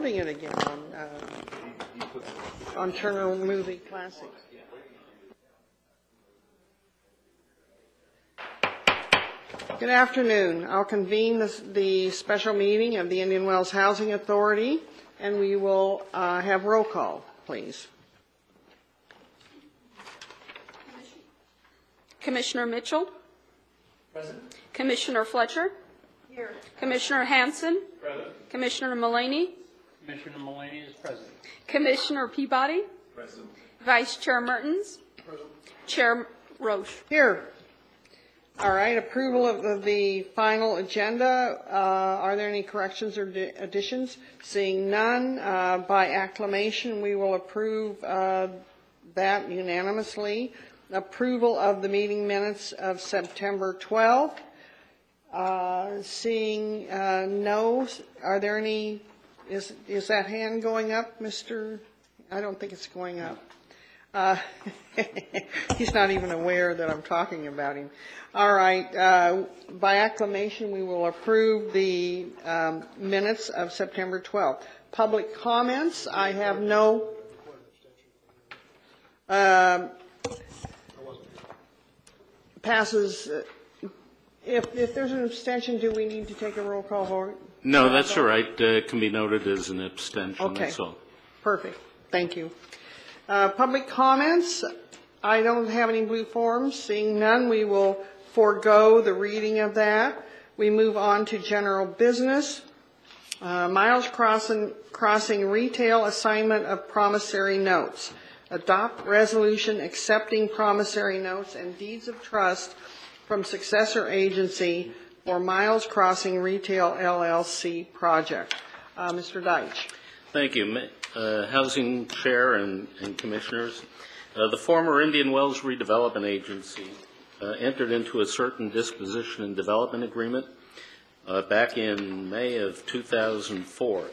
promoting it again on, uh, on Turner Movie Classics. Good afternoon. I'll convene this- the special meeting of the Indian Wells Housing Authority, and we will uh, have roll call, please. Commissioner Mitchell? Commissioner Fletcher? Here. Commissioner Hanson? Commissioner Mullaney? Commissioner Mulaney is present. Commissioner Peabody? Present. Vice Chair Mertens? Present. Chair Roche? Here. All right, approval of the- the final agenda. Uh, Are there any corrections or di- additions? Seeing none, uh, by acclamation, we will approve uh, that unanimously. Approval of the meeting minutes of September 12th. Uh, Seeing uh, no, are there any, is is that hand going up, Mr.? I don't think it's going up. Uh, He's not even aware that I'm talking about him. All right, uh, by acclamation, we will approve the um, minutes of September 12th. Public comments, I have no. Um, Passes, if, if there's an abstention, do we need to take a roll call vote? No, that's all right. Uh, It can be noted as an abstention, Okay. that's all. Perfect, thank you. Uh, Public comments, I don't have any blue forms, seeing none, we will forego the reading of that. We move on to general business. Uh, Miles Crossing Crossing Retail Assignment of Promissory Notes. Adopt resolution accepting promissory notes and deeds of trust from successor agency for Miles Crossing Retail LLC project. Uh, Mr. Deitsch. Thank you. Uh, Housing Chair and and Commissioners, uh, the former Indian Wells Redevelopment Agency uh, entered into a certain disposition and development agreement uh, back in May of 2004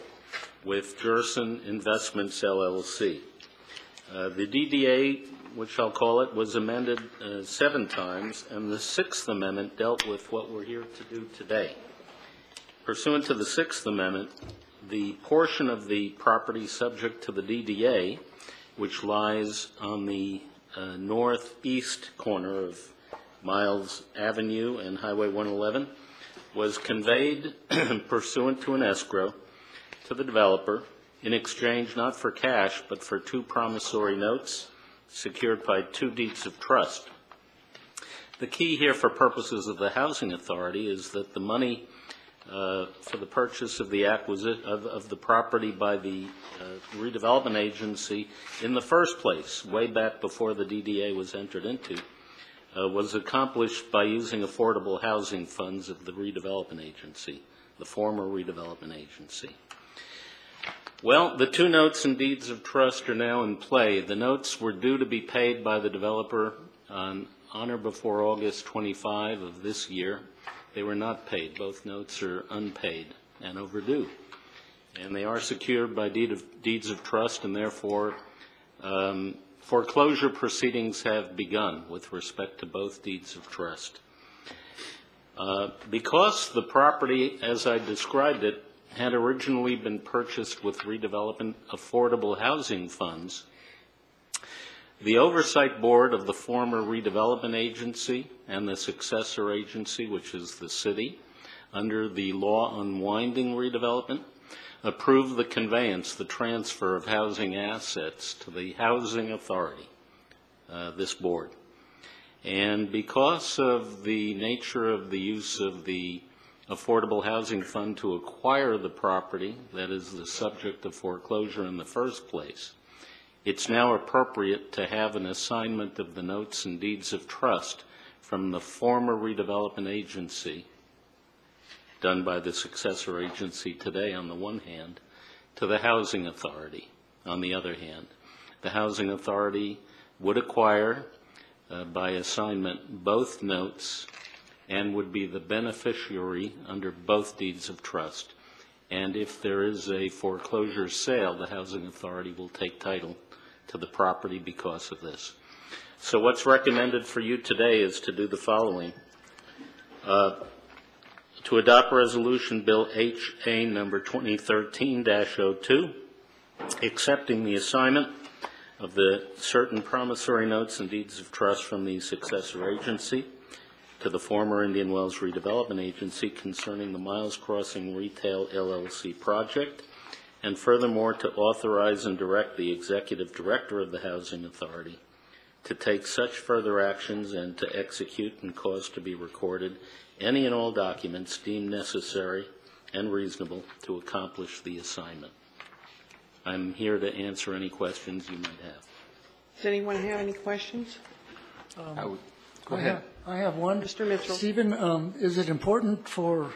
with Jerson Investments LLC. Uh, The DDA, which I'll call it, was amended uh, seven times, and the Sixth Amendment dealt with what we're here to do today. Pursuant to the Sixth Amendment, the portion of the property subject to the DDA, which lies on the uh, northeast corner of Miles Avenue and Highway 111, was conveyed pursuant to an escrow to the developer in exchange not for cash, but for two promissory notes secured by two deeds of trust. The key here for purposes of the Housing Authority is that the money uh, for the purchase of the acquisition, of, of the property by the uh, redevelopment agency in the first place, way back before the DDA was entered into, uh, was accomplished by using affordable housing funds of the redevelopment agency, the former redevelopment agency. Well, the two notes and deeds of trust are now in play. The notes were due to be paid by the developer on or before August 25 of this year. They were not paid. Both notes are unpaid and overdue. And they are secured by deed of, deeds of trust, and therefore um, foreclosure proceedings have begun with respect to both deeds of trust. Uh, Because the property, as I described it, had originally been purchased with redevelopment affordable housing funds, the oversight board of the former redevelopment agency and the successor agency, which is the city, under the law unwinding redevelopment, approved the conveyance, the transfer of housing assets to the housing authority, uh, this board. And because of the nature of the use of the Affordable Housing Fund to acquire the property that is the subject of foreclosure in the first place, it's now appropriate to have an assignment of the notes and deeds of trust from the former redevelopment agency, done by the successor agency today on the one hand, to the housing authority on the other hand. The housing authority would acquire uh, by assignment both notes and would be the beneficiary under both deeds of trust. And if there is a foreclosure sale, the housing authority will take title to the property because of this. So what's recommended for you today is to do the following. Uh, to adopt Resolution Bill HA number 2013-02, accepting the assignment of the certain promissory notes and deeds of trust from the successor agency to the former Indian Wells Redevelopment Agency concerning the Miles Crossing Retail LLC project, and furthermore, to authorize and direct the Executive Director of the Housing Authority to take such further actions and to execute and cause to be recorded any and all documents deemed necessary and reasonable to accomplish the assignment. I'm here to answer any questions you might have. Does anyone have any questions? I would, um, Go ahead. have- I have one. Mr. Mitchell. Stephen, um, is it important for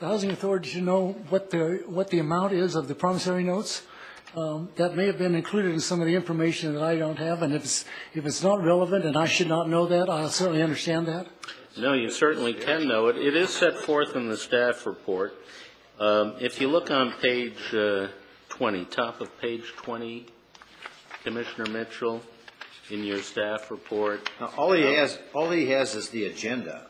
the Housing Authority to know what the, what the amount is of the promissory notes? Um, That may have been included in some of the information that I don't have, and if it's, if it's not relevant and I should not know that, I'll certainly understand that. No, you certainly can know it. It is set forth in the staff report. Um, If you look on page uh, 20, top of page 20, Commissioner Mitchell, in your staff report. Now, all he has, all he has is the agenda.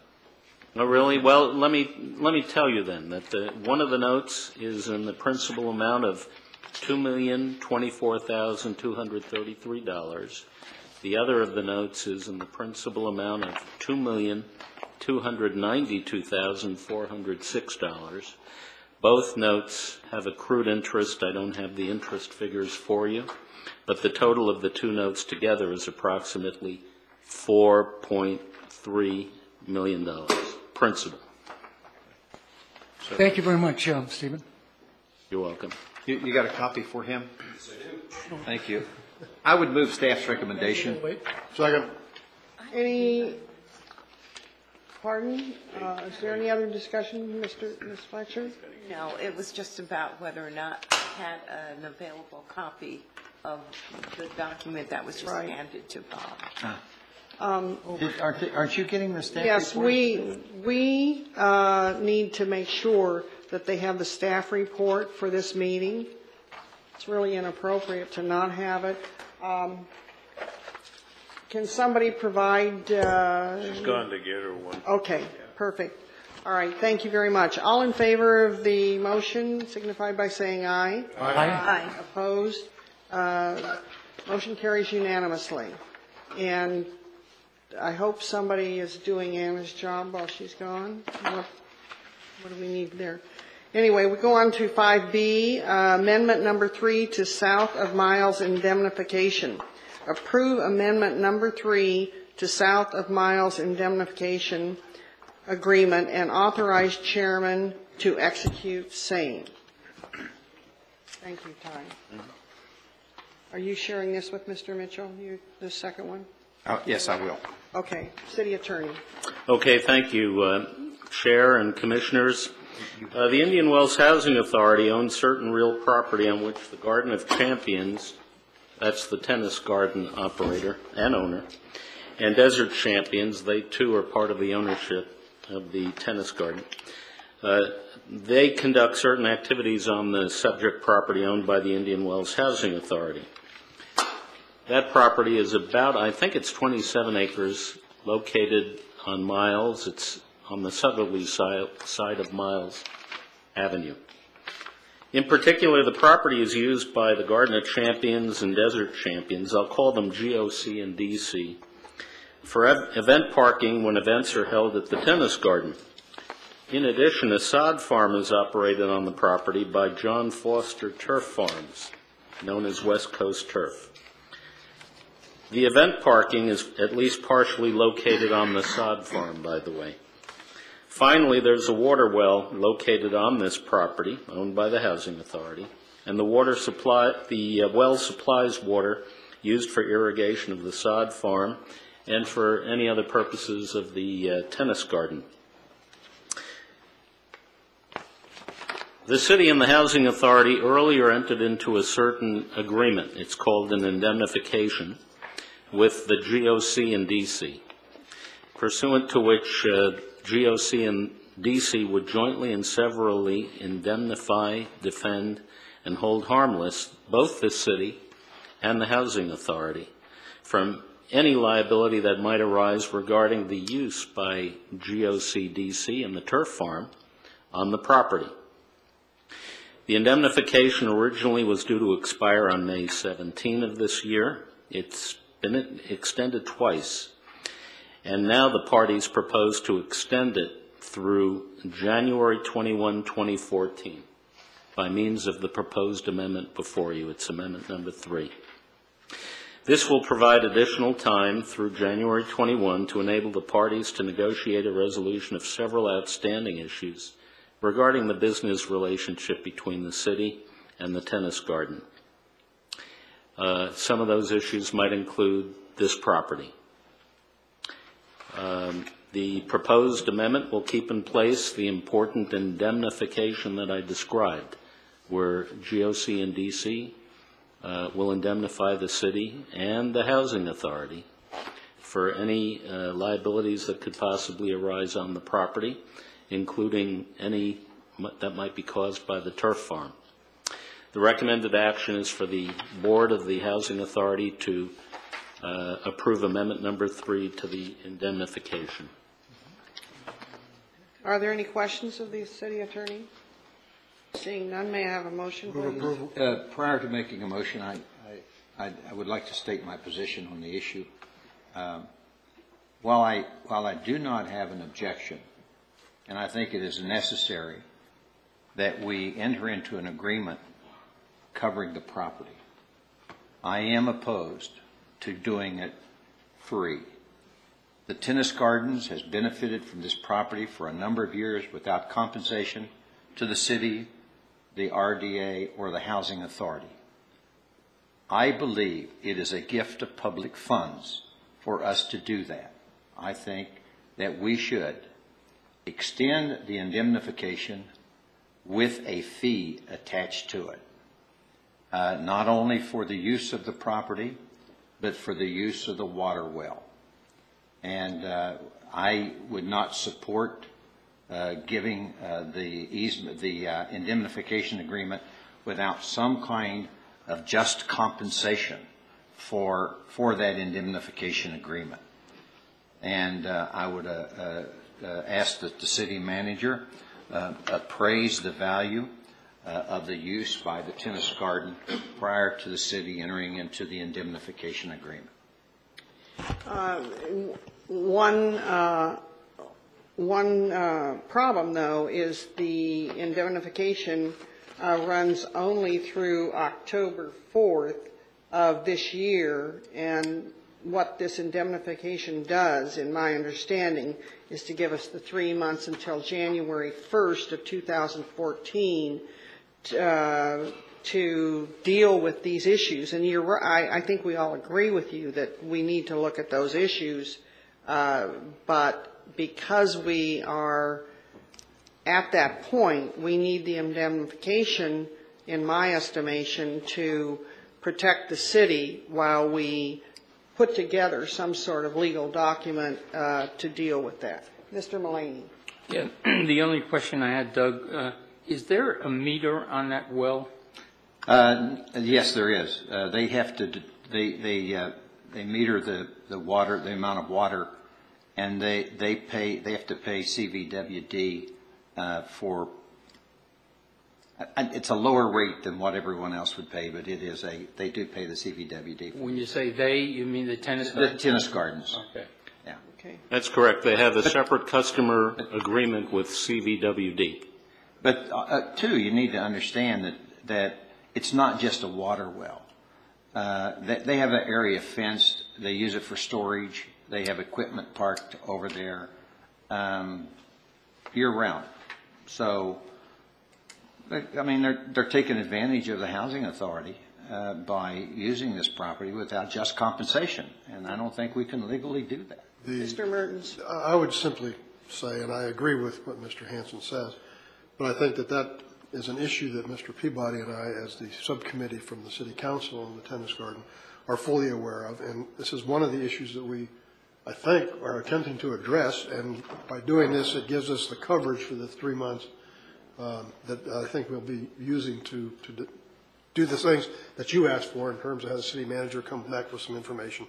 Oh, really? Well, let me, let me tell you then, that the, one of the notes is in the principal amount of $2,024,233. The other of the notes is in the principal amount of $2,292,406. Both notes have accrued interest. I don't have the interest figures for you, but the total of the two notes together is approximately $4.3 million, principal. Thank you very much, um, Stephen. You're welcome. You, you got a copy for him? Yes, I do. Thank you. I would move staff's recommendation. Wait. Any, pardon? Uh, Is there any other discussion, Mr. Ms. Fletcher? No, it was just about whether or not I had an available copy of the document that was just Right. handed to Bob. Did- Aren't, they- aren't you getting the staff Yes, report? we, we uh, need to make sure that they have the staff report for this meeting. It's really inappropriate to not have it. Um, Can somebody provide? She's Gone to get her one. Okay, perfect. All right, thank you very much. All in favor of the motion signify by saying aye. Aye. Opposed? Uh, Motion carries unanimously. And I hope somebody is doing Anna's job while she's gone. What what do we need there? Anyway, we go on to 5B, uh, Amendment Number 3 to South of Miles Indemnification. Approve Amendment Number 3 to South of Miles Indemnification Agreement and authorize chairman to execute same. Thank you, Ty. Are you sharing this with Mr. Mitchell, you, the second one? Oh, Yes, I will. Okay, city attorney. Okay, thank you, uh, Chair and Commissioners. Uh, The Indian Wells Housing Authority owns certain real property on which the Garden of Champions, that's the tennis garden operator and owner, and Desert Champions, they too are part of the ownership of the tennis garden. Uh, They conduct certain activities on the subject property owned by the Indian Wells Housing Authority. That property is about, I think it's 27 acres, located on Miles. It's on the southerly si- side of Miles Avenue. In particular, the property is used by the Garden of Champions and Desert Champions, I'll call them GOC and DC, for ev- event parking when events are held at the tennis garden. In addition, a sod farm is operated on the property by John Foster Turf Farms, known as West Coast Turf. The event parking is at least partially located on the sod farm, by the way. Finally, there's a water well located on this property, owned by the Housing Authority, and the water supply, the uh, well supplies water used for irrigation of the sod farm and for any other purposes of the uh, tennis garden. The city and the Housing Authority earlier entered into a certain agreement. It's called an indemnification with the GOC and DC, pursuant to which uh, GOC and DC would jointly and severally indemnify, defend, and hold harmless both the city and the Housing Authority from any liability that might arise regarding the use by GOC DC and the turf farm on the property. The indemnification originally was due to expire on May 17 of this year. It's been extended twice, and now the parties propose to extend it through January 21, 2014, by means of the proposed amendment before you. It's amendment number three. This will provide additional time through January 21 to enable the parties to negotiate a resolution of several outstanding issues regarding the business relationship between the city and the tennis garden. Uh, Some of those issues might include this property. Um, The proposed amendment will keep in place the important indemnification that I described, where GOC and DC uh, will indemnify the city and the housing authority for any uh, liabilities that could possibly arise on the property, including any that might be caused by the turf farm. The recommended action is for the Board of the Housing Authority to uh, approve amendment number three to the indemnification. Are there any questions of the city attorney? Seeing none, may I have a motion, please? Uh, Prior to making a motion, I, I, I would like to state my position on the issue. Um, While I, while I do not have an objection, and I think it is necessary that we enter into an agreement covering the property, I am opposed to doing it free. The Tennis Gardens has benefited from this property for a number of years without compensation to the city, the RDA, or the Housing Authority. I believe it is a gift of public funds for us to do that. I think that we should extend the indemnification with a fee attached to it, uh, not only for the use of the property, but for the use of the water well. And uh, I would not support uh, giving uh, the easement, the uh, indemnification agreement without some kind of just compensation for, for that indemnification agreement. And uh, I would uh, uh, uh, ask that the city manager uh, appraise the value of the use by the tennis garden prior to the city entering into the indemnification agreement. One, uh, one uh, problem, though, is the indemnification uh, runs only through October 4th of this year, and what this indemnification does, in my understanding, is to give us the three months until January 1st of 2014 uh, to deal with these issues. And I think we all agree with you that we need to look at those issues. Uh, But because we are at that point, we need the indemnification, in my estimation, to protect the city while we put together some sort of legal document uh, to deal with that. Mr. Mulaney? Yeah, the only question I had, Doug, uh, is there a meter on that well? Uh, Yes, there is. Uh, They have to, d- they, they, uh, they meter the, the water, the amount of water, and they, they pay, they have to pay CVWD uh, for, I- it's a lower rate than what everyone else would pay, but it is a, they do pay the CVWD. for When you say they, you mean the tennis? The tennis gardens, Okay. yeah. Okay. That's correct. They have a separate customer agreement with CVWD. But, uh, uh, two, you need to understand that, that it's not just a water well. Uh, They they have an area fenced, they use it for storage, they have equipment parked over there um, year-round. So, I mean, they're, they're taking advantage of the housing authority uh, by using this property without just compensation, and I don't think we can legally do that. Mr. Mertens? I would simply say, and I agree with what Mr. Hanson says, but I think that that is an issue that Mr. Peabody and I, as the subcommittee from the city council on the tennis garden, are fully aware of. And this is one of the issues that we, I think, are attempting to address. And by doing this, it gives us the coverage for the three months um, that I think we'll be using to, to do the things that you asked for in terms of how the city manager come back with some information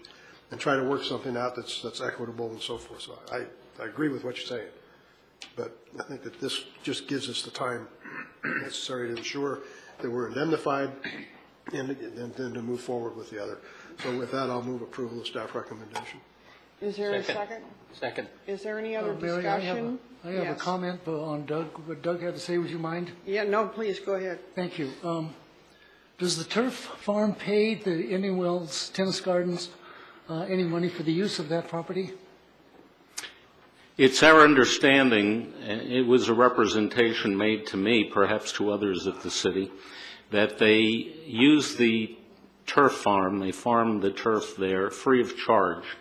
and try to work something out that's, that's equitable and so forth. So I, I agree with what you're saying. But I think that this just gives us the time necessary to ensure that we're indemnified and and then to move forward with the other. So with that, I'll move approval of staff recommendation. Is there a Second. second? Second. Is there any other Uh, Mary, I have a- discussion? I have a Yes. comment uh, on Doug, what Doug had to say, would you mind? Yeah, no, please, go ahead. Thank you. Um, Does the turf farm pay the Indian Wells Tennis Gardens uh, any money for the use of that property? It's our understanding, and it was a representation made to me, perhaps to others at the city, that they use the turf farm, they farm the turf there free of charge,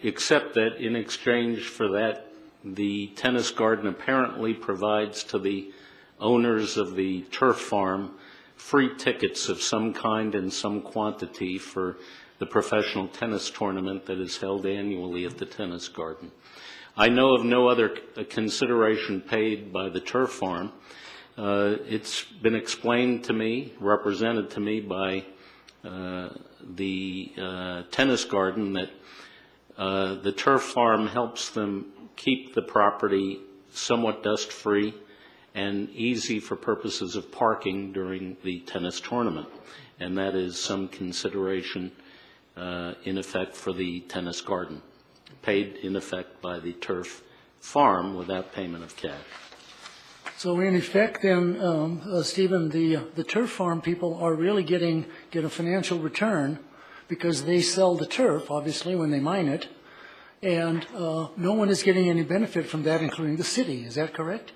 except that in exchange for that, the tennis garden apparently provides to the owners of the turf farm free tickets of some kind and some quantity for the professional tennis tournament that is held annually at the tennis garden. I know of no other consideration paid by the turf farm. Uh, It's been explained to me, represented to me by uh, the uh, tennis garden, that uh, the turf farm helps them keep the property somewhat dust-free and easy for purposes of parking during the tennis tournament. And that is some consideration, uh, in effect, for the tennis garden, paid in effect by the turf farm without payment of cash. So in effect, then, um, uh, Stephen, the, the turf farm people are really getting, get a financial return because they sell the turf, obviously, when they mine it, and uh, no one is getting any benefit from that, including the city. Is that correct?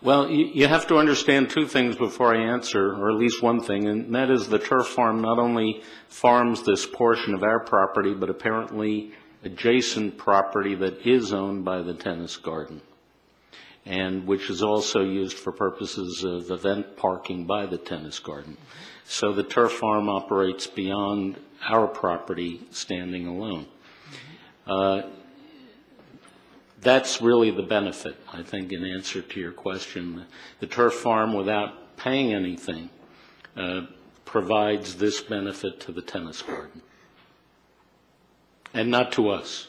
Well, you, have to understand two things before I answer, or at least one thing, and that is the turf farm not only farms this portion of our property, but apparently adjacent property that is owned by the tennis garden, and which is also used for purposes of event parking by the tennis garden. So the turf farm operates beyond our property standing alone. Uh, that's really the benefit, I think, in answer to your question. The turf farm, without paying anything, uh, provides this benefit to the tennis garden, and not to us.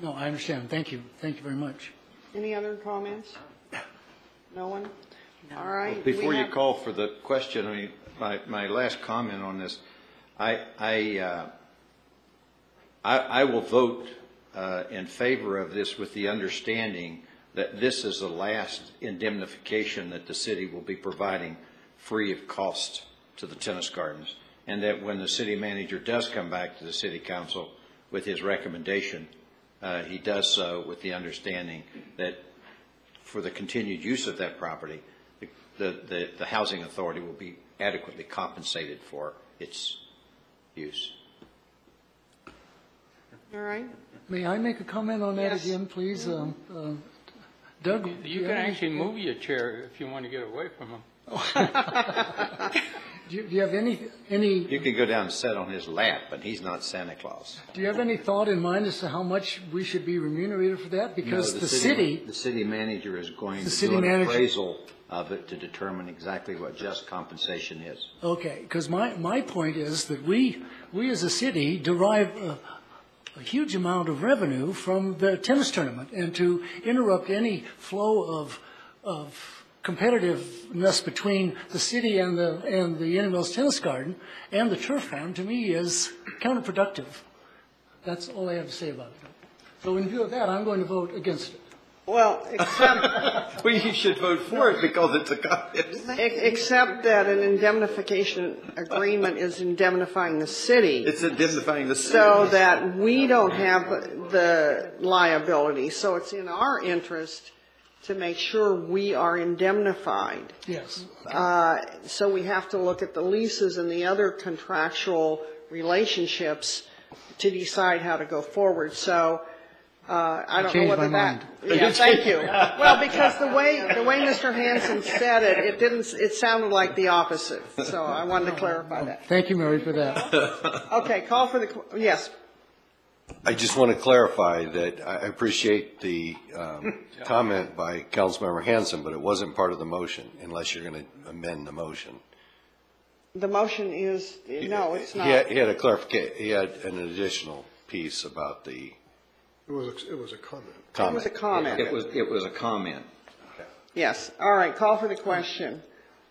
No, I understand. Thank you. Thank you very much. Any other comments? No one? All right. Before you have- call for the question, I mean, my, my last comment on this, I, I, uh, I, I will vote uh, in favor of this with the understanding that this is the last indemnification that the city will be providing free of cost to the tennis gardens. And that when the city manager does come back to the city council with his recommendation, uh, he does so with the understanding that for the continued use of that property, the, the, the housing authority will be adequately compensated for its use. All right. May I make a comment on that Yes. again, please? Um, uh, Doug? do You can have any- actually move your chair if you want to get away from him. Do you do you have any, any You can go down and sit on his lap, but he's not Santa Claus. Do you have any thought in mind as to how much we should be remunerated for that? Because No, the city, The city manager is going The to city do an manager- appraisal of it to determine exactly what just compensation is. okay, because my, my point is that we, we as a city derive a, a huge amount of revenue from the tennis tournament, and to interrupt any flow of, of competitiveness between the city and the, and the Indian Tennis Garden and the turf farm, to me, is counterproductive. That's all I have to say about it. So in view of that, I'm going to vote against it. Well, except, Well, you should vote for it because it's a, ex- except that an indemnification agreement is indemnifying the city. it's indemnifying the city. so that we don't have the liability. So it's in our interest to make sure we are indemnified. Yes. Uh, So we have to look at the leases and the other contractual relationships to decide how to go forward. So uh, I don't know changed whether my that. mind. Yeah, thank you. Well, because the way, the way Mr. Hanson said it, it didn't, it sounded like the opposite. So I wanted to clarify that. Thank you, Mary, for that. Okay, call for the, yes. I just want to clarify that I appreciate the um, comment by Councilmember Hanson, but it wasn't part of the motion unless you're going to amend the motion. The motion is, no, it's He not. had, he had a clarification, he had an additional piece about the It was, a- it was a comment. It was a comment. It was, it was a comment. Yes, all right, call for the question.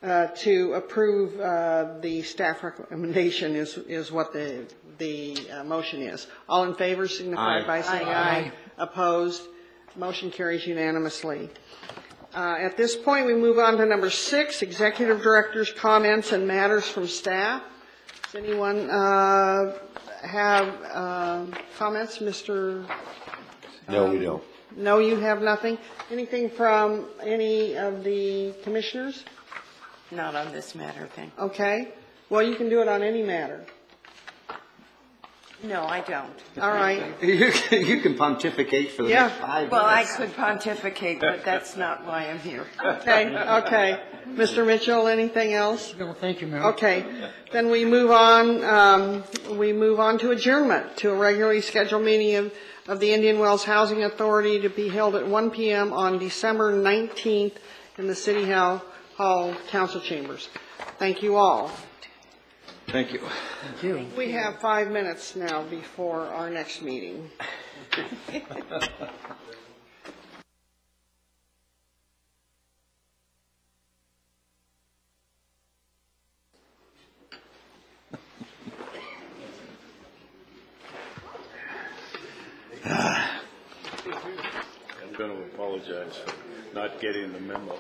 Uh, To approve uh, the staff recommendation is, is what the, the uh, motion is. All in favor signify Aye. by saying aye. Opposed? Motion carries unanimously. Uh, At this point, we move on to number six, Executive Director's comments and matters from staff. Does anyone uh, have um, comments, Mr.? No, we don't. No, you have nothing? Anything from any of the commissioners? Not on this matter, thank Okay, well, you can do it on any matter. No, I don't. All right, You can you can pontificate for the Yeah. next five minutes. Well, I could pontificate, but that's not why I'm here. okay, okay. Mr. Mitchell, anything else? No, thank you, Mayor. Okay, then we move on, um, we move on to adjournment, to a regularly scheduled meeting of, of the Indian Wells Housing Authority to be held at 1 PM on December 19th in the City Hall, Hall Council Chambers. Thank you all. Thank you. Thank you. We have five minutes now before our next meeting. I'm going to apologize for not getting the memo.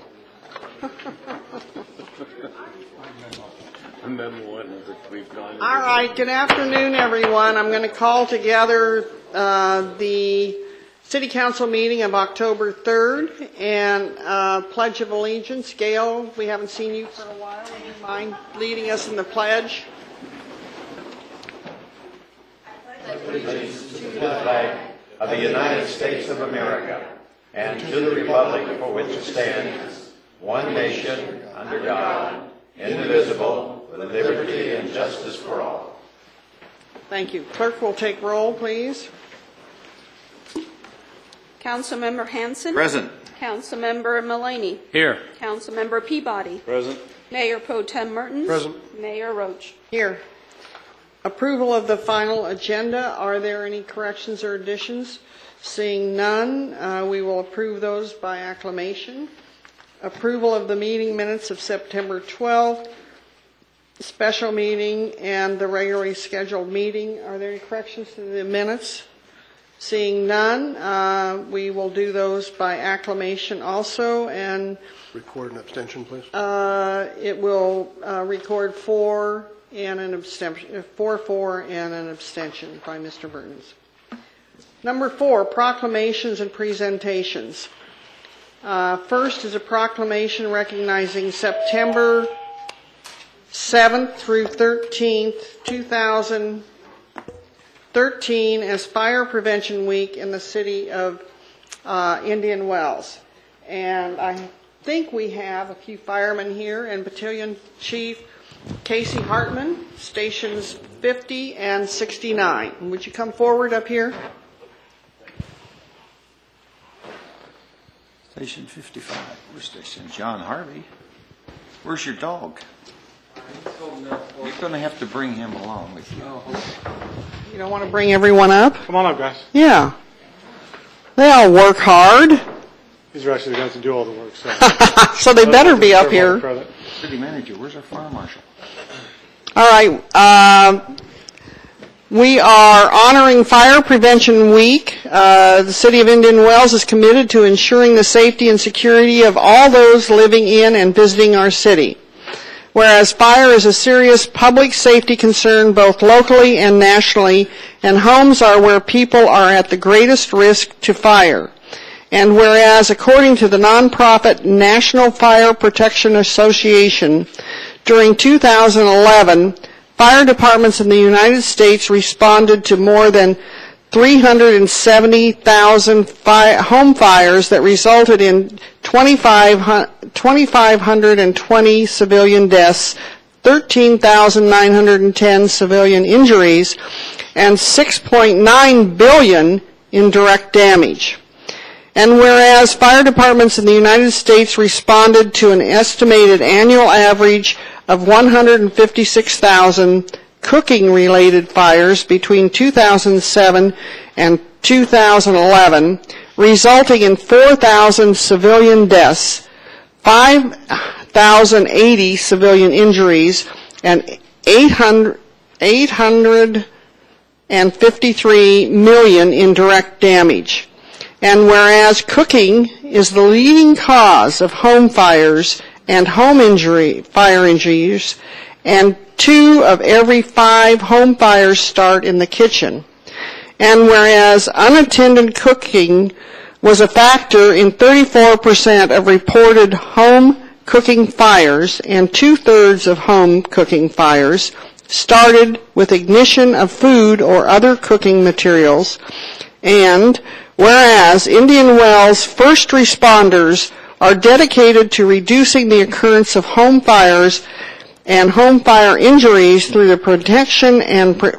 The memo we've. All right, good afternoon, everyone. I'm going to call together uh, the city council meeting of October 3rd and uh, Pledge of Allegiance. Gail, we haven't seen you for a while. Would you mind leading us in the pledge? Of the United States of America and to the republic for which it stands, one nation, under God, indivisible, with liberty and justice for all. Thank you. Clerk will take roll, please. Councilmember Hanson. Present. Councilmember Mulaney. Here. Councilmember Peabody. Present. Mayor Pro Tem Mertens. Present. Mayor Roche. Here. Approval of the final agenda. Are there any corrections or additions? Seeing none, uh, we will approve those by acclamation. Approval of the meeting minutes of September 12th, special meeting, and the regularly scheduled meeting. Are there any corrections to the minutes? Seeing none, uh, we will do those by acclamation also, and Record an abstention, please. uh, It will uh, record four and an abstention, uh, four, four, and an abstention by Mr. Burns. Number four, proclamations and presentations. Uh, First is a proclamation recognizing September 7th through 13th, 2013 as Fire Prevention Week in the city of uh, Indian Wells. And I think we have a few firemen here, and Battalion Chief Casey Hartman, stations 50 and 69. Would you come forward up here? Station 55, we're station John Harvey. Where's your dog? You're going to have to bring him along with you. You don't want to bring everyone up? Come on up, guys. Yeah. They all work hard, These are actually the guys that do all the work, so. so they better be up here. City manager, where's our fire marshal? All right, um, we are honoring Fire Prevention Week. Uh, The City of Indian Wells is committed to ensuring the safety and security of all those living in and visiting our city. Whereas fire is a serious public safety concern both locally and nationally, and homes are where people are at the greatest risk to fire. And whereas, according to the nonprofit National Fire Protection Association, during 2011, fire departments in the United States responded to more than 370,000 fi- home fires that resulted in 2,520 civilian deaths, 13,910 civilian injuries, and 6.9 billion in direct damage. And whereas fire departments in the United States responded to an estimated annual average of 156,000 cooking-related fires between 2007 and 2011, resulting in 4,000 civilian deaths, 5,080 civilian injuries, and 800 853 million in direct damage. And whereas cooking is the leading cause of home fires and home injury, fire injuries, and two of every five home fires start in the kitchen. And whereas unattended cooking was a factor in 34% of reported home cooking fires and two-thirds of home cooking fires started with ignition of food or other cooking materials. And whereas Indian Wells first responders are dedicated to reducing the occurrence of home fires and home fire injuries through the protection and pre-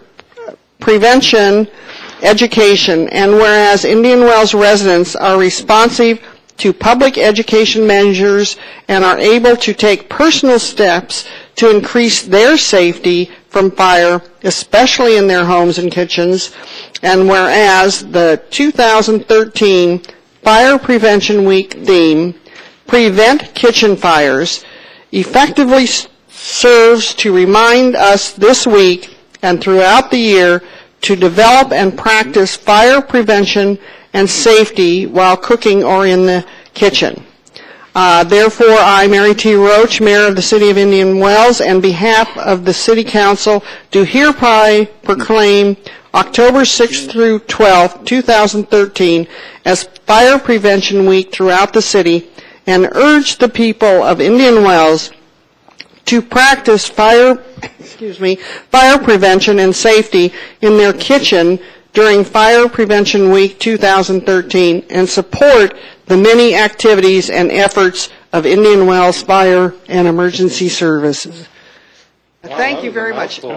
prevention education, and whereas Indian Wells residents are responsive to public education measures and are able to take personal steps to increase their safety from fire, especially in their homes and kitchens, and whereas the 2013 Fire Prevention Week theme, Prevent Kitchen Fires, effectively serves to remind us this week and throughout the year to develop and practice fire prevention and safety while cooking or in the kitchen. Uh, Therefore, I, Mary T. Roche, Mayor of the City of Indian Wells, and behalf of the City Council, do hereby proclaim October 6th through 12th, 2013, as Fire Prevention Week throughout the city, and urge the people of Indian Wells to practice fire, excuse me, fire prevention and safety in their kitchen during Fire Prevention Week 2013 and support the many activities and efforts of Indian Wells Fire and Emergency Services. Thank you very much.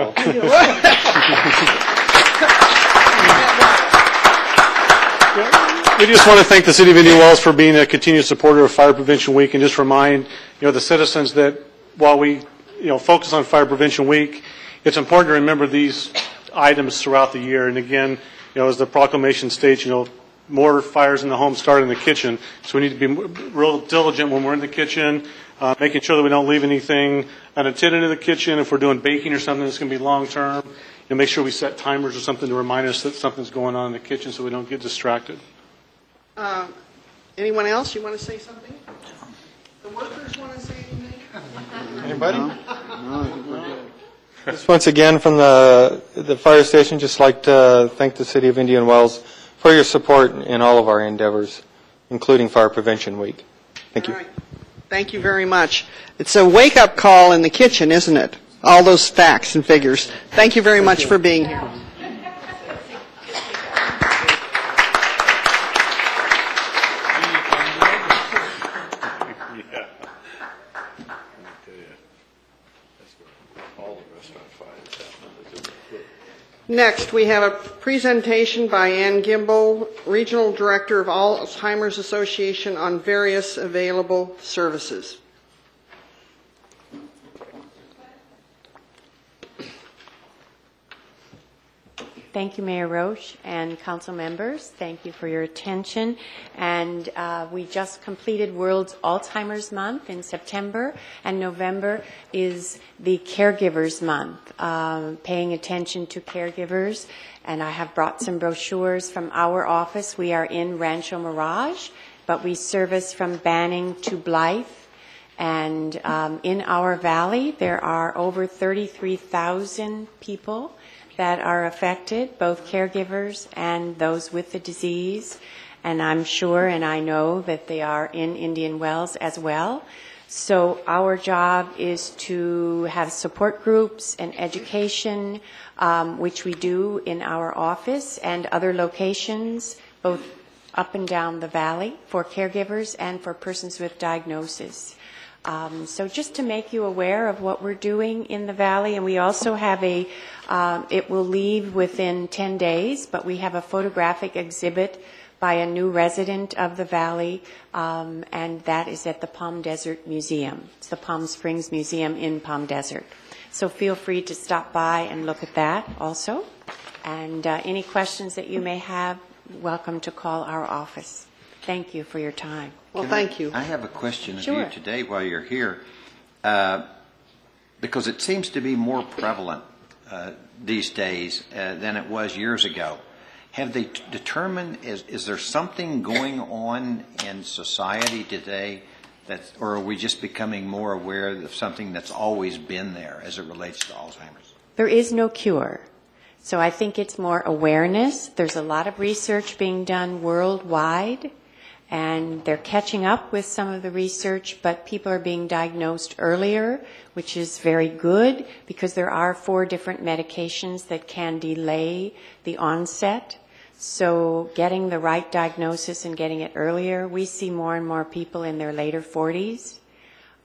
We just want to thank the City of Indian Wells for being a continued supporter of Fire Prevention Week and just remind, you know, the citizens that while we, you know, focus on Fire Prevention Week, it's important to remember these items throughout the year. And again, you know, as the proclamation states, you know, more fires in the home start in the kitchen. So we need to be real diligent when we're in the kitchen, uh, making sure that we don't leave anything unattended in the kitchen. If we're doing baking or something that's going to be long-term, you know, make sure we set timers or something to remind us that something's going on in the kitchen so we don't get distracted. Uh, Anyone else, you want to say something? The workers want to say anything? Anybody? Just once again from the, the fire station, just like to thank the City of Indian Wells for your support in all of our endeavors, including Fire Prevention Week. Thank you. All right. Thank you very much. It's a wake-up call in the kitchen, isn't it? All those facts and figures. Thank you very much for being here. Yeah. I tell you, that's where all the restaurant fires happen. is in the foot. Next, we have a presentation by Ann Gimbel, Regional Director of Alzheimer's Association on various available services. Thank you, Mayor Roche and council members. Thank you for your attention. And uh, we just completed World's Alzheimer's Month in September, and November is the Caregivers Month, um, paying attention to caregivers. And I have brought some brochures from our office. We are in Rancho Mirage, but we service from Banning to Blythe. And um, in our valley, there are over 33,000 people that are affected, both caregivers and those with the disease. And I'm sure and I know that they are in Indian Wells as well. So our job is to have support groups and education, um, which we do in our office and other locations, both up and down the valley for caregivers and for persons with diagnosis. Um, so just to make you aware of what we're doing in the valley, and we also have a, um, it will leave within 10 days, but we have a photographic exhibit by a new resident of the valley, um, and that is at the Palm Desert Museum. It's the Palm Springs Museum in Palm Desert. So feel free to stop by and look at that also. And uh, any questions that you may have, welcome to call our office. Thank you for your time. Well, Can I- thank you. I have a question of Sure. you today while you're here, uh, because it seems to be more prevalent uh, these days uh, than it was years ago. Have they t- determined, is, is there something going on in society today that's, or are we just becoming more aware of something that's always been there as it relates to Alzheimer's? There is no cure. So I think it's more awareness. There's a lot of research being done worldwide, and they're catching up with some of the research, but people are being diagnosed earlier, which is very good because there are four different medications that can delay the onset. So getting the right diagnosis and getting it earlier, we see more and more people in their later 40s.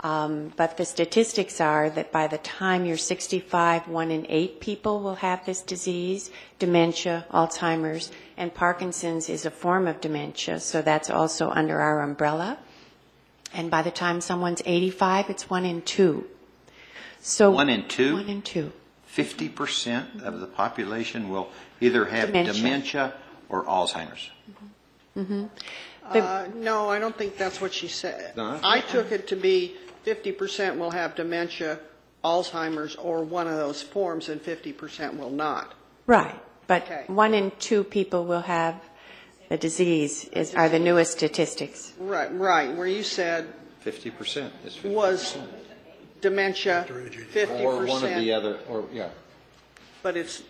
Um, but the statistics are that by the time you're 65, one in eight people will have this disease, dementia, Alzheimer's, and Parkinson's is a form of dementia, so that's also under our umbrella. And by the time someone's 85, it's one in two. So One in two? One in two. 50% of the population will either have Dementia. dementia or Alzheimer's. hmm Uh, No, I don't think that's what she said. No? I took it to be 50% will have dementia, Alzheimer's, or one of those forms, and 50% will not. Right, but Okay. one in two people will have the disease is, are the newest statistics. Right, right, where you said 50% is 50%. was dementia, 50%. Or one of the other, or, yeah. But it's,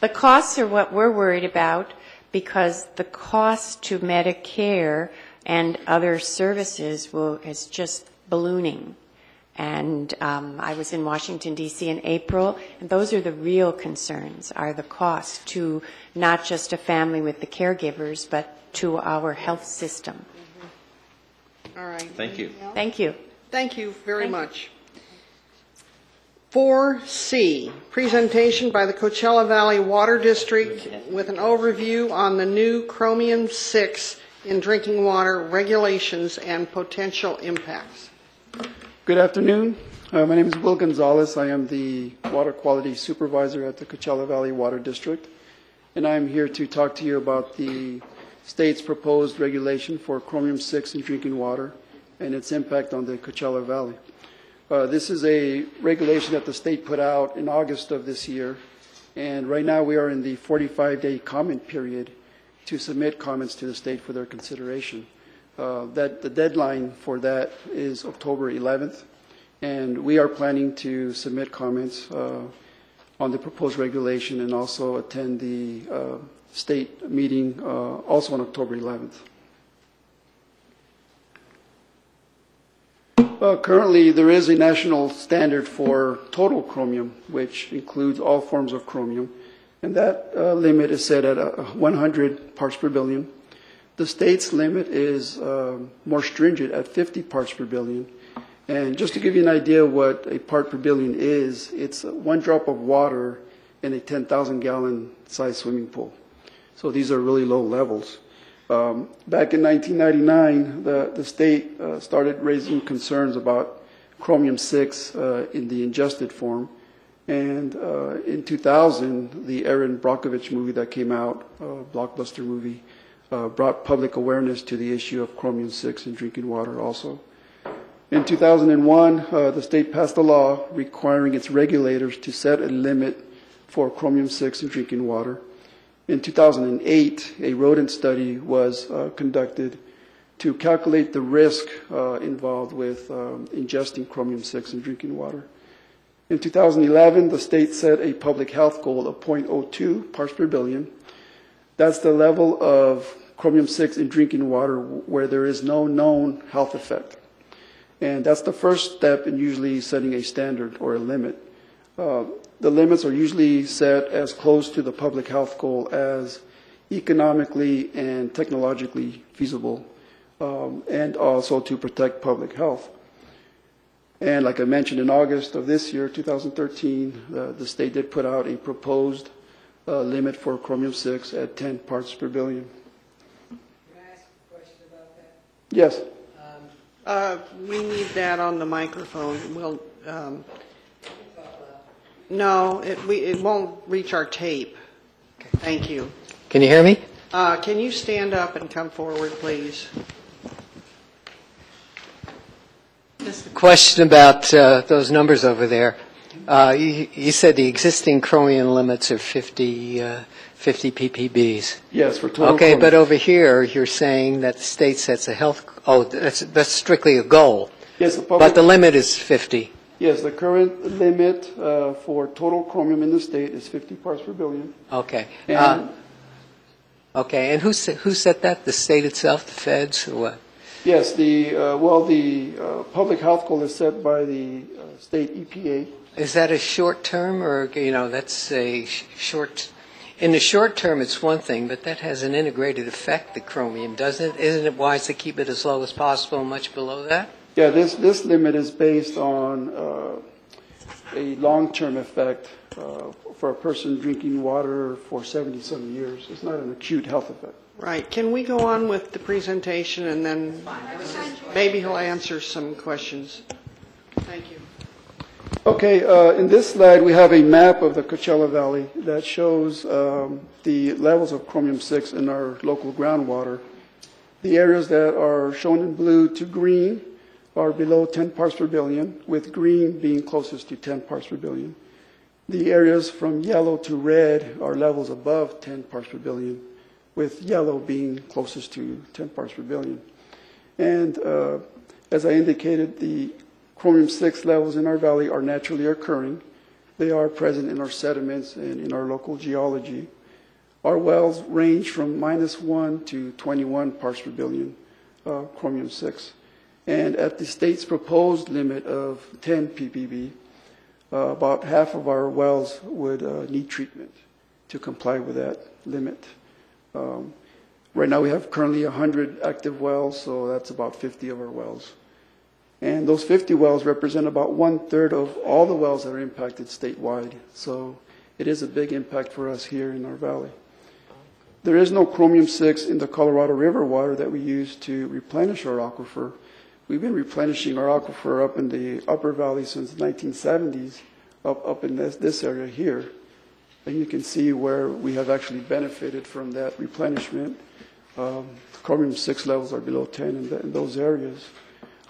The costs are what we're worried about because the cost to Medicare and other services will, is just ballooning. And um, I was in Washington D.C. in April, and those are the real concerns, are the costs to not just a family with the caregivers, but to our health system. all right. Thank you. Thank you. Thank you very Thank you. much. 4C, presentation by the Coachella Valley Water District with an overview on the new chromium-6 in drinking water regulations and potential impacts. Good afternoon. Uh, My name is Will Gonzalez. I am the Water Quality Supervisor at the Coachella Valley Water District, and I am here to talk to you about the state's proposed regulation for chromium-6 in drinking water and its impact on the Coachella Valley. Uh, This is a regulation that the state put out in August of this year, and right now we are in the 45-day comment period to submit comments to the state for their consideration. Uh, That, the deadline for that is October 11th, and we are planning to submit comments uh, on the proposed regulation and also attend the uh, state meeting uh, also on October 11th. Uh, Currently, there is a national standard for total chromium, which includes all forms of chromium, and that uh, limit is set at uh, 100 parts per billion. The state's limit is um, more stringent at 50 parts per billion. And just to give you an idea what a part per billion is, it's one drop of water in a 10,000 gallon size swimming pool. So these are really low levels. Um, back in 1999, the, the state uh, started raising concerns about chromium 6 uh, in the ingested form. And uh, in 2000, the Erin Brockovich movie that came out, uh, blockbuster movie, uh, brought public awareness to the issue of chromium 6 in drinking water also. In 2001, uh, the state passed a law requiring its regulators to set a limit for chromium 6 in drinking water. In 2008, a rodent study was uh, conducted to calculate the risk uh, involved with um, ingesting chromium 6 in drinking water. In 2011, the state set a public health goal of 0.02 parts per billion. That's the level of chromium 6 in drinking water where there is no known health effect. And that's the first step in usually setting a standard or a limit. Uh, the limits are usually set as close to the public health goal as economically and technologically feasible, um, and also to protect public health. And like I mentioned, in August of this year, 2013, the, the state did put out a proposed uh, limit for chromium 6 at 10 parts per billion. Yes. Uh, We need that on the microphone. We'll, um, no, it, we, it won't reach our tape. Thank you. Can you hear me? Uh, Can you stand up and come forward, please? Question about uh, those numbers over there. Uh, You you said the existing chromium limits are 50, uh, 50 ppbs. Yes, for total Okay, but over here, you're saying that the state sets a health, oh, that's that's strictly a goal. Yes, the public- But the limit is 50. Yes, the current limit uh, for total chromium in the state is 50 parts per billion. Okay. And- Uh, Okay, and who se- who set that? The state itself, the feds, or what? Yes, the, uh, well, the uh, public health goal is set by the uh, state EPA. Is that a short term, or, you know, that's a sh- short, in the short term, it's one thing, but that has an integrated effect, the chromium, doesn't it? Isn't it wise to keep it as low as possible, much below that? Yeah, this, this limit is based on uh, a long-term effect uh, for a person drinking water for 70-some years. It's not an acute health effect. Right, can we go on with the presentation and then maybe he'll answer some questions? Thank you. Okay, uh, in this slide, we have a map of the Coachella Valley that shows um, the levels of chromium-6 in our local groundwater. The areas that are shown in blue to green are below 10 parts per billion, with green being closest to 10 parts per billion. The areas from yellow to red are levels above 10 parts per billion, with yellow being closest to 10 parts per billion. And uh, as I indicated, the chromium-6 levels in our valley are naturally occurring. They are present in our sediments and in our local geology. Our wells range from minus 1 to 21 parts per billion uh, chromium-6. And at the state's proposed limit of 10 ppb, uh, about half of our wells would uh, need treatment to comply with that limit. Um, Right now, we have currently 100 active wells, so that's about 50 of our wells. And those 50 wells represent about one-third of all the wells that are impacted statewide. So it is a big impact for us here in our valley. There is no chromium-6 in the Colorado River water that we use to replenish our aquifer. We've been replenishing our aquifer up in the upper valley since the 1970s, up, up in this, this area here. And you can see where we have actually benefited from that replenishment. Um, Chromium-6 levels are below 10 in, the, in those areas.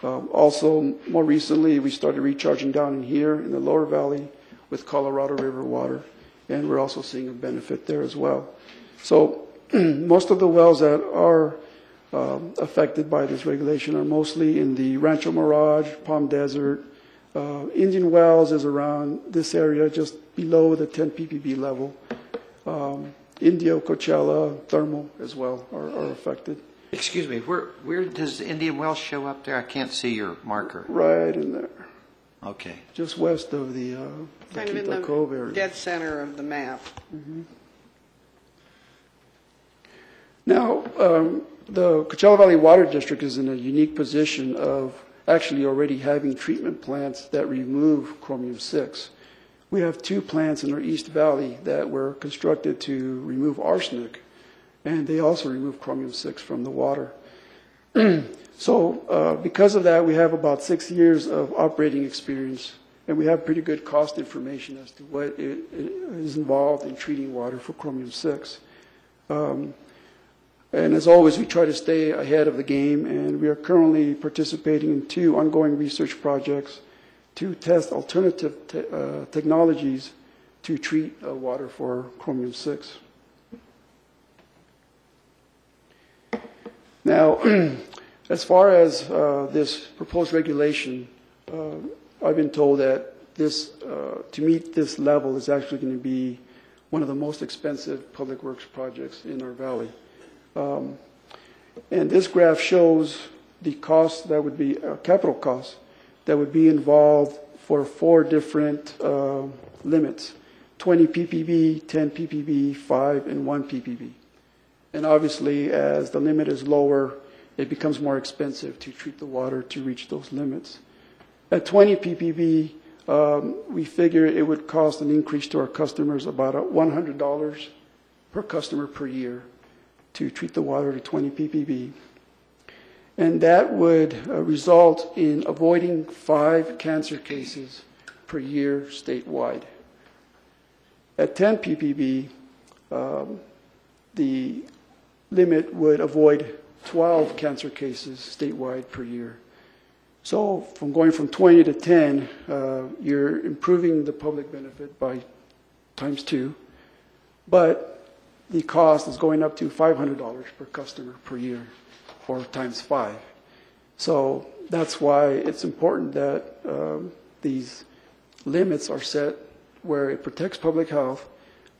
Um, Also, more recently, we started recharging down in here in the lower valley with Colorado River water, and we're also seeing a benefit there as well. So most of the wells that are um, affected by this regulation are mostly in the Rancho Mirage, Palm Desert. Uh, Indian Wells is around this area, just below the 10 ppb level. Um, Indio, Coachella, Thermal as well are, are affected. Excuse me, where, where does Indian Wells show up there? I can't see your marker. Right in there, Okay. just west of the uh, Kind of in Vaquita Cove the area. dead center of the map. Now, um, the Coachella Valley Water District is in a unique position of actually already having treatment plants that remove chromium-6. We have two plants in our East Valley that were constructed to remove arsenic, and they also remove chromium-6 from the water. So uh, because of that, we have about six years of operating experience, and we have pretty good cost information as to what i- i- is involved in treating water for chromium-6. Um, and as always, we try to stay ahead of the game, and we are currently participating in two ongoing research projects to test alternative te- uh, technologies to treat uh, water for chromium-6. Now, as far as uh, this proposed regulation, uh, I've been told that this, uh, to meet this level is actually going to be one of the most expensive public works projects in our valley. Um, And this graph shows the cost that would be, uh, capital cost that would be involved for four different uh, limits, 20 ppb, 10 ppb, 5, and 1 ppb. And obviously, as the limit is lower, it becomes more expensive to treat the water to reach those limits. At 20 ppb, um, we figure it would cost an increase to our customers about uh, $100 per customer per year to treat the water to 20 ppb. And that would uh, result in avoiding five cancer cases per year statewide. At 10 ppb, um, the limit would avoid 12 cancer cases statewide per year. So from going from 20 to 10, uh, you're improving the public benefit by times two, but the cost is going up to $500 per customer per year, or times five. So that's why it's important that um, these limits are set where it protects public health,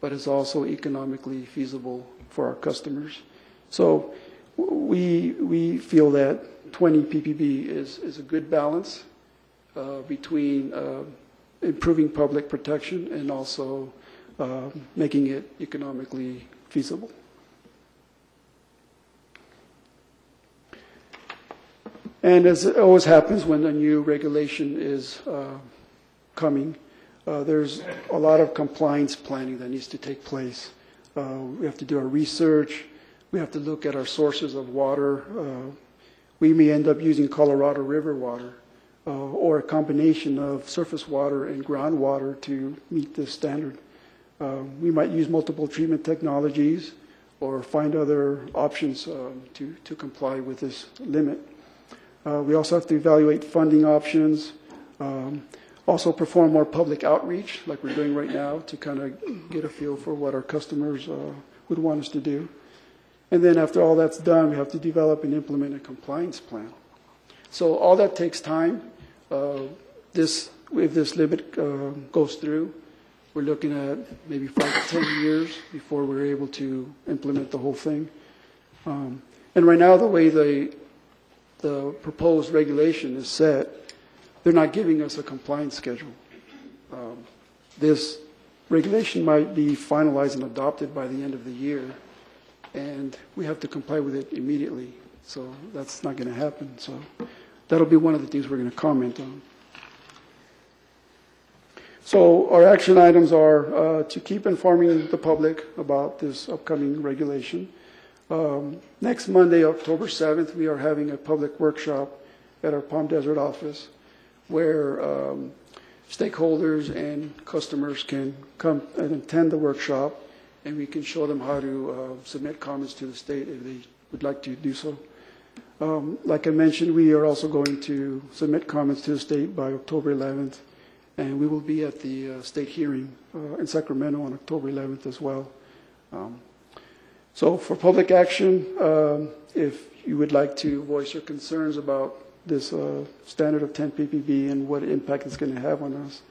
but is also economically feasible for our customers. So we, we feel that 20 ppb is, is a good balance uh, between uh, improving public protection and also uh, making it economically feasible. And as always happens when a new regulation is uh, coming, uh, there's a lot of compliance planning that needs to take place. Uh, we have to do our research. We have to look at our sources of water. Uh, we may end up using Colorado River water uh, or a combination of surface water and groundwater to meet this standard. Uh, we might use multiple treatment technologies or find other options um, to, to comply with this limit. Uh, we also have to evaluate funding options, um, also perform more public outreach like we're doing right now to kind of get a feel for what our customers uh, would want us to do. And then after all that's done, we have to develop and implement a compliance plan. So all that takes time. Uh, this, if this limit uh, goes through, we're looking at maybe five to 10 years before we're able to implement the whole thing. Um, and right now, the way the, the proposed regulation is set, they're not giving us a compliance schedule. Um, this regulation might be finalized and adopted by the end of the year, and we have to comply with it immediately. So that's not going to happen. So that'll be one of the things we're going to comment on. So our action items are uh, to keep informing the public about this upcoming regulation. Um, next Monday, October 7th, we are having a public workshop at our Palm Desert office where um, stakeholders and customers can come and attend the workshop and we can show them how to uh, submit comments to the state if they would like to do so. Um, like I mentioned, we are also going to submit comments to the state by October 11th, and we will be at the uh, state hearing uh, in Sacramento on October 11th as well. Um, so for public action, um, if you would like to voice your concerns about this uh, standard of 10 ppb and what impact it's going to have on us,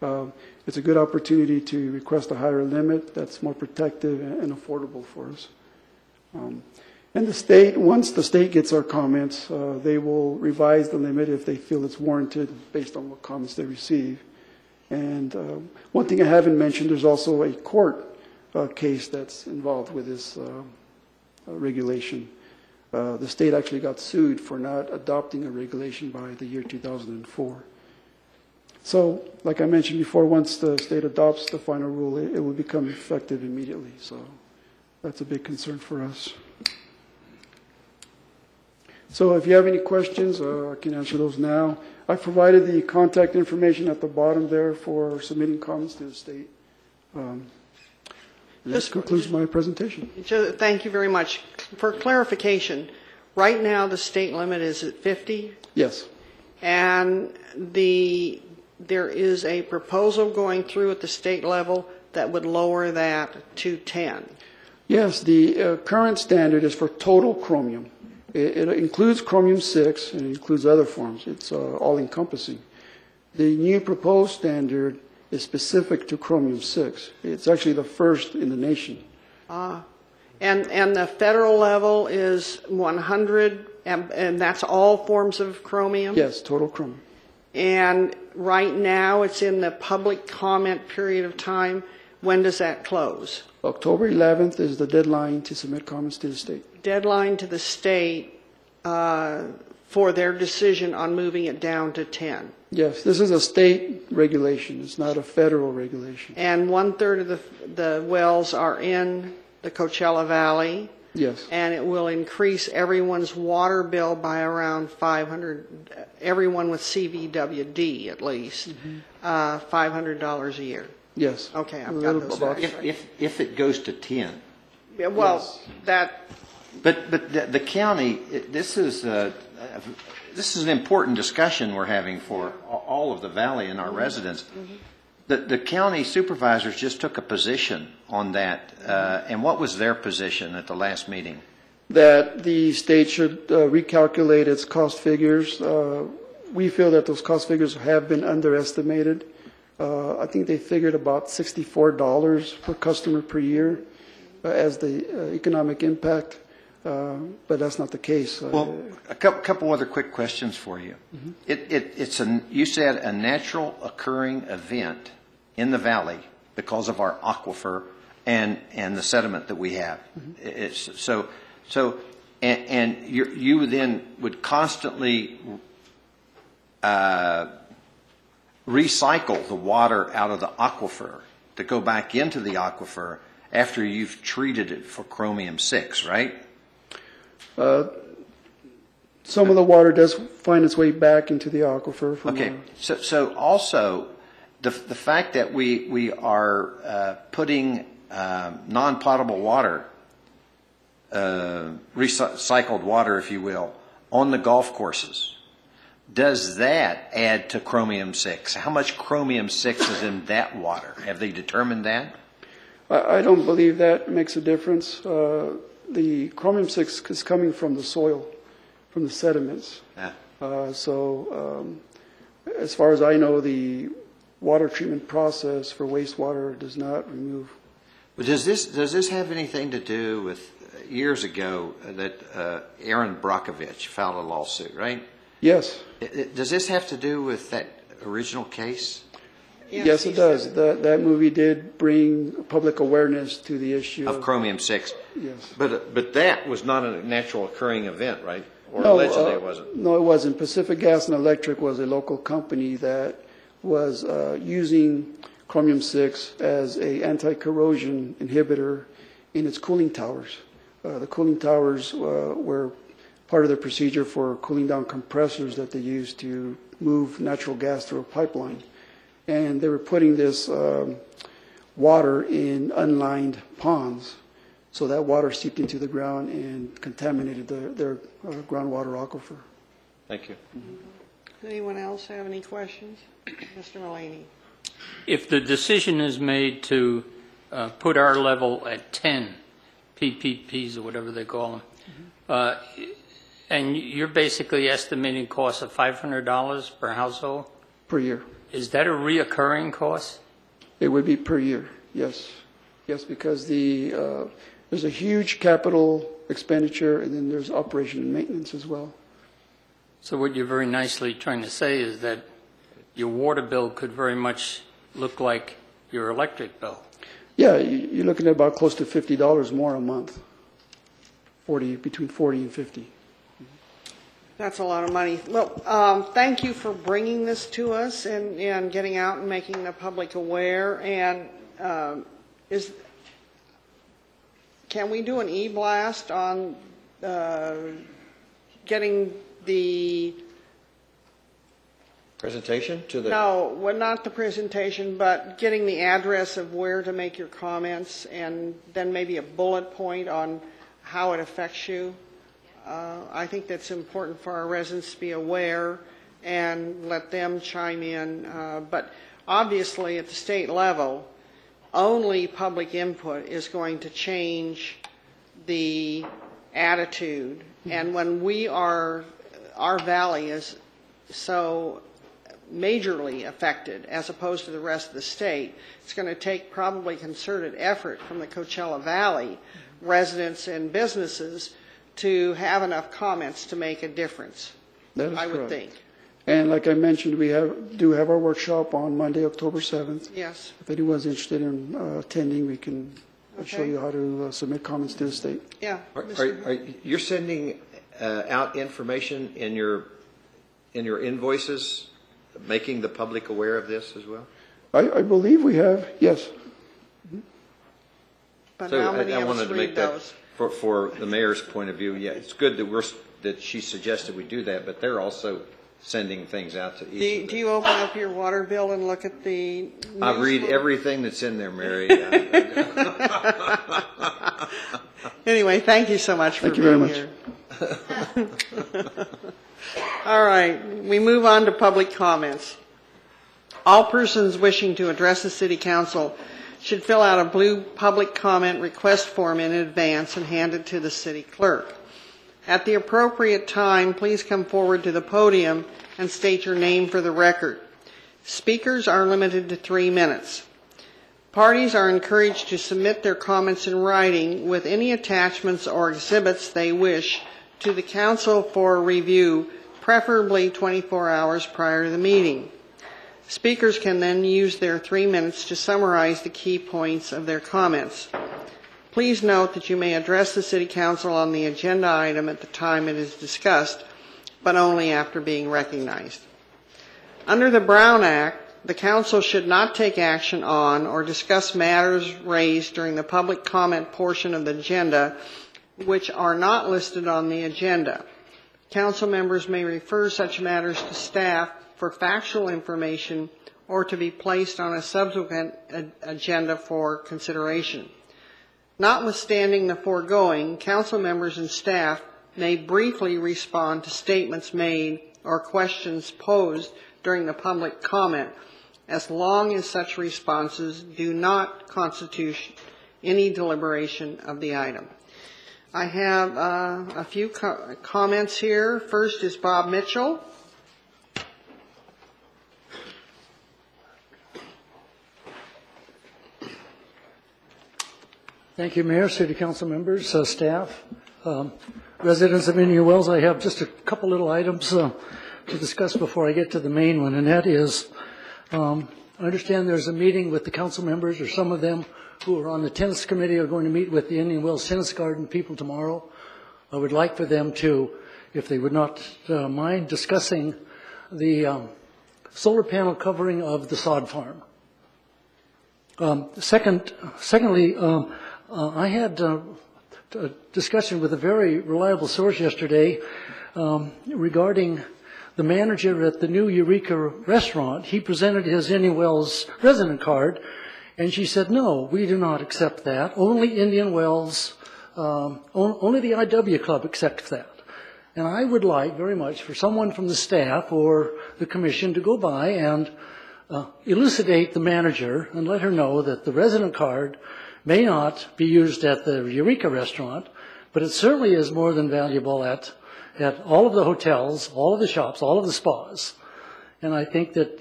um, it's a good opportunity to request a higher limit that's more protective and, affordable for us. Um, and the state, once the state gets our comments, uh, they will revise the limit if they feel it's warranted based on what comments they receive. And uh, one thing I haven't mentioned, there's also a court uh, case that's involved with this uh, uh, regulation. Uh, the state actually got sued for not adopting a regulation by the year 2004. So, like I mentioned before, once the state adopts the final rule, it, it will become effective immediately. So, that's a big concern for us. So, if you have any questions, uh, I can answer those now. I provided the contact information at the bottom there for submitting comments to the state. Um, Just- concludes my presentation. Thank you very much. For clarification, right now, the state limit is at 50, Yes. and the, there is a proposal going through at the state level that would lower that to 10. Yes, the uh, current standard is for total chromium. It, it includes chromium 6 and it includes other forms. It's uh, all encompassing. The new proposed standard is specific to chromium 6. It's actually the first in the nation. Ah, And, and the federal level is 100, and, and that's all forms of chromium? Yes, total chromium. And right now, it's in the public comment period of time. When does that close? October 11th is the deadline to submit comments to the state. Deadline to the state uh, for their decision on moving it down to 10. Yes, this is a state regulation. It's not a federal regulation. And one-third of the, the wells are in the Coachella Valley. Yes. And it will increase everyone's water bill by around 500, everyone with CVWD at least, uh, $500 a year. Yes. Okay, I've little got those about- facts If, right. if, if it goes to 10, Yeah, Well, that, But, but the the county, it- this is, uh, uh, this is an important discussion we're having for a- all of the valley and our residents. The, the county supervisors just took a position on that, uh, and what was their position at the last meeting? that the state should uh, recalculate its cost figures. Uh, We feel that those cost figures have been underestimated. Uh, I think they figured about $64 per customer per year uh, as the uh, economic impact, uh, but that's not the case. Uh, Well, a couple, couple other quick questions for you. It, it, it's a, you said a natural occurring event in the valley because of our aquifer and, and the sediment that we have. It's, so, so, and, and you, you then would constantly, uh, recycle the water out of the aquifer to go back into the aquifer after you've treated it for chromium six, right? uh, Some of the water does find its way back into the aquifer. from Okay, so, so also, the, the fact that we, we are uh, putting um, non-potable water, uh, recycled water, if you will, on the golf courses, does that add to chromium six? How much chromium six is in that water? Have they determined that? I I don't believe that makes a difference. Uh, The chromium-6 is coming from the soil, from the sediments. Yeah. Uh, So um, as far as I know, the water treatment process for wastewater does not remove. But does this, does this have anything to do with, uh, years ago, uh, that uh, Erin Brockovich filed a lawsuit, right? Yes, I- I- Does this have to do with that original case? yes, it does. That That movie did bring public awareness to the issue Of chromium six? Yes. But, but that was not a natural occurring event, right? Or No, allegedly uh, it wasn't? No, it wasn't. Pacific Gas and Electric was a local company that was uh, using chromium-6 as a anti-corrosion inhibitor in its cooling towers. Uh, The cooling towers uh, were part of the procedure for cooling down compressors that they use to move natural gas through a pipeline. And they were putting this um, water in unlined ponds. So that water seeped into the ground and contaminated their, their uh, groundwater aquifer. Thank you. Anyone else have any questions? Mr. Mulaney? If the decision is made to uh, put our level at 10 PPPs or whatever they call them, uh, and you're basically estimating costs of $500 per household, Per year. is that a reoccurring cost? It would be per year, yes. Yes, because the, uh, there's a huge capital expenditure, and then there's operation and maintenance as well. So what you're very nicely trying to say is that your water bill could very much look like your electric bill. Yeah, you- you're looking at about close to $50 more a month, 40, between 40 and 50. That's a lot of money. Well, um, thank you for bringing this to us and, and getting out and making the public aware. And um, is, can we do an e-blast on uh, getting the, Presentation to the? no, well, not the presentation, but getting the address of where to make your comments and then maybe a bullet point on how it affects you? Uh, I think that's important for our residents to be aware and let them chime in. Uh, But obviously, at the state level, only public input is going to change the attitude. And when we are, our valley is so majorly affected as opposed to the rest of the state, it's going to take probably concerted effort from the Coachella Valley residents and businesses to have enough comments to make a difference, That is I would correct. think. And like I mentioned, we have, do have our workshop on Monday, October 7th. Yes. If anyone's interested in uh, attending, we can show Okay. you how to uh, submit comments to the state. Yeah. Are, Mr. are, are- you're sending uh, out information in your, in your invoices, making the public aware of this as well? I, I believe we have, yes. But So how I- many I of wanted us to read make that those? For, for the mayor's point of view, yeah, it's good that we're, s- that she suggested we do that, but they're also sending things out to Do each you, of do you open up your water bill and look at the? I read news? everything that's in there, Mary. Anyway, thank you so much for Thank you very being here. All right, we move on to public comments. All persons wishing to address the city council should fill out a blue public comment request form in advance and hand it to the city clerk. At the appropriate time, please come forward to the podium and state your name for the record. Speakers are limited to three minutes. Parties are encouraged to submit their comments in writing with any attachments or exhibits they wish to the council for review, preferably 24 hours prior to the meeting. Speakers can then use their three minutes to summarize the key points of their comments. Please note that you may address the city council on the agenda item at the time it is discussed, but only after being recognized. Under the Brown Act, the council should not take action on or discuss matters raised during the public comment portion of the agenda which are not listed on the agenda. Council members may refer such matters to staff for factual information or to be placed on a subsequent agenda for consideration. Notwithstanding the foregoing, council members and staff may briefly respond to statements made or questions posed during the public comment as long as such responses do not constitute any deliberation of the item. I have uh, a few co- comments here. First is Bob Mitchell. Thank you, Mayor, City Council members, uh, staff, um, residents of Indian Wells. I have just a couple little items uh, to discuss before I get to the main one, and that is, um, I understand there's a meeting with the council members, or some of them who are on the tennis committee are going to meet with the Indian Wells Tennis Garden people tomorrow. I would like for them to, if they would not uh, mind, discussing the um, solar panel covering of the sod farm. Um, Second, secondly, um, uh, I had uh, a discussion with a very reliable source yesterday um, regarding the manager at the new Eureka restaurant. He presented his Indian Wells resident card, and she said, "No, we do not accept that. Only Indian Wells, um, on- only the IW Club accepts that." And I would like very much for someone from the staff or the commission to go by and uh, elucidate the manager and let her know that the resident card may not be used at the Eureka restaurant, but it certainly is more than valuable at, at all of the hotels, all of the shops, all of the spas. And I think that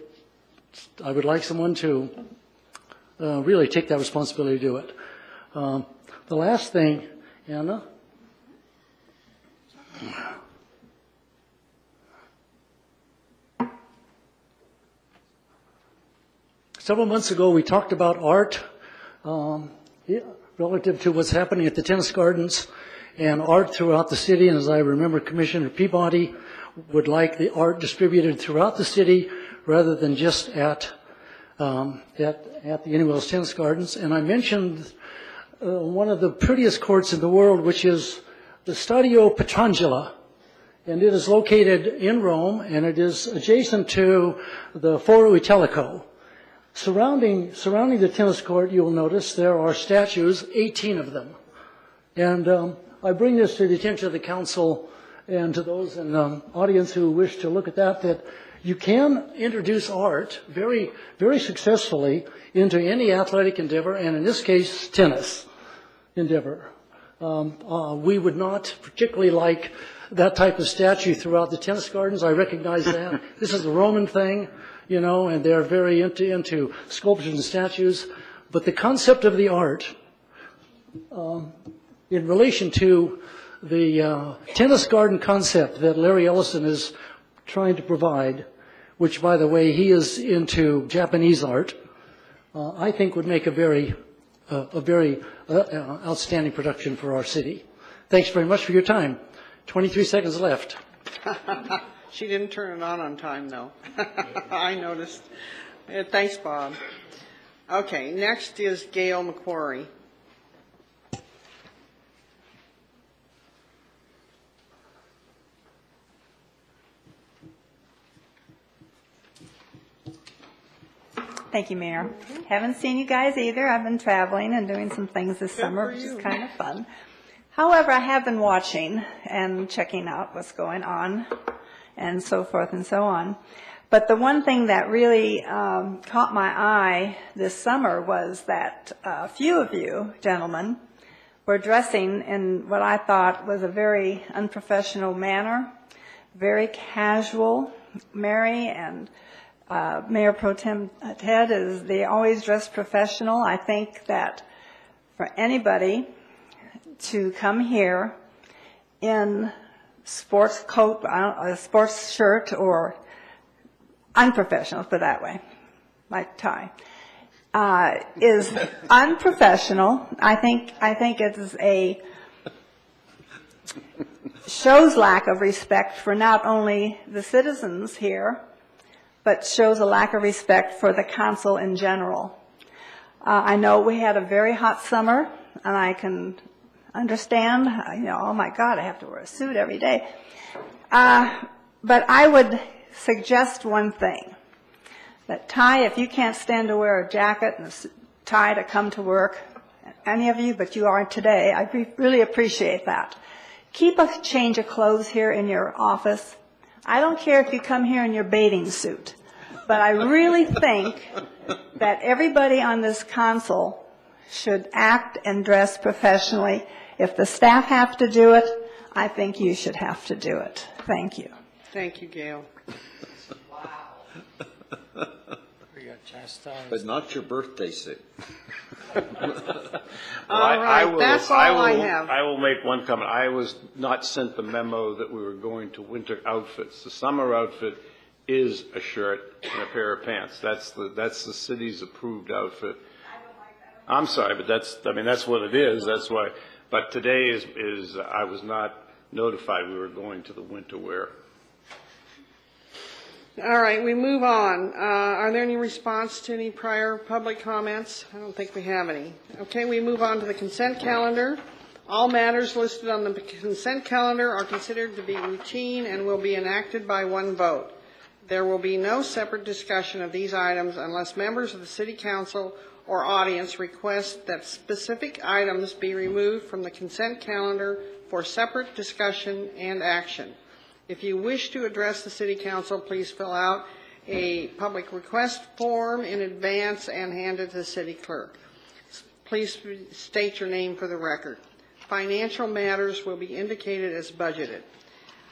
I would like someone to uh, really take that responsibility to do it. Um, the last thing, Anna. Several months ago, we talked about art um, yeah, relative to what's happening at the tennis gardens and art throughout the city. And as I remember, Commissioner Peabody would like the art distributed throughout the city rather than just at um, at, at the Indian Wells Tennis Gardens. And I mentioned uh, one of the prettiest courts in the world, which is the Stadio Pietrangeli. And it is located in Rome, and it is adjacent to the Foro Italico. Surrounding, surrounding the tennis court, you will notice there are statues, 18 of them. And um, I bring this to the attention of the council and to those in the um, audience who wish to look at that, that you can introduce art very, very successfully into any athletic endeavor, and in this case, tennis endeavor. Um, uh, we would not particularly like that type of statue throughout the tennis gardens. I recognize that. this is a Roman thing, you know, and they're very into, into sculptures and statues. But the concept of the art, um, in relation to the uh, tennis garden concept that Larry Ellison is trying to provide, which, by the way, he is into Japanese art, uh, I think would make a very, uh, a very uh, uh, outstanding production for our city. Thanks very much for your time. 23 seconds left. She didn't turn it on on time, though. I noticed. Uh, Thanks, Bob. Okay, next is Gail McQuarrie. Thank you, Mayor. Haven't seen you guys either. I've been traveling and doing some things this summer, which is kind of fun. However, I have been watching and checking out what's going on and so forth and so on. But the one thing that really um, caught my eye this summer was that a few of you gentlemen were dressing in what I thought was a very unprofessional manner, very casual. Mary and uh, Mayor Pro Tem Ted is they always dress professional. I think that for anybody to come here in sports coat, a sports shirt, or unprofessional, put it that way, like tie, uh, is unprofessional. I think I think it is a shows lack of respect for not only the citizens here, but shows a lack of respect for the council in general. Uh, I know we had a very hot summer, and I can understand, you know, oh my God, I have to wear a suit every day. Uh, But I would suggest one thing, that Ty, if you can't stand to wear a jacket and a tie to come to work, any of you, but you are today, I really appreciate that. Keep a change of clothes here in your office. I don't care if you come here in your bathing suit, but I really think that everybody on this council should act and dress professionally. If the staff have to do it, I think you should have to do it. Thank you. Thank you, Gail. But not your birthday suit. All I- I right, will- that's all I will- have. I will make one comment. I was not sent the memo that we were going to winter outfits. The summer outfit is a shirt and a pair of pants. That's the, that's the city's approved outfit. I'm sorry, but that's, I mean, that's what it is. That's why, but today is, is, I was not notified we were going to the winter wear. All right, we move on. Uh, Are there any response to any prior public comments? I don't think we have any. Okay, we move on to the consent calendar. All matters listed on the consent calendar are considered to be routine and will be enacted by one vote. There will be no separate discussion of these items unless members of the city council or audience request that specific items be removed from the consent calendar for separate discussion and action. If you wish to address the city council, please fill out a public request form in advance and hand it to the city clerk. Please state your name for the record. Financial matters will be indicated as budgeted.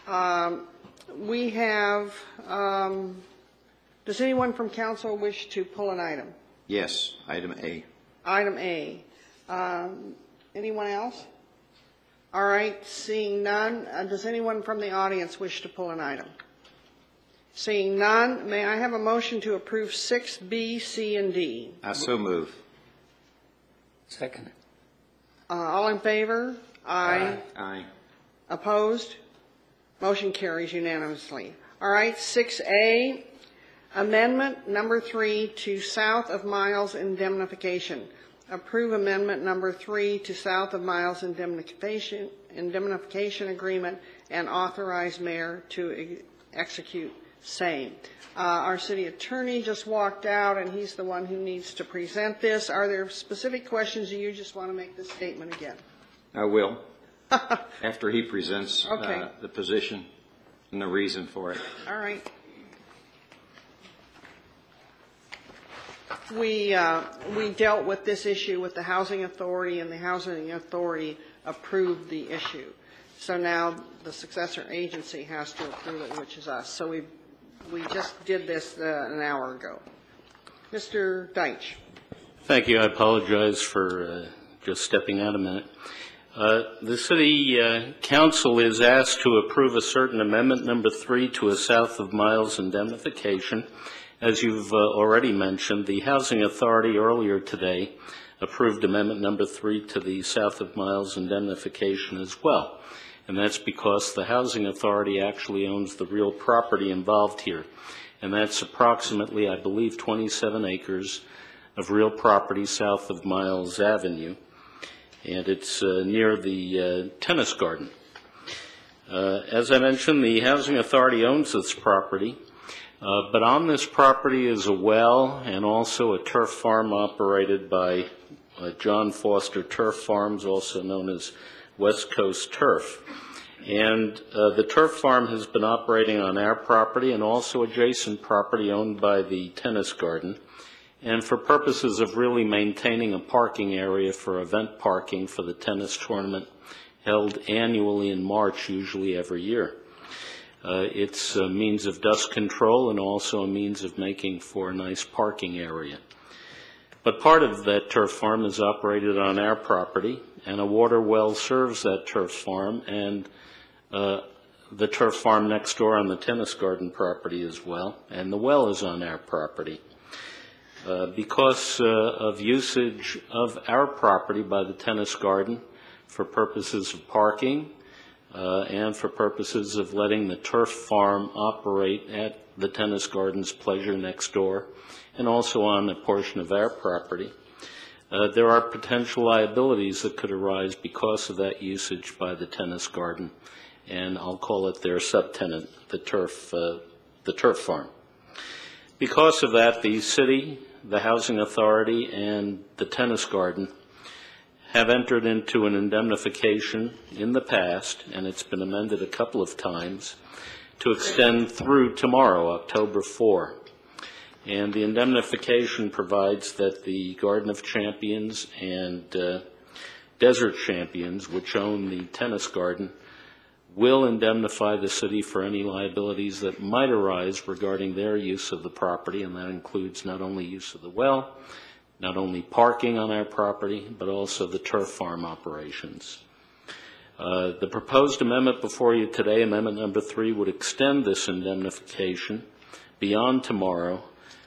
Um, We have, um, does anyone from council wish to pull an item? Yes, item A. Item A. Um, Anyone else? All right, seeing none, uh, does anyone from the audience wish to pull an item? Seeing none, may I have a motion to approve 6B, C, and D? I so move. Second. Uh, All in favor? Aye. Aye. Opposed? Motion carries unanimously. All right, 6A, amendment number three to south of Miles indemnification. Approve amendment number three to south of Miles indemnification, indemnification agreement and authorize mayor to e- execute same. Uh, Our city attorney just walked out, and he's the one who needs to present this. Are there specific questions, or you just want to make this statement again? I will, after he presents uh, Okay. the position and the reason for it. All right. We, uh, we dealt with this issue with the Housing Authority, and the Housing Authority approved the issue. So now the successor agency has to approve it, which is us. So we, we just did this uh, an hour ago. Mr. Deitsch. Thank you. I apologize for uh, just stepping out a minute. Uh, The city uh, council is asked to approve a certain amendment number three to a south of miles indemnification. As you've uh, already mentioned, the Housing Authority earlier today approved amendment number three to the south of miles indemnification as well. And that's because the Housing Authority actually owns the real property involved here. And that's approximately, I believe, 27 acres of real property south of Miles Avenue, and it's uh, near the uh, tennis garden. Uh, As I mentioned, the Housing Authority owns this property, uh, but on this property is a well and also a turf farm operated by uh, John Foster Turf Farms, also known as West Coast Turf. And uh, the turf farm has been operating on our property and also adjacent property owned by the tennis garden. And for purposes of really maintaining a parking area for event parking for the tennis tournament held annually in March, usually every year. Uh, It's a means of dust control and also a means of making for a nice parking area. But part of that turf farm is operated on our property, and a water well serves that turf farm, and uh, the turf farm next door on the tennis garden property as well, and the well is on our property. Uh, Because uh, of usage of our property by the tennis garden for purposes of parking uh, and for purposes of letting the turf farm operate at the tennis garden's pleasure next door, and also on a portion of our property, uh, there are potential liabilities that could arise because of that usage by the tennis garden, and I'll call it their subtenant, the turf, uh, the turf farm. Because of that, the city, the housing authority, and the tennis garden have entered into an indemnification in the past, and it's been amended a couple of times, to extend through tomorrow, October 4. And the indemnification provides that the Garden of Champions and uh, Desert Champions, which own the tennis garden, will indemnify the city for any liabilities that might arise regarding their use of the property, and that includes not only use of the well, not only parking on our property, but also the turf farm operations. Uh, The proposed amendment before you today, Amendment Number Three, would extend this indemnification beyond tomorrow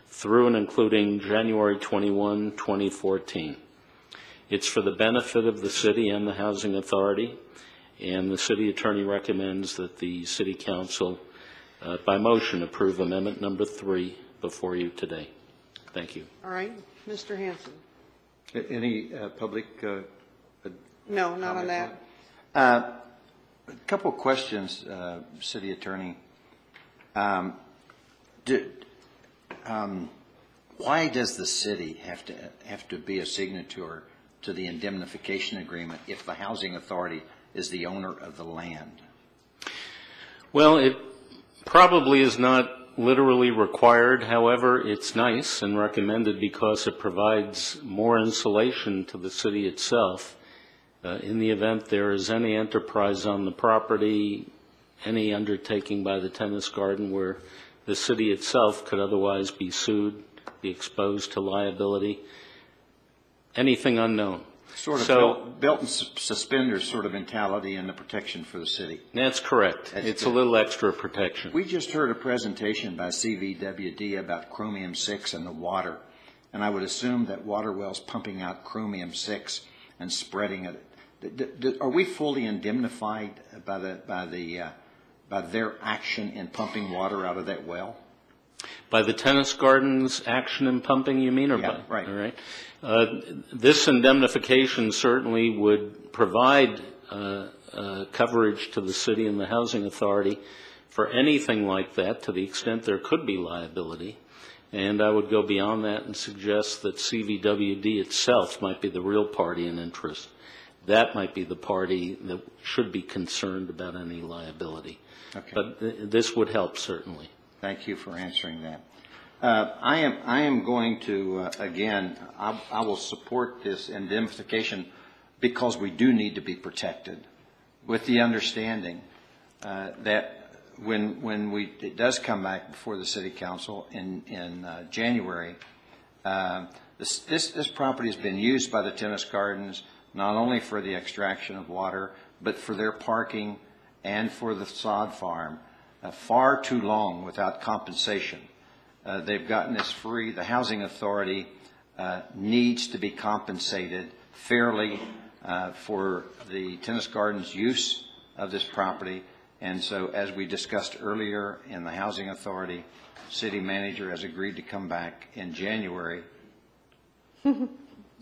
through and including January 21, 2014. It's for the benefit of the city and the housing authority, and the city attorney recommends that the city council, uh, by motion, approve Amendment Number Three before you today. Thank you. All right, Mr. Hanson? A- Any uh, public, uh, No, not on that. uh, a couple of questions, uh, City Attorney. Um, do- um, Why does the city have to, have to be a signatory to the indemnification agreement if the housing authority is the owner of the land? Well, it probably is not literally required. However, it's nice and recommended because it provides more insulation to the city itself. Uh, In the event there is any enterprise on the property, any undertaking by the tennis garden where the city itself could otherwise be sued, be exposed to liability, anything unknown. Sort of So- belt belt and sus- suspenders sort of mentality and the protection for the city. That's correct. That's It's a good. little extra protection. We just heard a presentation by CVWD about chromium-6 and the water, and I would assume that water wells pumping out chromium-6 and spreading it. D- d- d- Are we fully indemnified by the, by the, uh, by their action in pumping water out of that well? By the tennis garden's action and pumping, you mean, or Yeah, by? right. All right. Uh, This indemnification certainly would provide uh, uh, coverage to the city and the housing authority for anything like that, to the extent there could be liability. And I would go beyond that and suggest that CVWD itself might be the real party in interest. That might be the party that should be concerned about any liability. Okay. But th- this would help, certainly. Thank you for answering that. Uh, I am, I am going to, uh, again, I I will support this indemnification because we do need to be protected, with the understanding uh, that when, when we, it does come back before the city council in, in uh, January, uh, this, this, this property has been used by the tennis gardens, not only for the extraction of water, but for their parking and for the sod farm, uh, far too long without compensation. Uh, They've gotten this free. The housing authority uh, needs to be compensated fairly uh, for the tennis garden's use of this property. And so, as we discussed earlier in the housing authority, city manager has agreed to come back in January.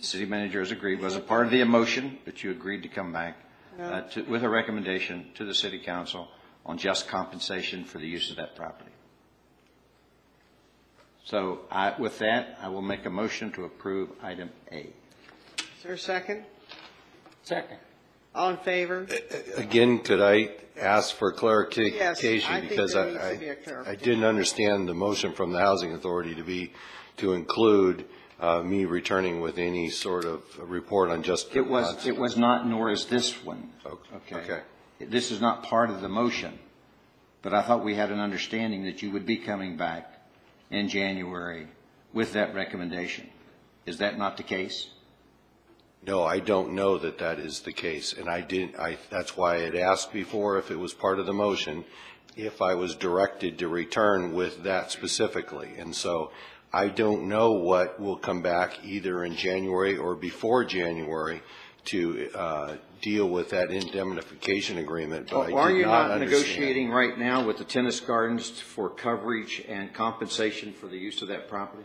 City manager has agreed, was a part of the emotion, but you agreed to come back uh, to- with a recommendation to the city council on just compensation for the use of that property. So I, with that, I will make a motion to approve item A. Is there a second? Second. All in favor? Again, could I ask for Yes, clarification? I think Because there needs to I, be a I- clarification. I didn't understand the motion from the Housing Authority to be, to include uh, me returning with any sort of report on just. It was, it was not, nor is this one. Okay. Okay. This is not part of the motion, but I thought we had an understanding that you would be coming back in January with that recommendation. Is that not the case? No, I don't know that that is the case, and I didn't, I, that's why I had asked before if it was part of the motion, if I was directed to return with that specifically. And so I don't know what will come back either in January or before January to uh, deal with that indemnification agreement, but I Are did you not not understand. negotiating right now with the tennis gardens for coverage and compensation for the use of that property?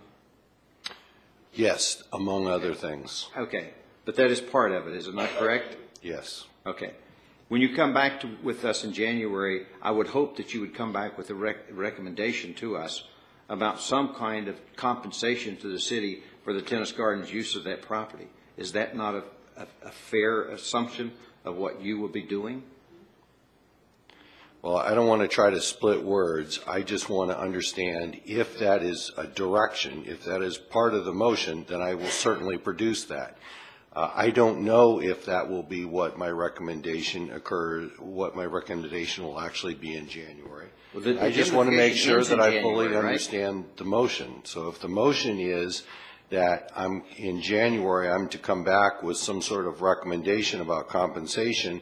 Yes, among other things, Okay, but that is part of it, is it not correct? yes. Okay. When you come back to, with us in January, I would hope that you would come back with a rec- recommendation to us about some kind of compensation to the city for the tennis gardens' use of that property. Is that not a, a, a fair assumption of what you will be doing? Well, I don't want to try to split words. I just want to understand if that is a direction, if that is part of the motion, then I will certainly produce that. Uh, I don't know if that will be what my recommendation occurs, what my recommendation will actually be in January. Well, the I just want to make sure that I fully right? understand the motion. So if the motion is that I'm, in January, I'm to come back with some sort of recommendation about compensation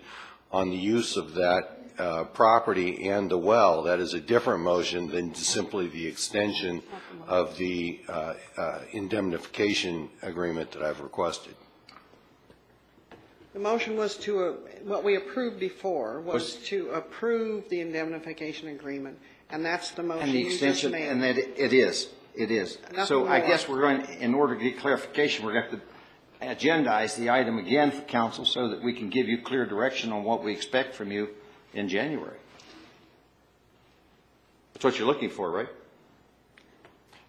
on the use of that uh, property and the well, that is a different motion than simply the extension of the uh, uh, indemnification agreement that I've requested. The motion was to, uh, what we approved before was to approve the indemnification agreement, and that's the motion And the you just extension, made. and that, it is, it is. Nothing So I more. guess we're going, in order to get clarification, we're going to have to agendize the item again for council so that we can give you clear direction on what we expect from you in January. That's what you're looking for, right?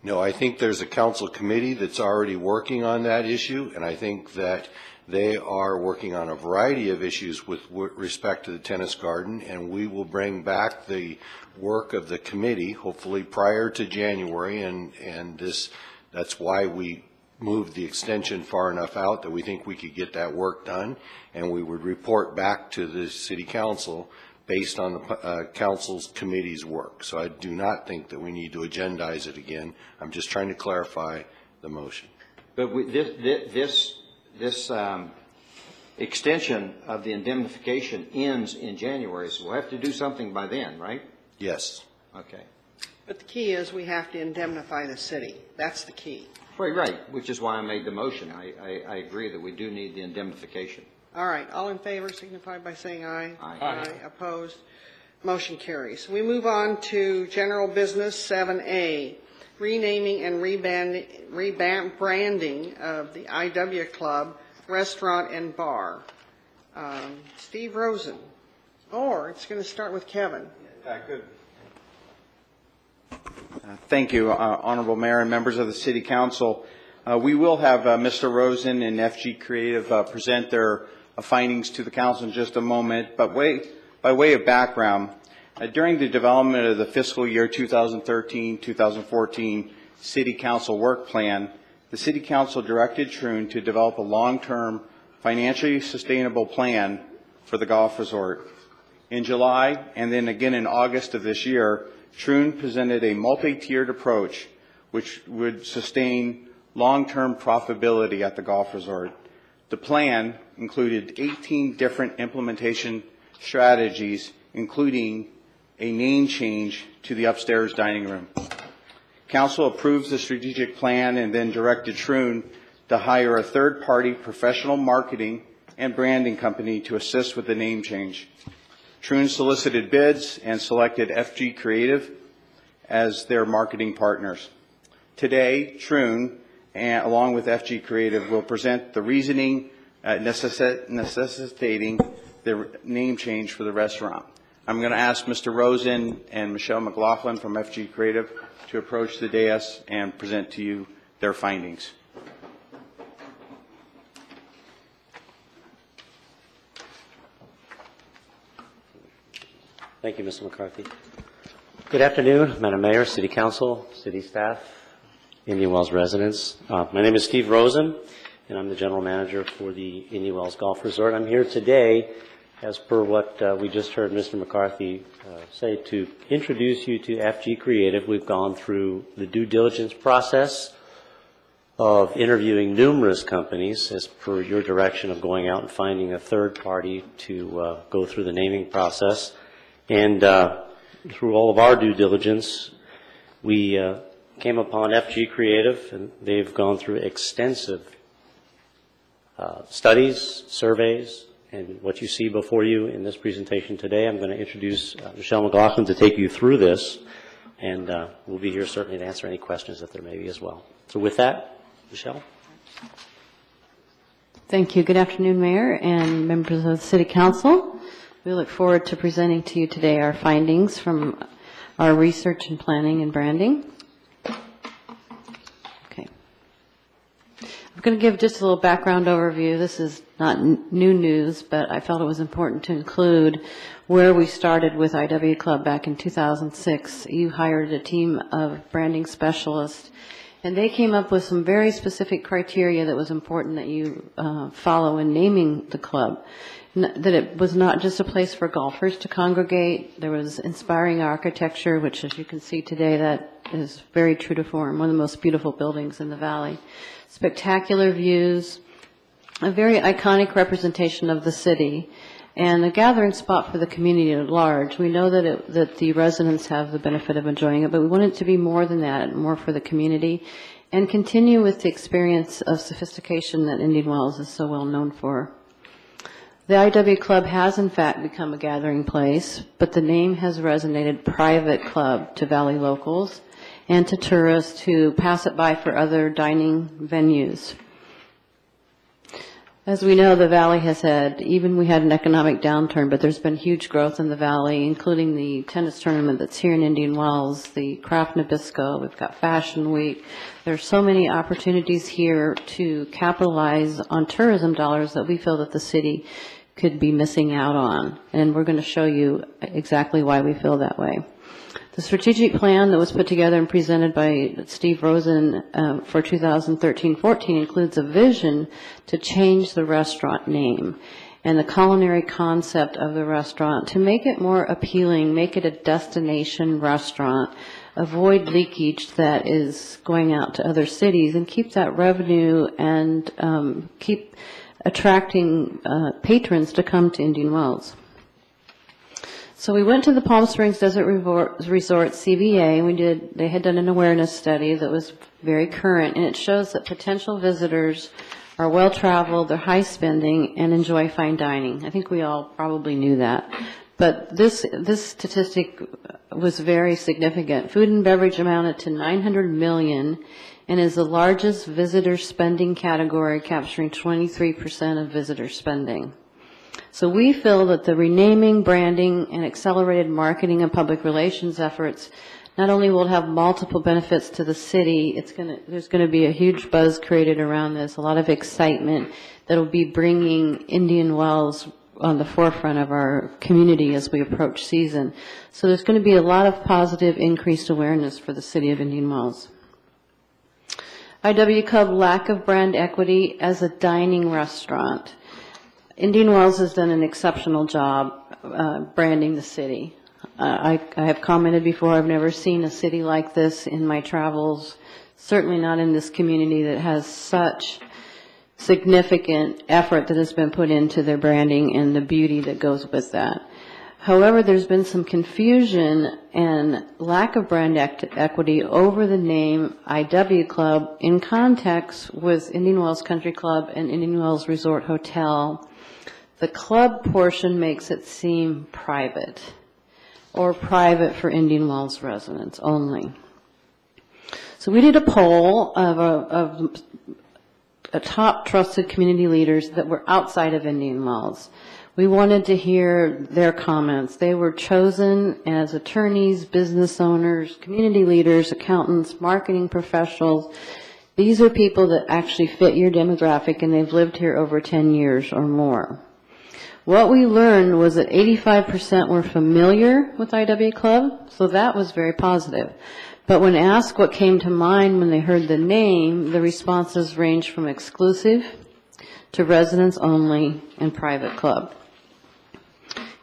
No, I think there's a council committee that's already working on that issue, and I think that they are working on a variety of issues with w- respect to the tennis garden, and we will bring back the work of the committee, hopefully prior to January, and, and this, that's why we moved the extension far enough out that we think we could get that work done, and we would report back to the city council based on the uh, council's committee's work. So I do not think that we need to agendize it again. I'm just trying to clarify the motion. But we, this, this, this, um, extension of the indemnification ends in January, so we'll have to do something by then, right? Yes. Okay. But the key is we have to indemnify the city. That's the key. Right, right, which is why I made the motion. I, I, I agree that we do need the indemnification. All right, all in favor signify by saying aye. Aye. Opposed? Motion carries. We move on to general business 7A, renaming and reband- rebranding of the IW Club Restaurant and Bar. Um, Steve Rosen, or it's going to start with Kevin. Good. Thank you, uh, Honorable Mayor and members of the City Council. Uh, We will have uh, Mr. Rosen and FG Creative uh, present their uh, findings to the council in just a moment, but way- by way of background, uh, during the development of the fiscal year 2013-2014 City Council Work Plan, the City Council directed Troon to develop a long-term, financially sustainable plan for the golf resort. In July, and then again in August of this year, Troon presented a multi-tiered approach which would sustain long-term profitability at the golf resort. The plan included 18 different implementation strategies, including a name change to the upstairs dining room. Council approves the strategic plan and then directed Troon to hire a third-party professional marketing and branding company to assist with the name change. Troon solicited bids and selected FG Creative as their marketing partners. Today, Troon, and- along with FG Creative, will present the reasoning uh, necessi- necessitating the name change for the restaurant. I'm going to ask Mr. Rosen and Michelle McLaughlin from FG Creative to approach the dais and present to you their findings. Thank you, Mr. McCarthy. Good afternoon, Madam Mayor, City Council, City staff, Indian Wells residents. Uh, My name is Steve Rosen, and I'm the General Manager for the Indian Wells Golf Resort. I'm here today, as per what uh, we just heard Mr. McCarthy uh, say, to introduce you to FG Creative. We've gone through the due diligence process of interviewing numerous companies as per your direction of going out and finding a third party to uh, go through the naming process. And uh, through all of our due diligence, we uh, came upon FG Creative, and they've gone through extensive uh, studies, surveys, and what you see before you in this presentation today. I'm going to introduce uh, Michelle McLaughlin to take you through this, and uh, we'll be here certainly to answer any questions that there may be as well. So with that, Michelle? Thank you. Good afternoon, Mayor and members of the City Council. We look forward to presenting to you today our findings from our research and planning and branding. Okay. I'm going to give just a little background overview. This is not n- new news, but I felt it was important to include where we started with IW Club back in 2006. You hired a team of branding specialists and they came up with some very specific criteria that was important that you uh, follow in naming the club. That it was not just a place for golfers to congregate. There was inspiring architecture, which, as you can see today, that is very true to form. One of the most beautiful buildings in the valley. Spectacular views, a very iconic representation of the city, and a gathering spot for the community at large. We know that it, that the residents have the benefit of enjoying it, but we want it to be more than that, more for the community, and continue with the experience of sophistication that Indian Wells is so well known for. The IW Club has in fact become a gathering place, but the name has resonated private club to Valley locals and to tourists who pass it by for other dining venues. As we know, the valley has had, even we had an economic downturn, but there's been huge growth in the valley, including the tennis tournament that's here in Indian Wells, the Kraft Nabisco, we've got Fashion Week. There's so many opportunities here to capitalize on tourism dollars that we feel that the city could be missing out on. And we're going to show you exactly why we feel that way. The strategic plan that was put together and presented by Steve Rosen uh, for 2013-14 includes a vision to change the restaurant name and the culinary concept of the restaurant to make it more appealing, make it a destination restaurant, avoid leakage that is going out to other cities, and keep that revenue and um, keep attracting uh, patrons to come to Indian Wells. So we went to the Palm Springs Desert Resort, CVA. We did. They had done an awareness study that was very current, and it shows that potential visitors are well traveled, they're high spending, and enjoy fine dining. I think we all probably knew that. But this this statistic was very significant. Food and beverage amounted to 900 million and is the largest visitor spending category, capturing 23% of visitor spending. So we feel that the renaming, branding, and accelerated marketing and public relations efforts not only will have multiple benefits to the city, it's going to, there's going to be a huge buzz created around this, a lot of excitement that will be bringing Indian Wells on the forefront of our community as we approach season. So there's going to be a lot of positive increased awareness for the city of Indian Wells. IW Club lack of brand equity as a dining restaurant. Indian Wells has done an exceptional job uh, branding the city. Uh, I, I have commented before, I've never seen a city like this in my travels, certainly not in this community that has such significant effort that has been put into their branding and the beauty that goes with that. However, there's been some confusion and lack of brand ect- equity over the name IW Club in context with Indian Wells Country Club and Indian Wells Resort Hotel. The club portion makes it seem private or private for Indian Wells residents only. So we did a poll of, a, of a top trusted community leaders that were outside of Indian Wells. We wanted to hear their comments. They were chosen as attorneys, business owners, community leaders, accountants, marketing professionals. These are people that actually fit your demographic and they've lived here over 10 years or more. What we learned was that 85% were familiar with IW Club, so that was very positive. But when asked what came to mind when they heard the name, the responses ranged from exclusive to residents only and private club.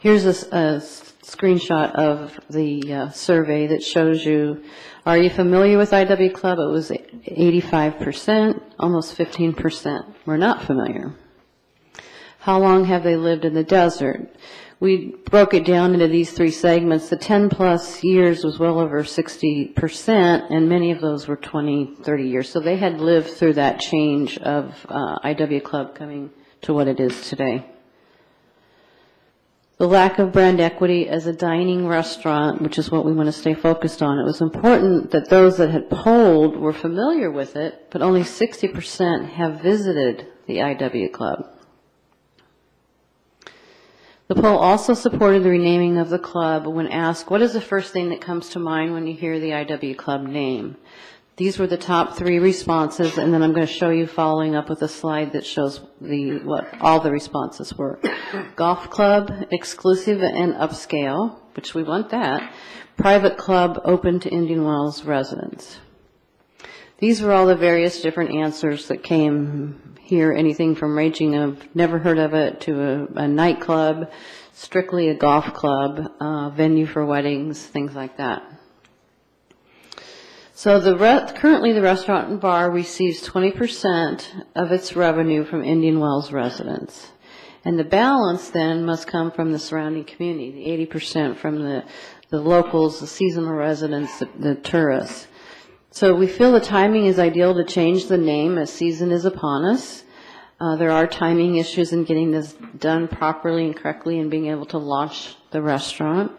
Here's a, screenshot of the uh, survey that shows you, are you familiar with IW Club? It was 85%, almost 15% were not familiar. How long have they lived in the desert? We broke it down into these three segments. The 10-plus years was well over 60%, and many of those were 20, 30 years. So they had lived through that change of uh, IW Club coming to what it is today. The lack of brand equity as a dining restaurant, which is what we want to stay focused on. It was important that those that had polled were familiar with it, but only 60% have visited the IW Club. The poll also supported the renaming of the club when asked, what is the first thing that comes to mind when you hear the IW Club name? These were the top three responses, and then I'm going to show you following up with a slide that shows the, what all the responses were. Golf club, exclusive and upscale, which we want that. Private club, open to Indian Wells residents. These were all the various different answers that came here, anything from raging of never heard of it to a, a nightclub, strictly a golf club, uh, venue for weddings, things like that. So the re- currently the restaurant and bar receives 20% of its revenue from Indian Wells residents. And the balance then must come from the surrounding community, the 80% from the, the locals, the seasonal residents, the, the tourists. So we feel the timing is ideal to change the name as season is upon us. Uh, there are timing issues in getting this done properly and correctly and being able to launch the restaurant.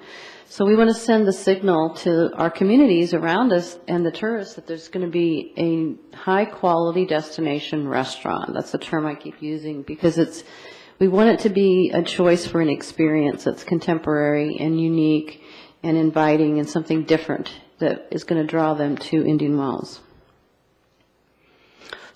So we want to send the signal to our communities around us and the tourists that there's going to be a high-quality destination restaurant. That's the term I keep using because it's, we want it to be a choice for an experience that's contemporary and unique and inviting and something different that is going to draw them to Indian Wells.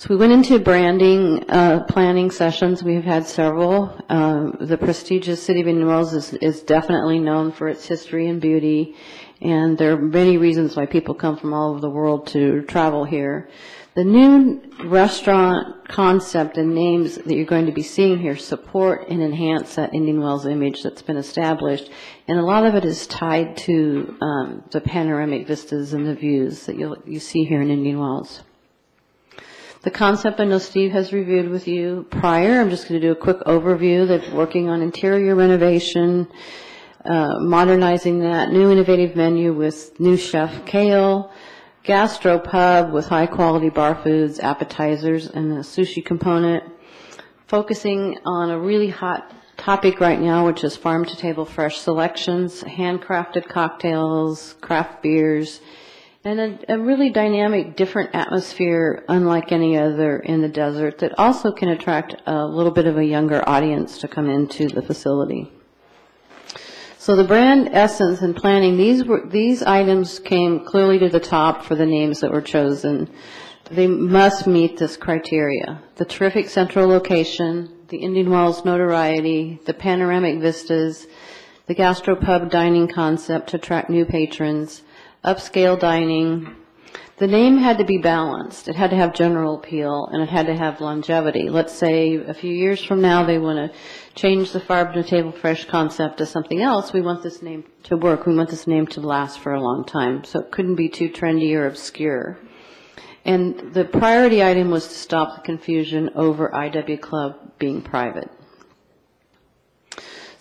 So we went into branding uh, planning sessions. We've had several. Um, the prestigious City of Indian Wells is, is definitely known for its history and beauty, and there are many reasons why people come from all over the world to travel here. The new restaurant concept and names that you're going to be seeing here support and enhance that Indian Wells image that's been established, and a lot of it is tied to um, the panoramic vistas and the views that you'll, you see here in Indian Wells. The concept I know Steve has reviewed with you prior. I'm just going to do a quick overview. They're working on interior renovation, uh, modernizing that, new innovative menu with new chef Kale, gastro pub with high quality bar foods, appetizers, and a sushi component. Focusing on a really hot topic right now, which is farm to table fresh selections, handcrafted cocktails, craft beers, and a, a really dynamic, different atmosphere, unlike any other in the desert, that also can attract a little bit of a younger audience to come into the facility. So the brand essence and planning, these were, these items came clearly to the top for the names that were chosen. They must meet this criteria. The terrific central location, the Indian Wells notoriety, the panoramic vistas, the gastropub dining concept to attract new patrons, upscale dining. The name had to be balanced. It had to have general appeal and it had to have longevity. Let's say a few years from now they want to change the farm to table fresh concept to something else. We want this name to work. We want this name to last for a long time. So it couldn't be too trendy or obscure. And the priority item was to stop the confusion over IW Club being private.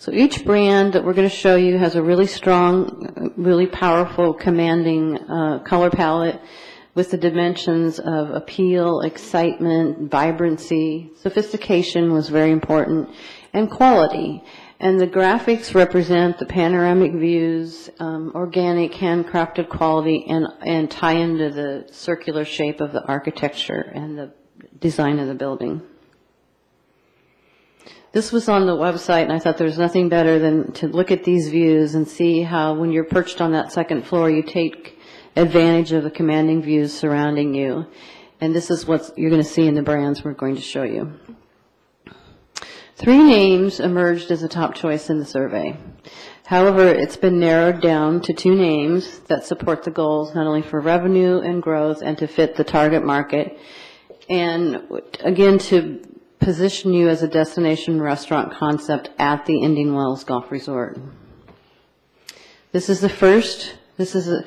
So each brand that we're going to show you has a really strong, really powerful, commanding uh, color palette with the dimensions of appeal, excitement, vibrancy. Sophistication was very important, and quality. And the graphics represent the panoramic views, um, organic, handcrafted quality, and, and tie into the circular shape of the architecture and the design of the building. This was on the website, and I thought there was nothing better than to look at these views and see how, when you're perched on that second floor, you take advantage of the commanding views surrounding you. And this is what you're going to see in the brands we're going to show you. Three names emerged as a top choice in the survey. However, it's been narrowed down to two names that support the goals not only for revenue and growth and to fit the target market, and again, to position you as a destination restaurant concept at the Indian Wells Golf Resort. This is the first, this is a,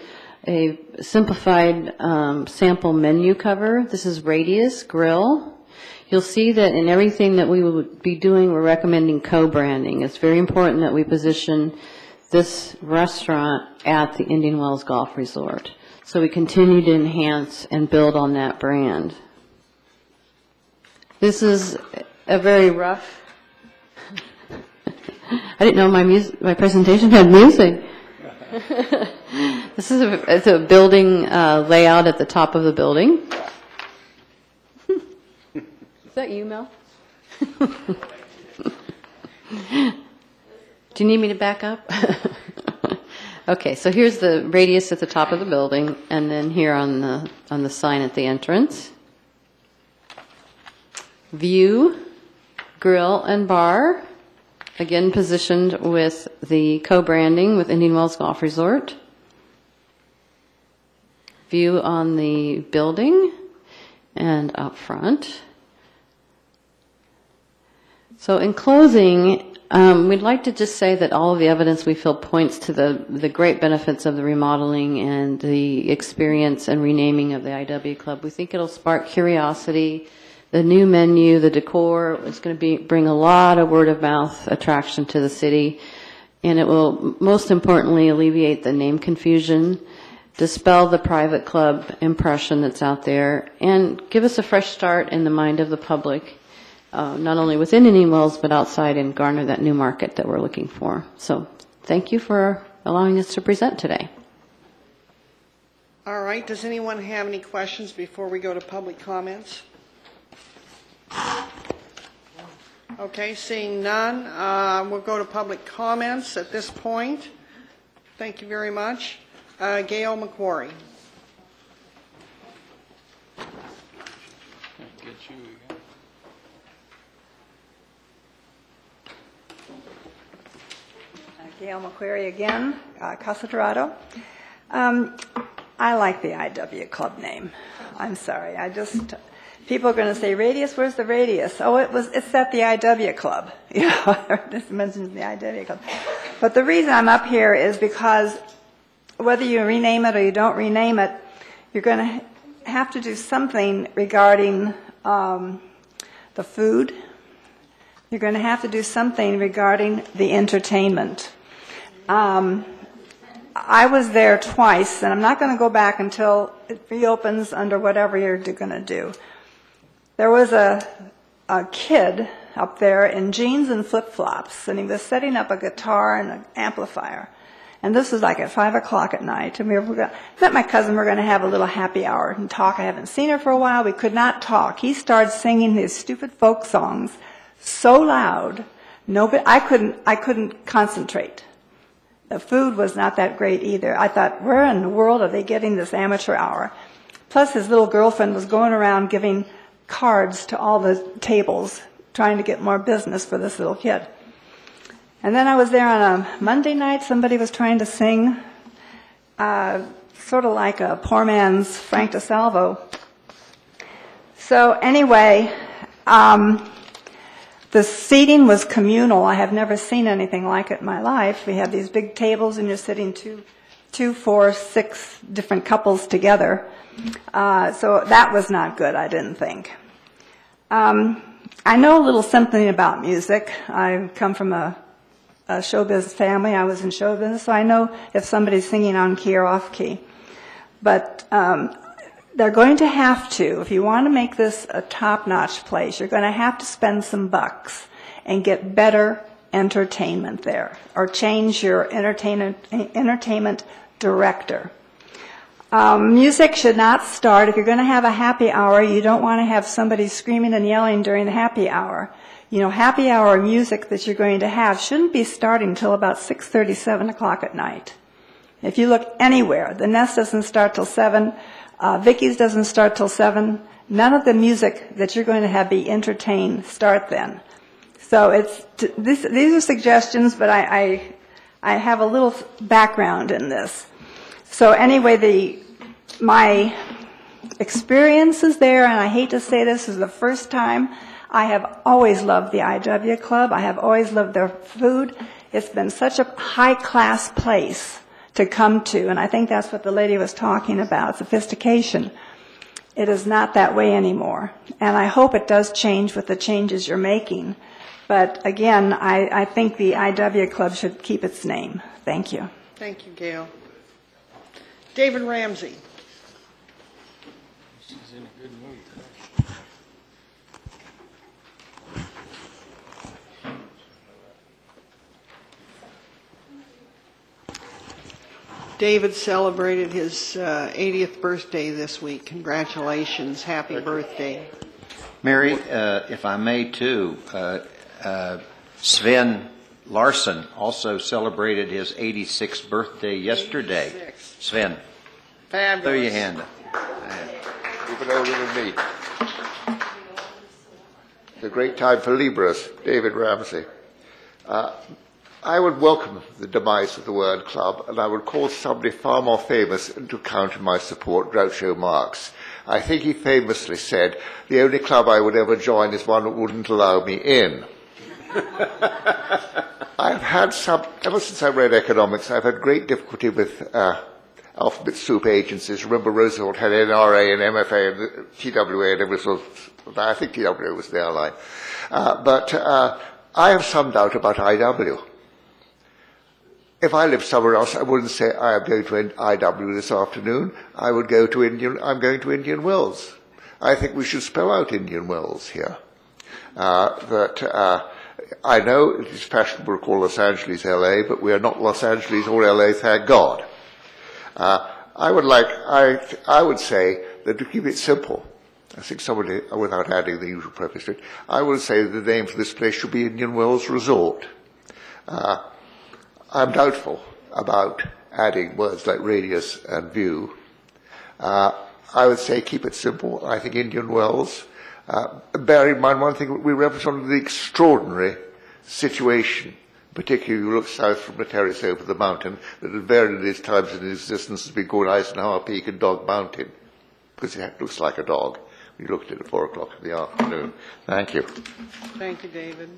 a simplified um, sample menu cover. This is Radius Grill. You'll see that in everything that we will be doing, we're recommending co-branding. It's very important that we position this restaurant at the Indian Wells Golf Resort. So we continue to enhance and build on that brand. This is a very rough, I didn't know my music, my presentation had music. This is a, it's a building uh, layout at the top of the building. Is that you, Mel? Do you need me to back up? Okay, so here's the radius at the top of the building, and then here on the, on the sign at the entrance. View, grill and bar, again positioned with the co-branding with Indian Wells Golf Resort. View on the building and up front. So in closing, um, we'd like to just say that all of the evidence we feel points to the, the great benefits of the remodeling and the experience and renaming of the IW Club. We think it'll spark curiosity. The new menu, the decor is going to be, bring a lot of word of mouth attraction to the city. And it will most importantly alleviate the name confusion, dispel the private club impression that's out there, and give us a fresh start in the mind of the public uh, not only within Indian Wells, but outside and garner that new market that we're looking for. So thank you for allowing us to present today. All right, does anyone have any questions before we go to public comments? Okay, seeing none, uh, we'll go to public comments at this point. Thank you very much. Uh, Gail McQuarrie. Gail McQuarrie again, uh, Casa Dorado. Um, I like the IW Club name. I'm sorry. I just people are going to say radius. Where's the radius? Oh, it was. It's at the IW Club. Know, this mentions the IW Club. But the reason I'm up here is because whether you rename it or you don't rename it, you're going to have to do something regarding um, the food. You're going to have to do something regarding the entertainment. Um, I was there twice, and I'm not going to go back until it reopens under whatever you're going to do. There was a, a kid up there in jeans and flip flops, and he was setting up a guitar and an amplifier. And this was like at five o'clock at night. And we were gonna, met my cousin. We're going to have a little happy hour and talk. I haven't seen her for a while. We could not talk. He started singing his stupid folk songs so loud, nobody. I couldn't. I couldn't concentrate. The food was not that great either. I thought, where in the world are they getting this amateur hour? Plus, his little girlfriend was going around giving cards to all the tables, trying to get more business for this little kid. And then I was there on a Monday night. Somebody was trying to sing, uh, sort of like a poor man's Frank DeSalvo. So anyway, um, the seating was communal. I have never seen anything like it in my life. We have these big tables, and you're sitting two, two, four, six different couples together. Uh, so that was not good, I didn't think. Um, I know a little something about music. I come from a, a showbiz family. I was in showbiz, so I know if somebody's singing on key or off key. But um, they're going to have to, if you want to make this a top-notch place, you're going to have to spend some bucks and get better entertainment there, or change your entertainment entertainment director. Um, music should not start. If you're going to have a happy hour, you don't want to have somebody screaming and yelling during the happy hour. You know, happy hour music that you're going to have shouldn't be starting until about 6:30, 7 o'clock at night. If you look anywhere, the nest doesn't start till 7. Uh, Vicky's doesn't start till 7. None of the music that you're going to have be entertained start then. So it's, this, these are suggestions, but I, I, I have a little background in this. So anyway, the, my experience is there, and I hate to say this, is the first time. I have always loved the IW Club. I have always loved their food. It's been such a high-class place to come to, and I think that's what the lady was talking about, sophistication. It is not that way anymore, and I hope it does change with the changes you're making. But again, I, I think the IW Club should keep its name. Thank you. Thank you, Gail. David Ramsey. David celebrated his uh, 80th birthday this week. Congratulations. Happy birthday. Mary, uh, if I may too, uh, uh, Sven Larson also celebrated his 86th birthday yesterday. 86. Sven, Fabulous. throw your hand up. even older than me. It's a great time for Libras, David Ramsey. Uh, I would welcome the demise of the Word Club, and I would call somebody far more famous to counter my support, Groucho Marx. I think he famously said, the only club I would ever join is one that wouldn't allow me in. I've had some, ever since I read economics, I've had great difficulty with uh, alphabet soup agencies. Remember Roosevelt had NRA and MFA and TWA and every sort of, I think TWA was the airline. Uh, but uh, I have some doubt about IW. If I lived somewhere else, I wouldn't say I am going to IW this afternoon. I would go to Indian, I'm going to Indian Wells. I think we should spell out Indian Wells here. Uh, that, uh, I know it is fashionable to call Los Angeles LA, but we are not Los Angeles or LA, thank God. Uh, I would like, I, I would say that to keep it simple, I think somebody, without adding the usual preface to it, I would say the name for this place should be Indian Wells Resort. Uh, I'm doubtful about adding words like radius and view. Uh, I would say keep it simple. I think Indian Wells. Uh, bear in mind one thing, we represent the extraordinary situation, particularly if you look south from the terrace over the mountain, that at various times in existence has been called Eisenhower Peak and Dog Mountain, because it looks like a dog. We looked at it at four o'clock in the afternoon. Thank you. Thank you, David.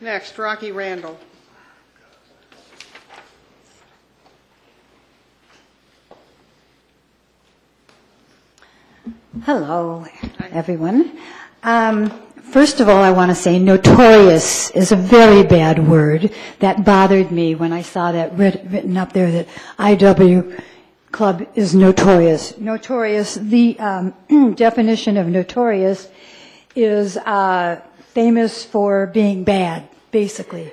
Next, Rocky Randall. Hello, everyone. Um, first of all, I want to say notorious is a very bad word. That bothered me when I saw that writ- written up there that IW Club is notorious. Notorious, the um, definition of notorious is uh, famous for being bad, basically.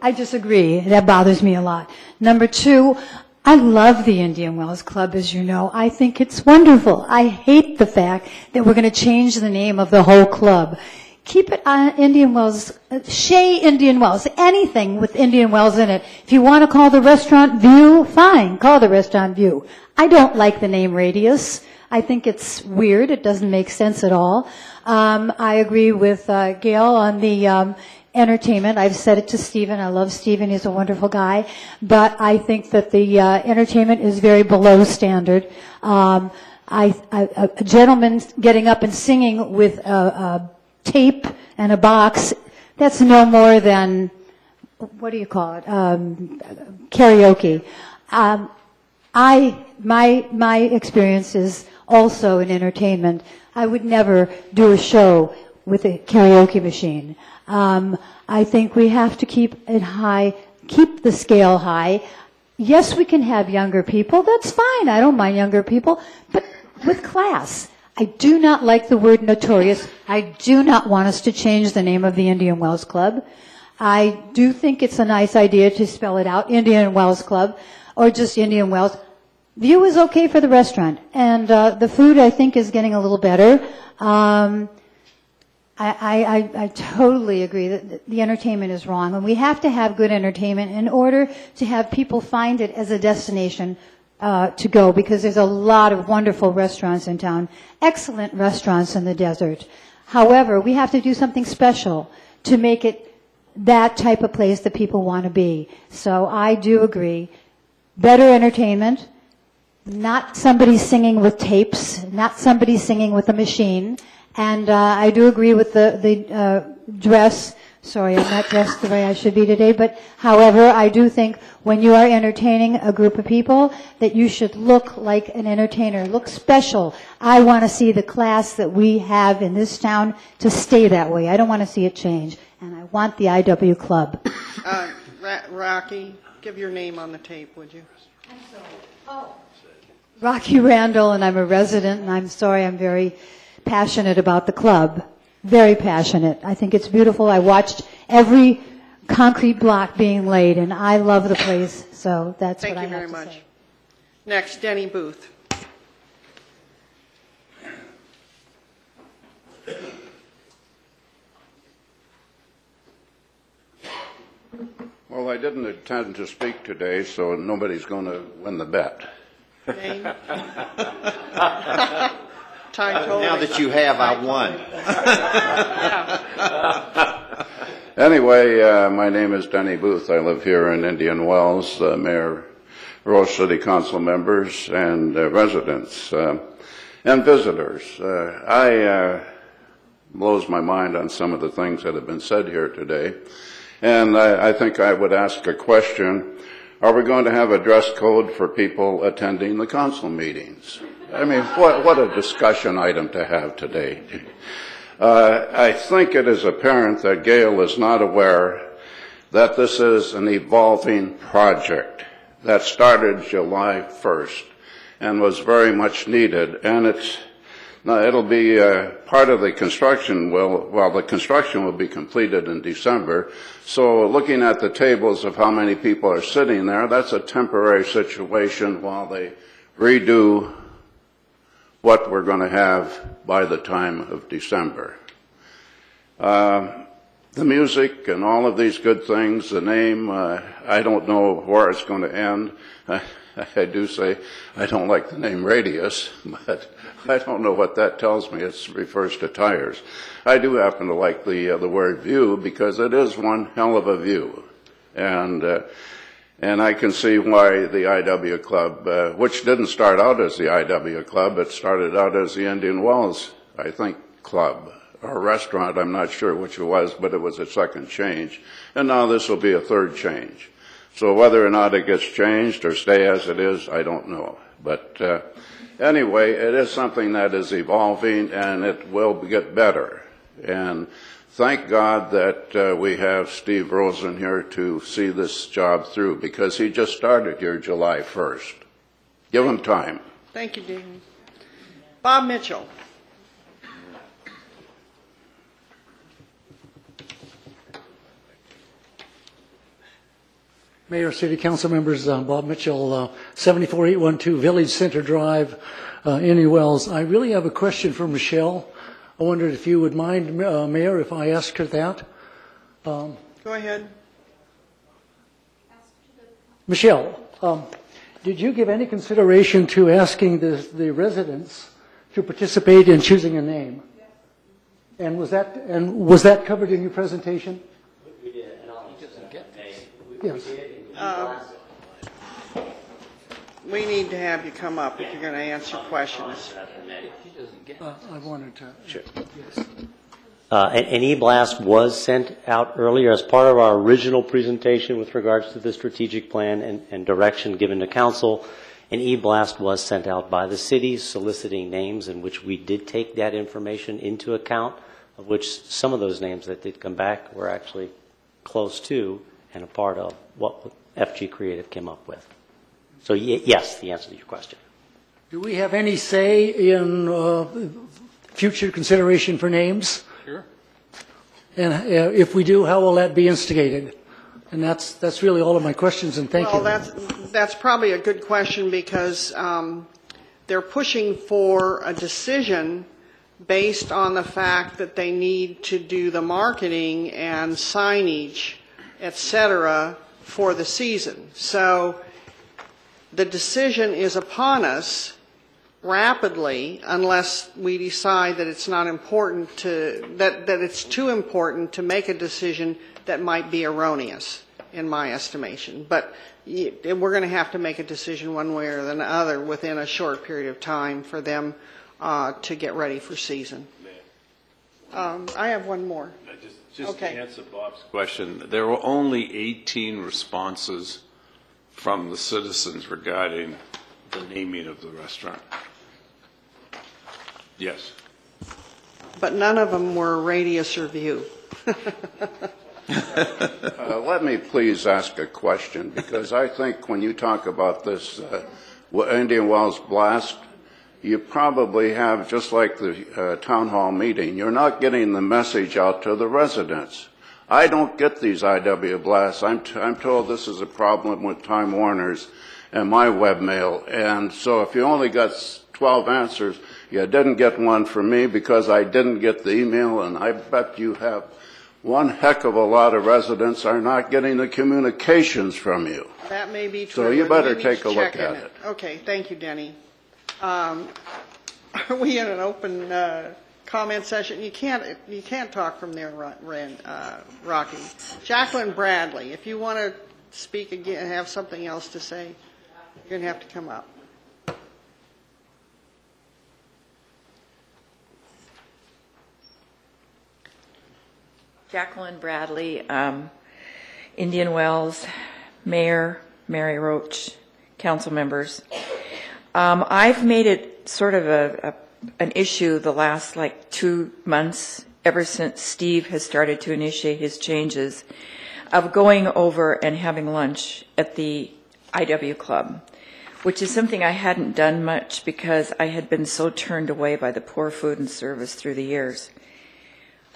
I disagree. That bothers me a lot. Number two, I love the Indian Wells Club, as you know. I think it's wonderful. I hate the fact that we're going to change the name of the whole club. Keep it on Indian Wells, uh, Shea Indian Wells, anything with Indian Wells in it. If you want to call the restaurant View, fine, call the restaurant View. I don't like the name Radius. I think it's weird. It doesn't make sense at all. Um, I agree with uh, Gail on the um, entertainment. I've said it to Stephen. I love Stephen. He's a wonderful guy. But I think that the uh, entertainment is very below standard. Um, I, I, a gentleman getting up and singing with a, a tape and a box, that's no more than, what do you call it, um, karaoke. Um, I, my, my experience is also in entertainment. I would never do a show with a karaoke machine. Um, I think we have to keep it high, keep the scale high. Yes, we can have younger people. That's fine. I don't mind younger people, but with class. I do not like the word notorious. I do not want us to change the name of the Indian Wells Club. I do think it's a nice idea to spell it out, Indian Wells Club, or just Indian Wells. View is okay for the restaurant, and uh, the food I think is getting a little better. Um, I, I, I totally agree that the entertainment is wrong, and we have to have good entertainment in order to have people find it as a destination uh, to go, because there's a lot of wonderful restaurants in town, excellent restaurants in the desert. However, we have to do something special to make it that type of place that people want to be. So I do agree. Better entertainment, not somebody singing with tapes, not somebody singing with a machine. And uh, I do agree with the, the uh, dress. Sorry, I'm not dressed the way I should be today. But however, I do think when you are entertaining a group of people, that you should look like an entertainer, look special. I want to see the class that we have in this town to stay that way. I don't want to see it change. And I want the IW Club. Uh, Ra- Rocky, give your name on the tape, would you? Oh Rocky Randall, and I'm a resident, and I'm sorry, I'm very passionate about the club. Very passionate. I think it's beautiful. I watched every concrete block being laid, and I love the place, so that's Thank what I you have very to much. say. Next, Denny Booth. Well, I didn't intend to speak today, so nobody's going to win the bet. Name? Ty Toley. Now that you have, I won. Anyway, uh, my name is Denny Booth. I live here in Indian Wells. Uh, Mayor, Rose City Council members, and uh, residents uh, and visitors. Uh, I uh, blows my mind on some of the things that have been said here today, and I, I think I would ask a question: Are we going to have a dress code for people attending the council meetings? I mean, what, what a discussion item to have today. Uh, I think it is apparent that Gail is not aware that this is an evolving project that started July 1st and was very much needed. And it's, it'll be uh, part of the construction will, well, the construction will be completed in December. So looking at the tables of how many people are sitting there, that's a temporary situation while they redo what we're going to have by the time of December. Uh, the music and all of these good things, the name, uh, I don't know where it's going to end. I do say I don't like the name Radius, but I don't know what that tells me. It refers to tires. I do happen to like the uh, the word view because it is one hell of a view, and uh, and I can see why the IW Club, uh, which didn't start out as the IW Club, it started out as the Indian Wells, I think, club or restaurant. I'm not sure which it was, but it was a second change, and now this will be a third change. So whether or not it gets changed or stay as it is, I don't know. But uh, anyway, it is something that is evolving, and it will get better. And thank God that uh, we have Steve Rosen here to see this job through because he just started here July 1st. Give him time. Thank you, Dean. Bob Mitchell. Mayor, City Council members, uh, Bob Mitchell, uh, 74812 Village Center Drive, uh, Indian Wells. I really have a question for Michelle. I wondered if you would mind, uh, Mayor, if I asked her that. Um, Go ahead. Michelle, um, did you give any consideration to asking the, the residents to participate in choosing a name? And was that, and was that covered in your presentation? We did, and I'll just get Yes. Um, We need to have you come up if you're going to answer questions. Uh, I wanted to. Sure. Yes. Uh, An an e-blast was sent out earlier as part of our original presentation with regards to the strategic plan and and direction given to council. An e-blast was sent out by the city soliciting names in which we did take that information into account, of which some of those names that did come back were actually close to and a part of what FG Creative came up with. So ye- yes, the answer to your question. Do we have any say in uh, future consideration for names? Sure. And uh, if we do, how will that be instigated? And that's, that's really all of my questions, and thank you. Well, you. that's, that's probably a good question because um, they're pushing for a decision based on the fact that they need to do the marketing and signage, et cetera, for the season. So the decision is upon us rapidly unless we decide that it's not important to, that, that it's too important to make a decision that might be erroneous, in my estimation. But y- we're going to have to make a decision one way or the other within a short period of time for them uh, to get ready for season. Um, I have one more. Just to Okay. answer Bob's question, there were only 18 responses from the citizens regarding the naming of the restaurant. Yes. But none of them were radius or view. Uh, Let me please ask a question, because I think when you talk about this uh, w- Indian Wells blast, you probably have, just like the uh, town hall meeting, you're not getting the message out to the residents. I don't get these IW blasts. I'm, t- I'm told this is a problem with Time Warner's and my webmail. And so if you only got 12 answers, you didn't get one from me because I didn't get the email, and I bet you have one heck of a lot of residents are not getting the communications from you. That may be true. So you better take a look check at it. Okay, thank you, Denny. Um, Are we in an open uh, comment session? You can't, you can't talk from there, Ran- uh, Rocky. Jacqueline Bradley, if you want to speak again, have something else to say, you're going to have to come up. Jacqueline Bradley, um, Indian Wells, Mayor, Mary Roche, council members. Um, I've made it sort of a, an issue the last like two months, ever since Steve has started to initiate his changes, of going over and having lunch at the IW Club, which is something I hadn't done much because I had been so turned away by the poor food and service through the years.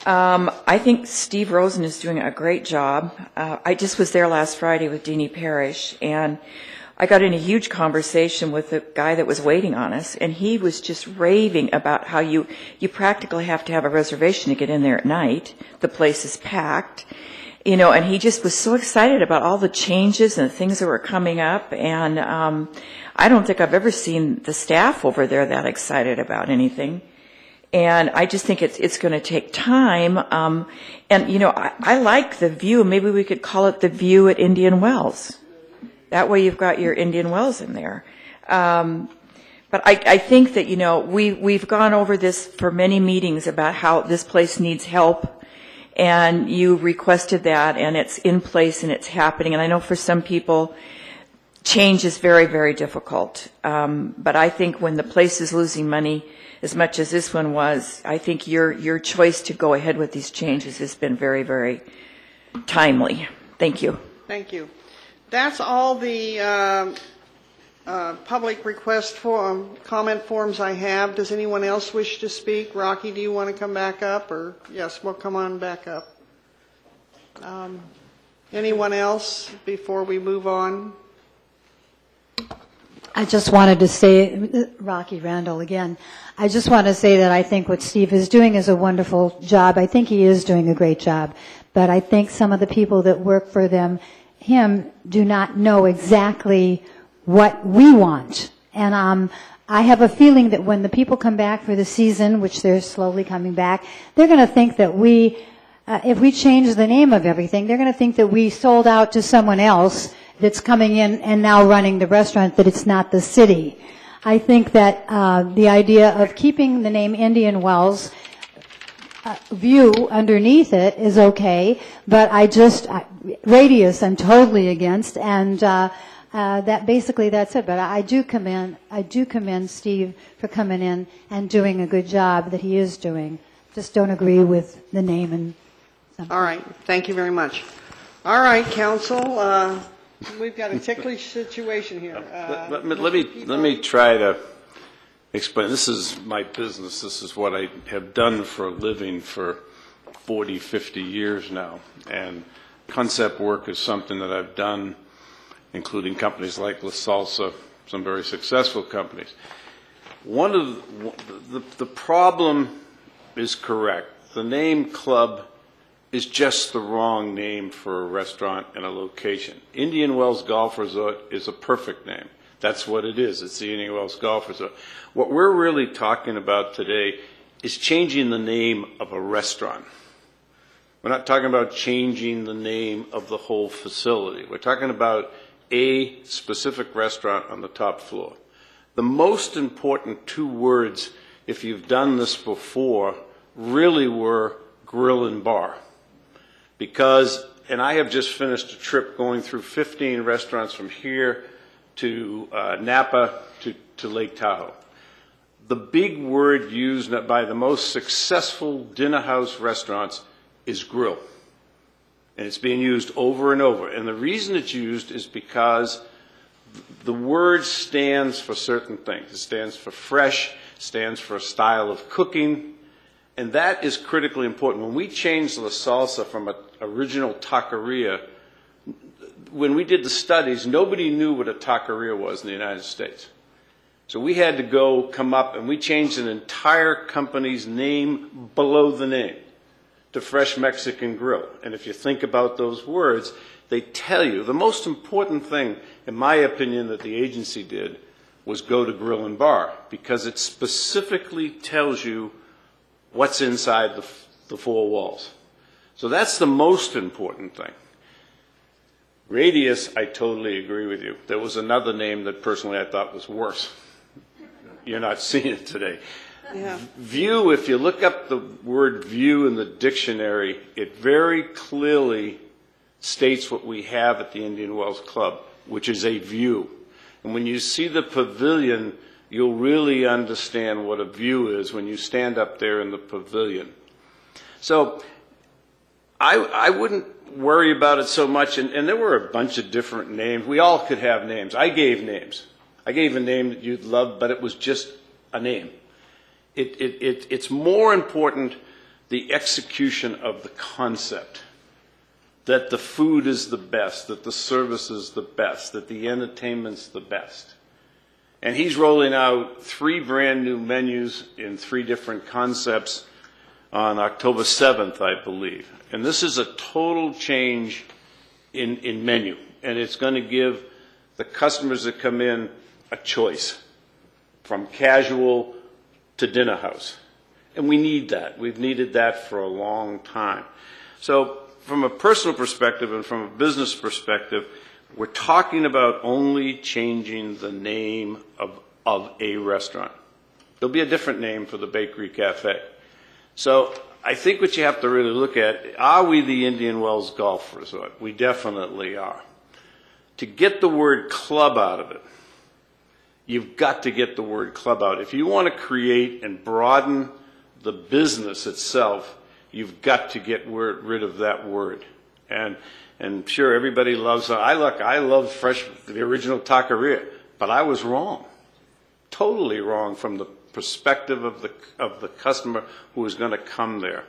Um, I think Steve Rosen is doing a great job. Uh, I just was there last Friday with Deanie Parrish, and I got in a huge conversation with the guy that was waiting on us, and he was just raving about how you you practically have to have a reservation to get in there at night. The place is packed, you know, and he just was so excited about all the changes and the things that were coming up, and um, I don't think I've ever seen the staff over there that excited about anything. And I just think it's it's going to take time. Um, and you know, I, I like the view. Maybe we could call it the view at Indian Wells. That way, you've got your Indian Wells in there. Um, but I, I think that you know we we've gone over this for many meetings about how this place needs help, and you requested that, and it's in place and it's happening. And I know for some people, change is very very difficult. Um, but I think when the place is losing money as much as this one was, I think your your choice to go ahead with these changes has been very very timely. Thank you. Thank you. That's all the um, uh, public request form, comment forms I have. Does anyone else wish to speak? Rocky, do you want to come back up, or, yes, we'll come on back up. Um, Anyone else before we move on? I just wanted to say, Rocky Randall again, I just want to say that I think what Steve is doing is a wonderful job. I think he is doing a great job. But I think some of the people that work for them, him, do not know exactly what we want. And um, I have a feeling that when the people come back for the season, which they're slowly coming back, they're going to think that we, uh, if we change the name of everything, they're going to think that we sold out to someone else that's coming in and now running the restaurant, that it's not the city. I think that uh, the idea of keeping the name Indian Wells uh, view underneath it is okay, but I just, I- radius I'm totally against, and uh, uh, that, basically that's it. But I do commend, I do commend Steve for coming in and doing a good job that he is doing. Just don't agree with the name and All right, thank you very much. All right, council, uh, we've got a ticklish situation here. Uh, Let, let me, let me, let me try to explain. This is my business. This is what I have done for a living for 40, 50 years now. And concept work is something that I've done, including companies like La Salsa, some very successful companies. One of the, the, the problem is correct. The name club is just the wrong name for a restaurant and a location. Indian Wells Golf Resort is a perfect name. That's what it is. It's the Indian Wells Golf Resort. What we're really talking about today is changing the name of a restaurant. We're not talking about changing the name of the whole facility. We're talking about a specific restaurant on the top floor. The most important two words, if you've done this before, really were grill and bar. Because, and I have just finished a trip going through 15 restaurants from here to uh, Napa to, to Lake Tahoe. The big word used by the most successful dinner house restaurants is grill. And it's being used over and over. And the reason it's used is because the word stands for certain things. It stands for fresh, stands for a style of cooking, and that is critically important. When we changed the salsa from an original taqueria, when we did the studies, nobody knew what a taqueria was in the United States. So we had to go come up and we changed an entire company's name below the name to Fresh Mexican Grill. And if you think about those words, they tell you the most important thing, in my opinion, that the agency did was go to Grill and Bar because it specifically tells you what's inside the, the four walls. So that's the most important thing. Radius, I totally agree with you. There was another name that personally I thought was worse. You're not seeing it today. Yeah. View, if you look up the word view in the dictionary, it very clearly states what we have at the Indian Wells Club, which is a view. And when you see the pavilion, you'll really understand what a view is when you stand up there in the pavilion. So I, I wouldn't worry about it so much. And, and there were a bunch of different names. We all could have names. I gave names. I gave a name that you'd love, but it was just a name. It, it, it, it's more important the execution of the concept that the food is the best, that the service is the best, that the entertainment's the best. And he's rolling out three brand new menus in three different concepts on October 7th, I believe. And this is a total change in, in menu. And it's going to give the customers that come in a choice from casual to dinner house. And we need that. We've needed that for a long time. So from a personal perspective and from a business perspective, we're talking about only changing the name of, of a restaurant. There'll be a different name for the Bakery Cafe. So I think what you have to really look at, are we the Indian Wells Golf Resort? We definitely are. To get the word club out of it, you've got to get the word club out. If you want to create and broaden the business itself, you've got to get word, rid of that word. And and sure, everybody loves. I look. I love fresh, the original taqueria, but I was wrong, totally wrong from the perspective of the of the customer who is going to come there.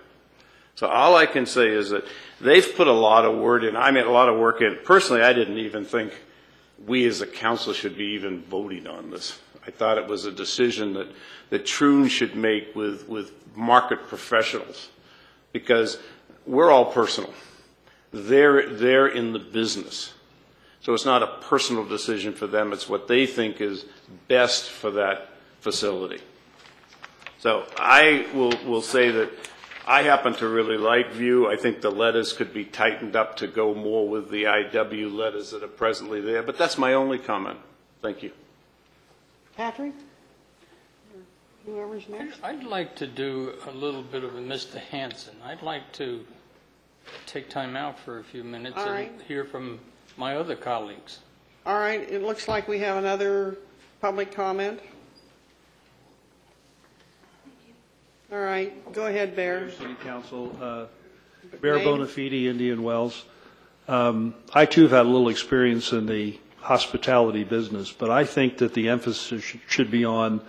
So all I can say is that they've put a lot of word in. I mean, a lot of work in. Personally, I didn't even think we as a council should be even voting on this. I thought it was a decision that that Troon should make with with market professionals, because we're all personal. They're, they're in the business. So it's not a personal decision for them, it's what they think is best for that facility. So I will, will say that I happen to really like View. I think the letters could be tightened up to go more with the IW letters that are presently there, but that's my only comment. Thank you. Patrick? Whoever's next. I'd like to do a little bit of a Mr. Hanson. I'd like to take time out for a few minutes All and right. hear from my other colleagues. All right, it looks like we have another public comment. All right, go ahead, Bear. City Council, uh, Bear Name? Bonafide, Indian Wells. Um, I too have had a little experience in the hospitality business, but I think that the emphasis sh- should be on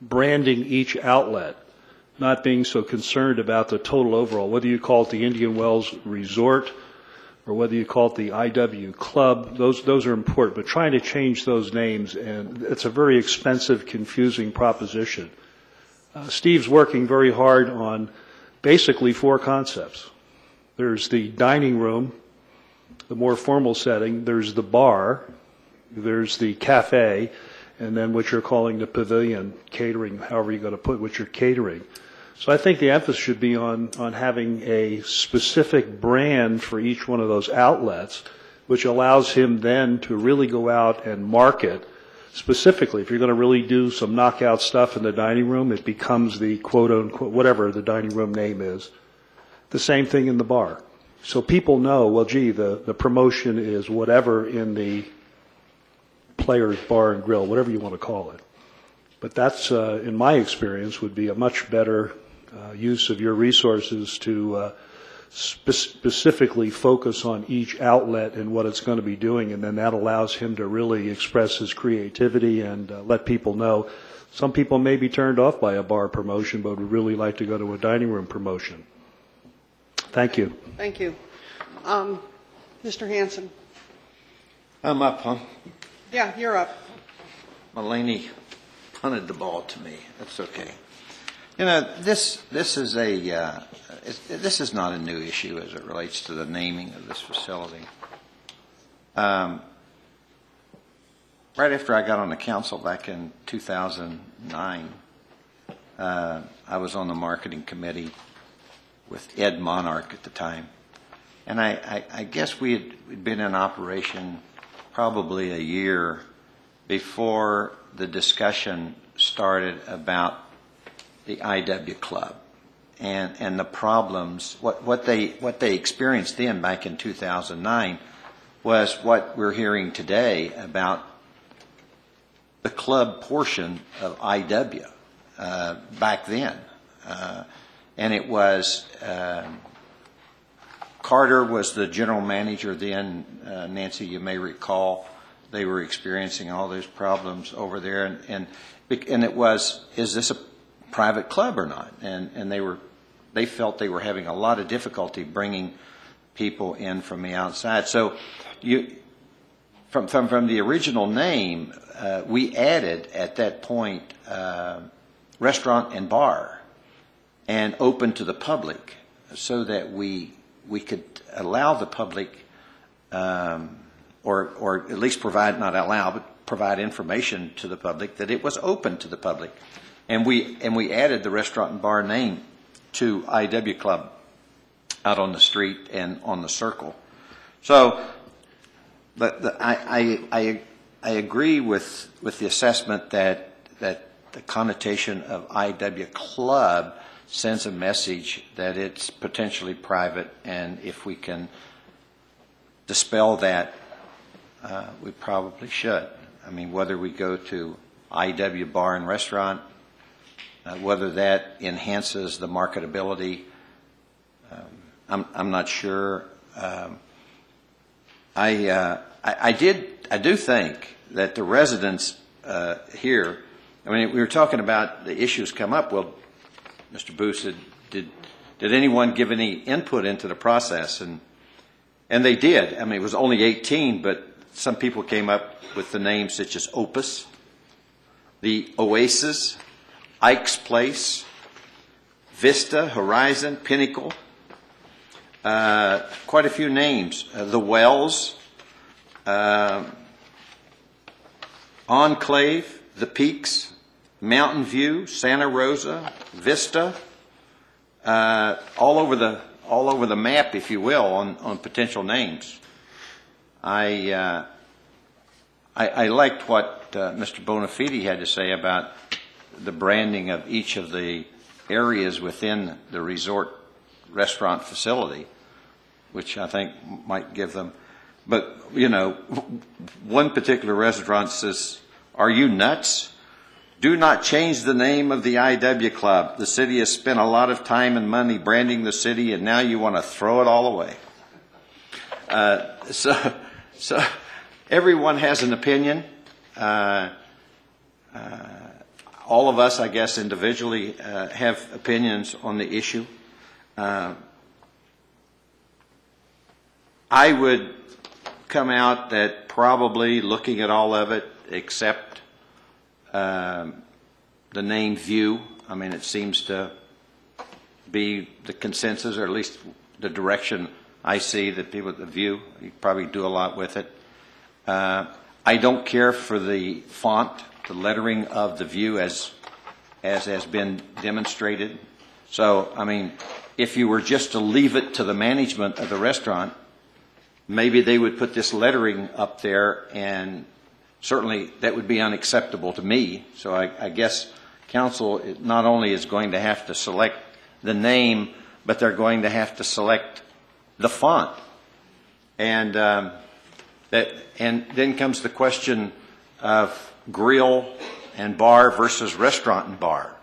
branding each outlet, not being so concerned about the total overall, whether you call it the Indian Wells Resort or whether you call it the IW Club, those, those are important, but trying to change those names, and it's a very expensive, confusing proposition. Uh, Steve's working very hard on basically four concepts. There's the dining room, the more formal setting, there's the bar, there's the cafe, and then what you're calling the pavilion catering, however you're going to put what you're catering. So I think the emphasis should be on, on having a specific brand for each one of those outlets, which allows him then to really go out and market specifically. If you're going to really do some knockout stuff in the dining room, it becomes the quote unquote, whatever the dining room name is. The same thing in the bar. So people know, well, gee, the, the promotion is whatever in the players bar and grill, whatever you want to call it. But that's, uh, in my experience, would be a much better uh, use of your resources to uh, spe- specifically focus on each outlet and what it's going to be doing, and then that allows him to really express his creativity and uh, let people know. Some people may be turned off by a bar promotion, but would really like to go to a dining room promotion. Thank you. Thank you. Um, Mr. Hanson? I'm up, huh? Yeah, you're up. Mullany punted the ball to me. That's okay. You know, this, this is a, uh, this is not a new issue as it relates to the naming of this facility. Um, Right after I got on the council back in 2009, uh, I was on the marketing committee with Ed Monarch at the time. And I, I, I guess we had been in operation probably a year before the discussion started about the IW Club and, and the problems, what, what they, what they experienced then back in 2009 was what we're hearing today about the club portion of IW uh, back then. Uh, and it was, um, Carter was the general manager then. Uh, Nancy, you may recall, they were experiencing all those problems over there. And, and, and it was, is this a private club or not? And, and they were, they felt they were having a lot of difficulty bringing people in from the outside. So you, from, from, from the original name, uh, we added at that point uh, restaurant and bar and open to the public so that we, we could allow the public, um, or, or at least provide, not allow, but provide information to the public that it was open to the public. And we, and we added the restaurant and bar name to IW Club out on the street and on the circle. So but the, I, I, I, I agree with, with the assessment that, that the connotation of IW Club sends a message that it's potentially private, and if we can dispel that, uh, we probably should. I mean, whether we go to IW Bar and Restaurant, uh, whether that enhances the marketability, um, I'm, I'm not sure. Um, I, uh, I, I did, I do think that the residents uh, here, I mean, we were talking about the issues come up. Well, Mr. Booth said, did, did anyone give any input into the process? And, and they did. I mean, it was only 18, but some people came up with the names such as Opus, the Oasis, Ike's Place, Vista, Horizon, Pinnacle, uh, quite a few names. Uh, the Wells, uh, Enclave, The Peaks, Mountain View, Santa Rosa, Vista, uh, all over the all over the map, if you will, on, on potential names. I, uh, I I liked what uh, Mr. Bonafide had to say about the branding of each of the areas within the resort restaurant facility, which I think might give them. But, you know, one particular restaurant says, Are you nuts? Do not change the name of the IW Club. The city has spent a lot of time and money branding the city, and now you want to throw it all away. Uh, so, so everyone has an opinion. Uh, uh, all of us, I guess, individually uh, have opinions on the issue. Uh, I would come out that probably looking at all of it, except um, the name View, I mean, it seems to be the consensus, or at least the direction I see that people, the View, you probably do a lot with it. Uh, I don't care for the font, the lettering of the view as, as has been demonstrated. So, I mean, if you were just to leave it to the management of the restaurant, maybe they would put this lettering up there, and certainly that would be unacceptable to me. So I, I guess council not only is going to have to select the name, but they're going to have to select the font. And um, that, and then comes the question of grill and bar versus restaurant and bar.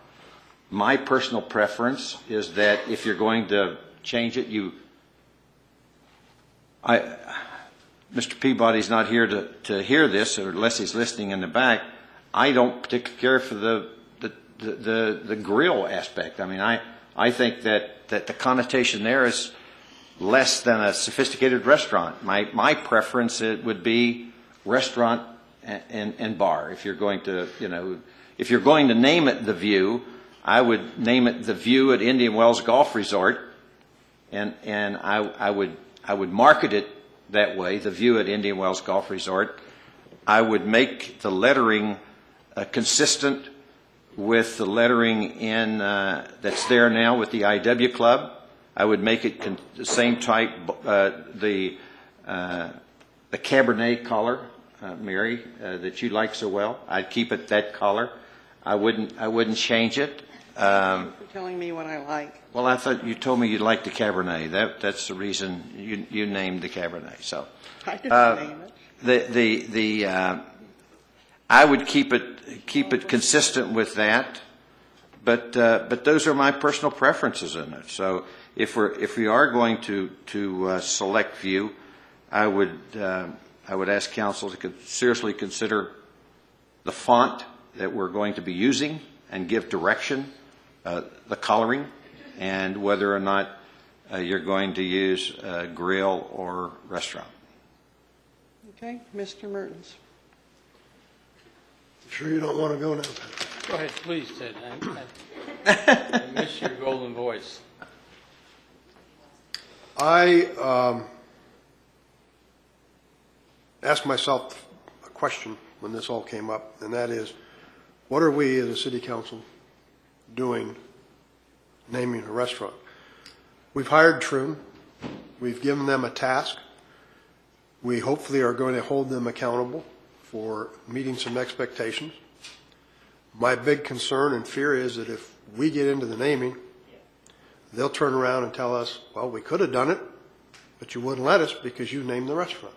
My personal preference is that if you're going to change it, you, I, Mr. Peabody's not here to, to hear this, or unless he's listening in the back. I don't particularly care for the, the, the, the, the grill aspect. I mean, I, I think that, that the connotation there is less than a sophisticated restaurant. My, my preference it would be restaurant and, and, bar. If you're going to, you know, if you're going to name it the View, I would name it the View at Indian Wells Golf Resort, and and I, I would I would market it that way, the View at Indian Wells Golf Resort. I would make the lettering uh, consistent with the lettering in uh, that's there now with the IW Club. I would make it con- the same type, uh, the uh, the Cabernet color, uh, Mary, uh, that you like so well. I'd keep it that color. I wouldn't I wouldn't change it. Um, For telling me what I like. well, I thought you told me you'd like the Cabernet. That that's the reason you you named the Cabernet. So. I didn't Uh, name it. The, the, the, uh, I would keep it, keep it consistent with that, but, uh, but those are my personal preferences in it. So if we're, if we are going to, to uh, select view, I would, uh, I would ask council to con- seriously consider the font that we're going to be using and give direction, uh, the coloring, and whether or not uh, you're going to use uh, grill or restaurant. Okay, Mr. Mertens. Sure you don't want to go now? Go ahead, please, Ted. I- I I miss your golden voice. I um, asked myself a question when this all came up, and that is, what are we as a city council doing naming a restaurant? We've hired Troon. We've given them a task. We hopefully are going to hold them accountable for meeting some expectations. My big concern and fear is that if we get into the naming, they'll turn around and tell us, well, we could have done it, but you wouldn't let us because you named the restaurant.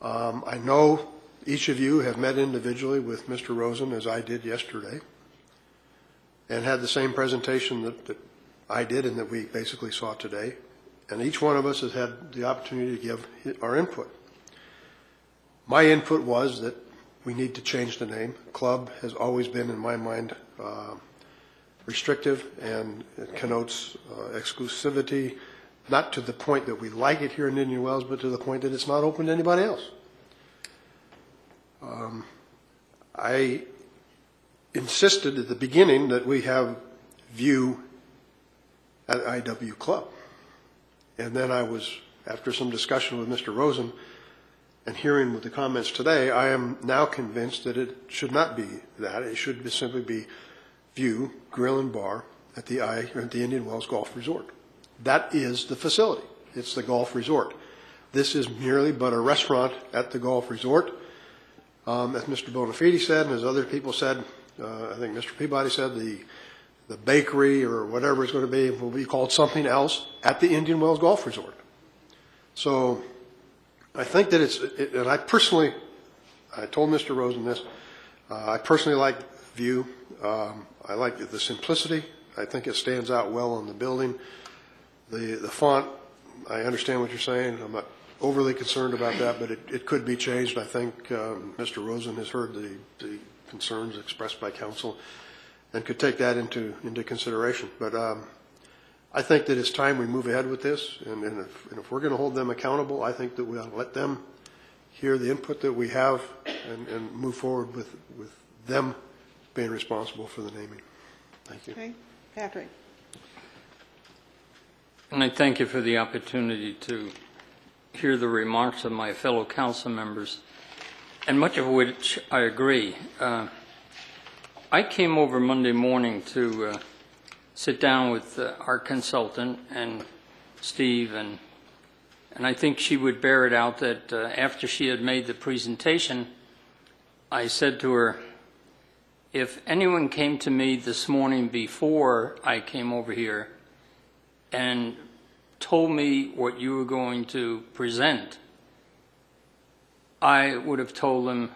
Um, I know each of you have met individually with Mr. Rosen, as I did yesterday, and had the same presentation that, that I did and that we basically saw today. And each one of us has had the opportunity to give our input. My input was that we need to change the name. Club has always been, in my mind, uh, restrictive and it connotes uh, exclusivity, not to the point that we like it here in Indian Wells, but to the point that it's not open to anybody else. Um, I insisted at the beginning that we have view at IW Club. And then I was, after some discussion with Mr. Rosen and hearing with the comments today, I am now convinced that it should not be that. It should simply be View Grill and Bar at the I, at the Indian Wells Golf Resort. That is the facility. It's the golf resort. This is merely but a restaurant at the golf resort. Um, as Mr. Bonafide said, and as other people said, uh, I think Mr. Peabody said, the, the bakery or whatever it's going to be will be called something else at the Indian Wells Golf Resort. So I think that it's, it, and I personally, I told Mr. Rosen this, uh, I personally like View. Um, I like the simplicity. I think it stands out well on the building. The, the font, I understand what you're saying. I'm not overly concerned about that, but it, it could be changed. I think um, Mr. Rosen has heard the, the concerns expressed by council and could take that into, into consideration. But um, I think that it's time we move ahead with this, and, and, if, and if we're going to hold them accountable, I think that we ought to let them hear the input that we have and, and move forward with, with them being responsible for the naming. Thank you. Okay, Patrick. And I thank you for the opportunity to hear the remarks of my fellow council members. and much of which I agree. Uh, I came over Monday morning to uh, sit down with uh, our consultant and Steve, and and I think she would bear it out that uh, after she had made the presentation, I said to her, if anyone came to me this morning before I came over here and told me what you were going to present, I would have told them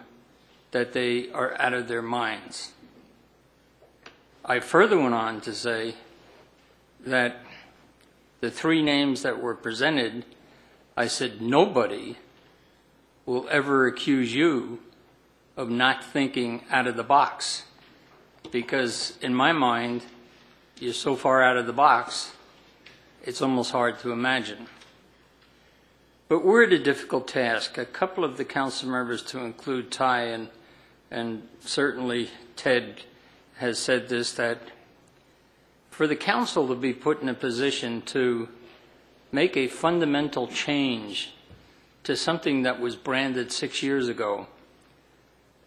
that they are out of their minds. I further went on to say that the three names that were presented, I said, nobody will ever accuse you of not thinking out of the box. Because in my mind, you're so far out of the box, it's almost hard to imagine. But we're at a difficult task. A couple of the council members, to include Ty and, and certainly Ted, has said this that for the council to be put in a position to make a fundamental change to something that was branded six years ago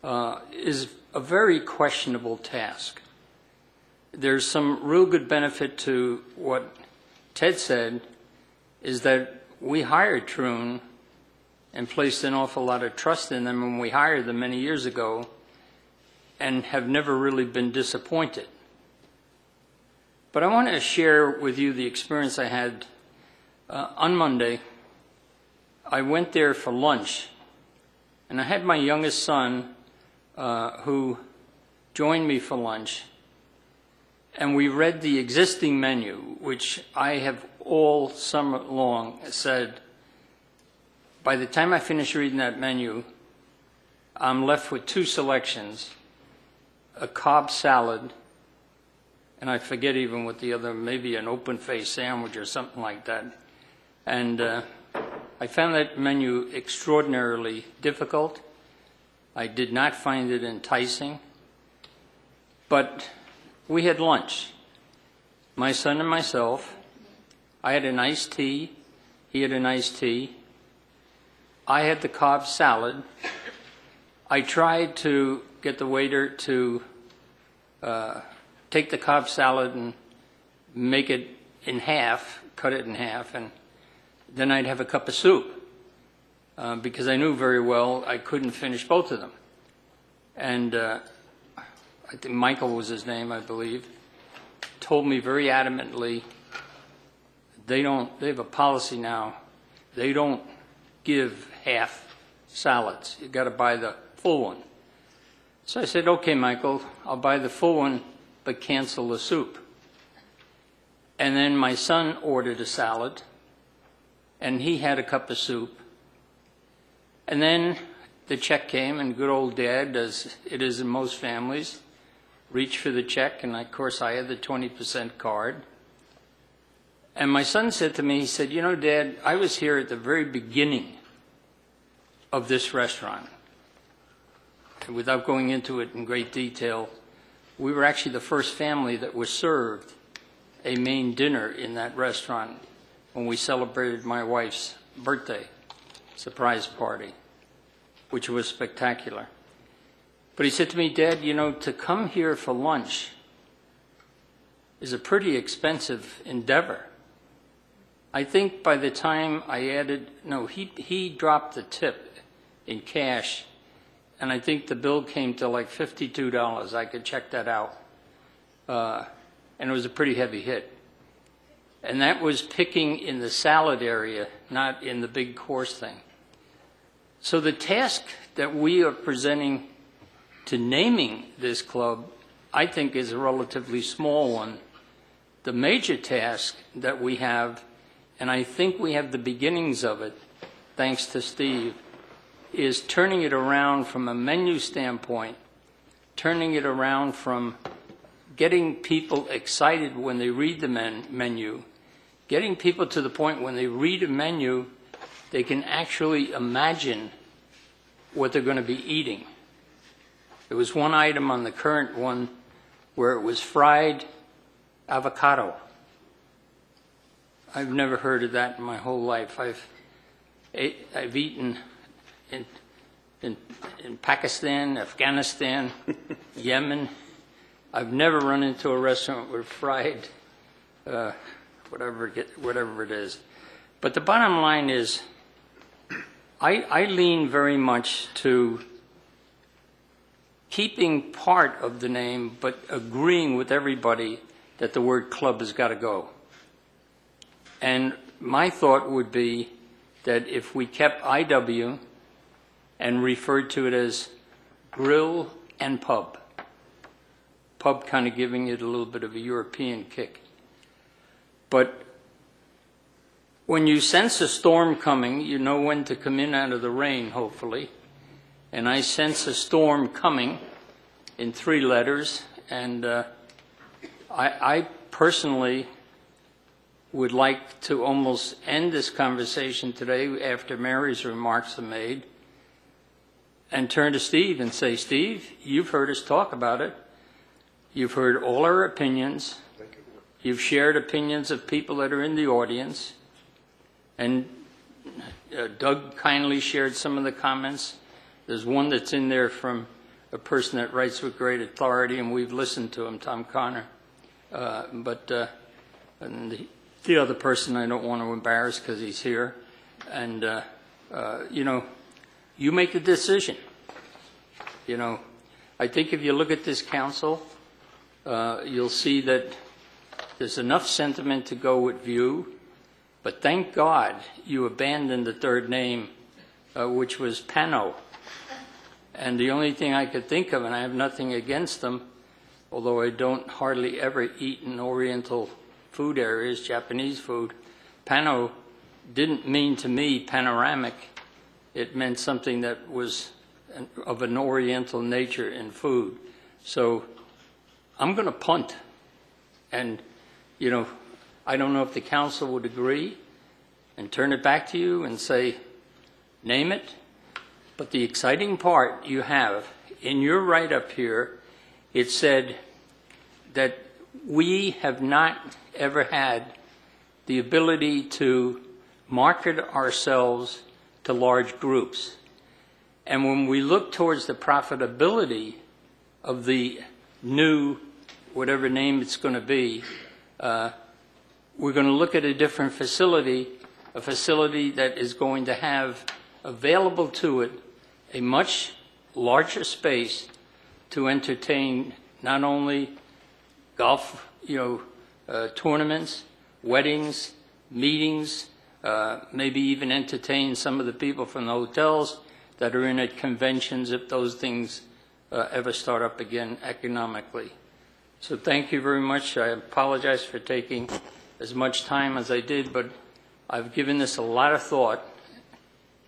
uh, is a very questionable task. There's some real good benefit to what Ted said, is that we hired Troon and placed an awful lot of trust in them when we hired them many years ago and have never really been disappointed. But I want to share with you the experience I had uh, on Monday. I went there for lunch, and I had my youngest son uh, who joined me for lunch, and we read the existing menu, which I have all summer long said, by the time I finish reading that menu, I'm left with two selections a Cobb salad, and I forget even what the other, maybe an open faced sandwich or something like that. And uh, I found that menu extraordinarily difficult. I did not find it enticing. But we had lunch. My son and myself. I had an iced tea. He had an iced tea. I had the Cobb salad. I tried to get the waiter to uh, take the Cobb salad and make it in half, cut it in half, and then I'd have a cup of soup uh, because I knew very well I couldn't finish both of them. And uh, I think Michael was his name, I believe, told me very adamantly they don't, they have a policy now, they don't give half salads. You got to buy the full one. So I said, okay, Michael, I'll buy the full one, but cancel the soup. And then my son ordered a salad, and he had a cup of soup. And then the check came, and good old dad, as it is in most families, reached for the check, and of course I had the 20% card. And my son said to me, he said, You know, Dad, I was here at the very beginning of this restaurant. And without going into it in great detail, we were actually the first family that was served a main dinner in that restaurant when we celebrated my wife's birthday surprise party, which was spectacular. But he said to me, Dad, you know, to come here for lunch is a pretty expensive endeavor. I think by the time I added, no, he, he dropped the tip in cash, and I think the bill came to like $52. I could check that out. Uh, and it was a pretty heavy hit. And that was picking in the salad area, not in the big course thing. So the task that we are presenting to naming this club, I think, is a relatively small one. The major task that we have, and I think we have the beginnings of it, thanks to Steve, is turning it around from a menu standpoint, turning it around from getting people excited when they read the men- menu, getting people to the point when they read a menu, they can actually imagine what they're going to be eating. There was one item on the current one where it was fried avocado. I've never heard of that in my whole life. I've, ate, I've eaten in, in, in Pakistan, Afghanistan, Yemen. I've never run into a restaurant with fried, uh, whatever, it whatever it is. But the bottom line is, I, I lean very much to keeping part of the name, but agreeing with everybody that the word club has got to go. And my thought would be that if we kept IW and referred to it as grill and pub, pub kind of giving it a little bit of a European kick. But when you sense a storm coming, you know when to come in out of the rain, hopefully. And I sense a storm coming in three letters, and uh, I, I personally would like to almost end this conversation today after Mary's remarks are made and turn to Steve and say, Steve, you've heard us talk about it. You've heard all our opinions. You've shared opinions of people that are in the audience. And uh, Doug kindly shared some of the comments. There's one that's in there from a person that writes with great authority, and we've listened to him, Tom Connor. Uh, but uh, and the, the other person I don't want to embarrass because he's here. And, uh, uh, you know, you make the decision. You know, I think if you look at this council, uh, you'll see that there's enough sentiment to go with view. But thank God you abandoned the third name, uh, which was Pano. And the only thing I could think of, and I have nothing against them, although I don't hardly ever eat in Oriental food areas, Japanese food, Pano didn't mean to me panoramic. It meant something that was an, of an Oriental nature in food. So I'm going to punt. And, you know, I don't know if the council would agree and turn it back to you and say, name it. But the exciting part you have in your write up here, it said that we have not ever had the ability to market ourselves to large groups. And when we look towards the profitability of the new, whatever name it's going to be, uh, we're going to look at a different facility, a facility that is going to have available to it a much larger space to entertain not only golf, you know, uh, tournaments, weddings, meetings, uh, maybe even entertain some of the people from the hotels that are in at conventions if those things uh, ever start up again economically. So thank you very much. I apologize for taking as much time as I did, but I've given this a lot of thought,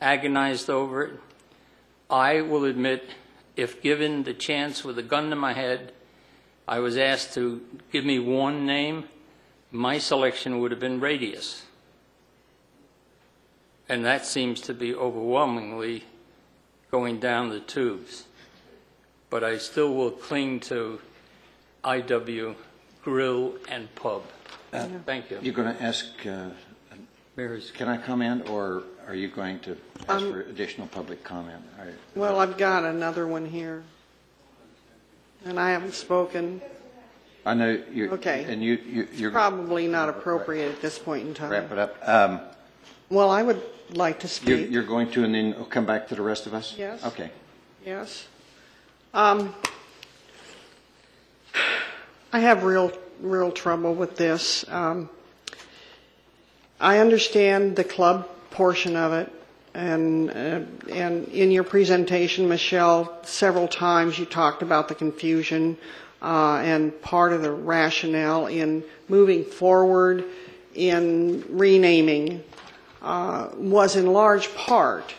agonized over it. I will admit, if given the chance with a gun to my head, I was asked to give me one name, my selection would have been Radius. And that seems to be overwhelmingly going down the tubes. But I still will cling to IW Grill and Pub. Thank you. You're going to ask, uh, Mary's. can I comment, or are you going to ask Um, for additional public comment? Well, I've got another one here. And I haven't spoken. I know you, Okay. and you, you- you're. Probably not appropriate at this point in time. Wrap it up. Um, Well, I would like to You're, speak. you're going to, and then come back to the rest of us? Yes. Okay. Yes. Um, I have real, real trouble with this. Um, I understand the club portion of it, and, uh, and in your presentation, Michelle, several times you talked about the confusion, uh, and part of the rationale in moving forward in renaming uh, was in large part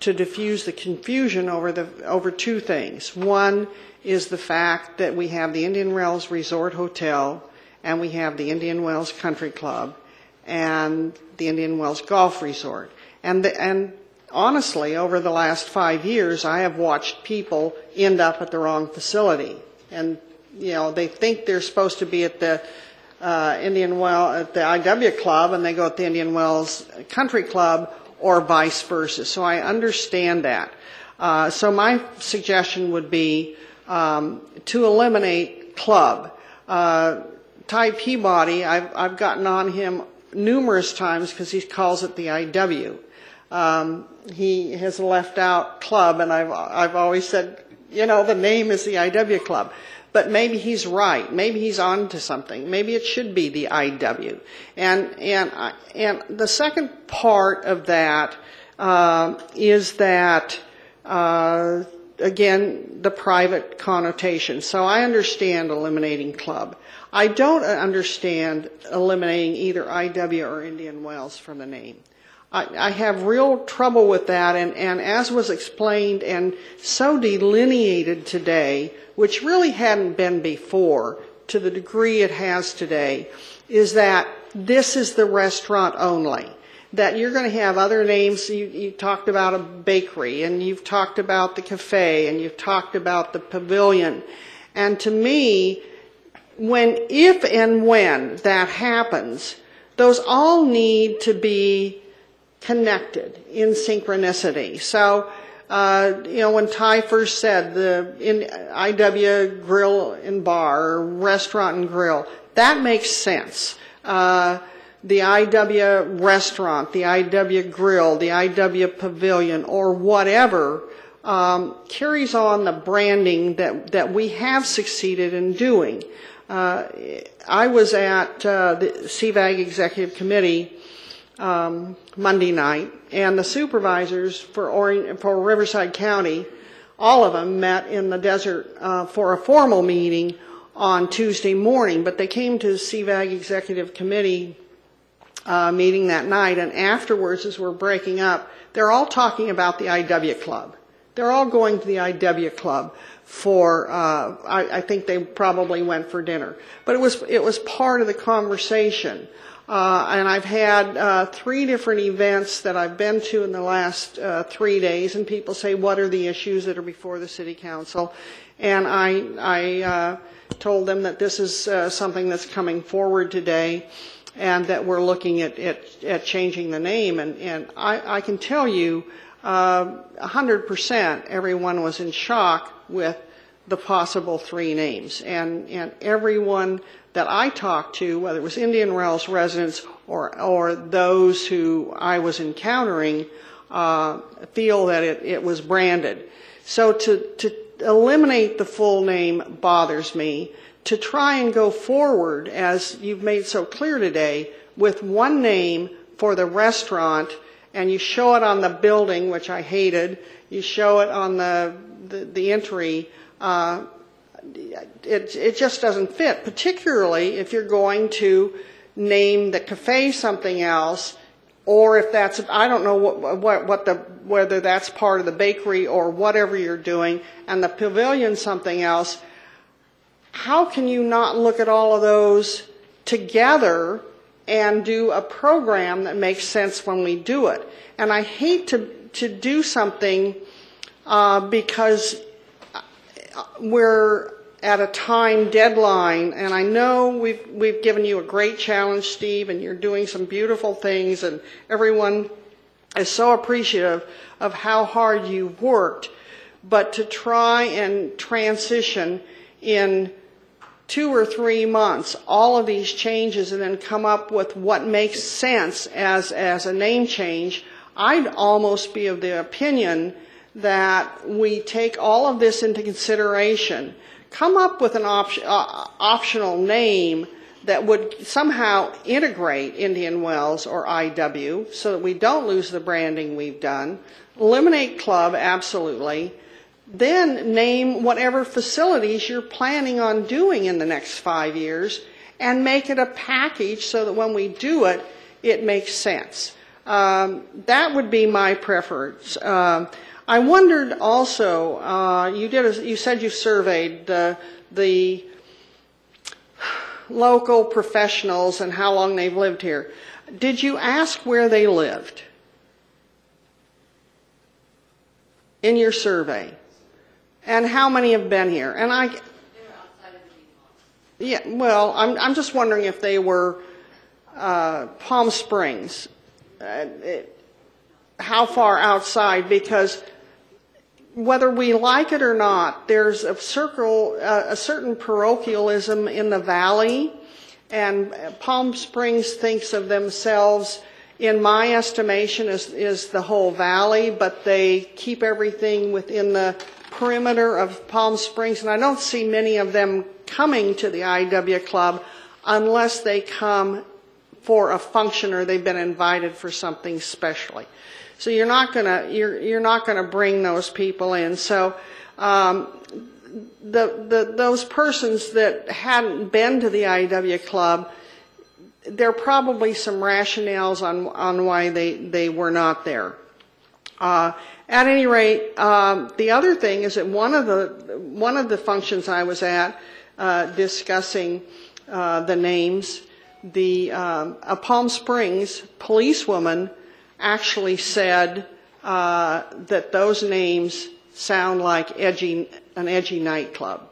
to diffuse the confusion over the over two things. One is the fact that we have the Indian Wells Resort Hotel and we have the Indian Wells Country Club and the Indian Wells Golf Resort. And the, and honestly, over the last five years, I have watched people end up at the wrong facility. And you know, they think they're supposed to be at the uh, Indian Well at the IW Club, and they go at the Indian Wells Country Club, or vice versa. So I understand that. Uh, So my suggestion would be um, to eliminate club. Uh, Ty Peabody, I've, I've gotten on him numerous times because he calls it the IW. Um, he has left out club, and I've, I've always said, you know, the name is the IW club. But maybe he's right. Maybe he's on to something. Maybe it should be the IW. And, and, and the second part of that uh, is that, uh, again, the private connotation. So I understand eliminating club. I don't understand eliminating either IW or Indian Wells from the name. I, I have real trouble with that, and, and as was explained and so delineated today, which really hadn't been before to the degree it has today, is that this is the restaurant only. That you're going to have other names. You, you talked about a bakery, and you've talked about the cafe, and you've talked about the pavilion. And to me, when, if and when that happens, those all need to be connected in synchronicity. So, uh, you know, when Ty first said the in IW Grill and Bar, or Restaurant and Grill, that makes sense. Uh, the IW Restaurant, the IW Grill, the IW Pavilion, or whatever, um, carries on the branding that, that we have succeeded in doing. Uh, I was at uh, the CVAG Executive Committee um, Monday night, and the supervisors for, for Riverside County, all of them met in the desert uh, for a formal meeting on Tuesday morning, but they came to the CVAG Executive Committee uh, meeting that night, and afterwards, as we're breaking up, they're all talking about the IW Club. They're all going to the IW Club for, uh, I, I think they probably went for dinner. But it was, it was part of the conversation. Uh, and I've had uh, three different events that I've been to in the last uh, three days, and people say, "What are the issues that are before the city council?" And I, I uh, told them that this is uh, something that's coming forward today, and that we're looking at, at, at changing the name. And, and I, I can tell you, uh, 100% everyone was in shock with the possible three names. And, and everyone that I talked to, whether it was Indian Wells residents or, or those who I was encountering, uh, feel that it, it was branded. So to, to eliminate the full name bothers me. To try and go forward, as you've made so clear today, with one name for the restaurant, and you show it on the building, which I hated, you show it on the, the, the entry, uh, it, it just doesn't fit, particularly if you're going to name the cafe something else, or if that's, I don't know what, what, what the, whether that's part of the bakery or whatever you're doing, and the pavilion something else, how can you not look at all of those together and do a program that makes sense when we do it? And I hate to, to do something uh, because we're at a time deadline, and I know we've, we've given you a great challenge, Steve, and you're doing some beautiful things, and everyone is so appreciative of how hard you've worked. But to try and transition in two or three months all of these changes and then come up with what makes sense as, as a name change, I'd almost be of the opinion that we take all of this into consideration, come up with an op- uh, optional name that would somehow integrate Indian Wells or IW so that we don't lose the branding we've done, eliminate club absolutely, then name whatever facilities you're planning on doing in the next five years and make it a package so that when we do it, it makes sense. Um, that would be my preference. Um, I wondered also, uh, you did, a, you said you surveyed the, the local professionals and how long they've lived here. Did you ask where they lived in your survey? And how many have been here? And I, yeah, well, I'm, I'm just wondering if they were uh, Palm Springs. Uh, it, how far outside? Because whether we like it or not, there's a circle, uh, a certain parochialism in the valley, and Palm Springs thinks of themselves, in my estimation, as is the whole valley, but they keep everything within the perimeter of Palm Springs, and I don't see many of them coming to the IW Club unless they come for a function or they've been invited for something specially. So you're not gonna you're you're not gonna bring those people in. So um, the the those persons that hadn't been to the IW club, there are probably some rationales on on why they they were not there. Uh, at any rate, um, the other thing is that one of the one of the functions I was at uh, discussing uh, the names, the um, a Palm Springs policewoman actually said that those names sound like edgy, an edgy nightclub.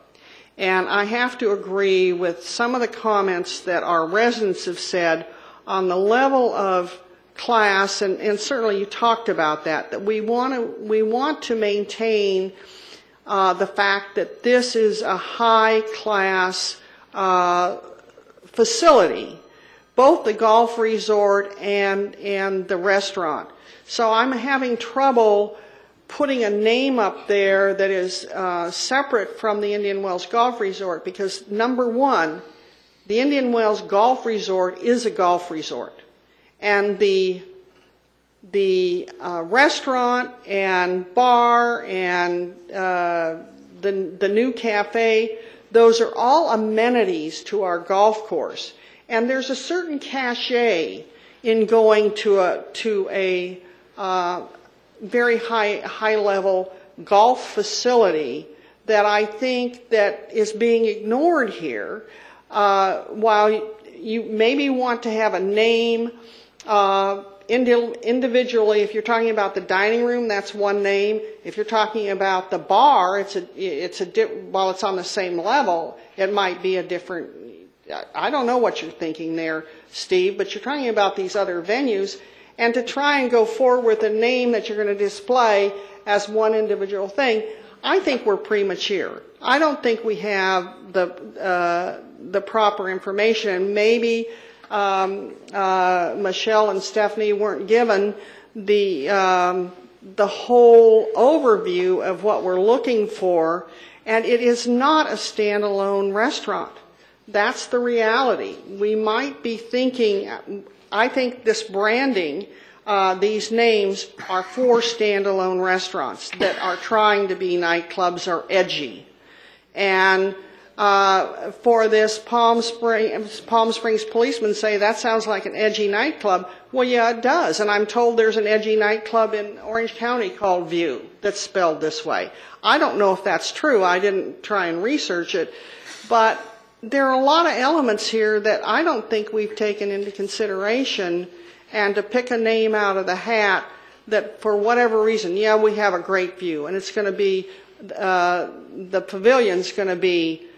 And I have to agree with some of the comments that our residents have said on the level of class, and, and certainly you talked about that, that we want to, we want to maintain uh, the fact that this is a high class uh, facility both the golf resort and, and the restaurant. So I'm having trouble putting a name up there that is uh, separate from the Indian Wells Golf Resort because number one, the Indian Wells Golf Resort is a golf resort. And the, the uh, restaurant and bar and uh, the, the new cafe, those are all amenities to our golf course. And there's a certain cachet in going to a to a uh, very high high level golf facility that I think that is being ignored here. Uh, while you maybe want to have a name uh, individually, if you're talking about the dining room, that's one name. If you're talking about the bar, it's a it's a while it's on the same level, it might be a different I don't know what you're thinking there, Steve, but you're talking about these other venues, and to try and go forward with a name that you're going to display as one individual thing, I think we're premature. I don't think we have the uh, the proper information. Maybe um, uh, Michelle and Stephanie weren't given the um, the whole overview of what we're looking for, and it is not a standalone restaurant. That's the reality. We might be thinking, I think this branding, uh, these names are for standalone restaurants that are trying to be nightclubs or edgy. And uh, for this Palm Springs, Palm Springs policemen say that sounds like an edgy nightclub. Well, yeah, it does. And I'm told there's an edgy nightclub in Orange County called View that's spelled this way. I don't know if that's true. I didn't try and research it. But there are a lot of elements here that I don't think we've taken into consideration. And to pick a name out of the hat that for whatever reason, yeah, we have a great view and it's going to be, uh, the pavilion's going to be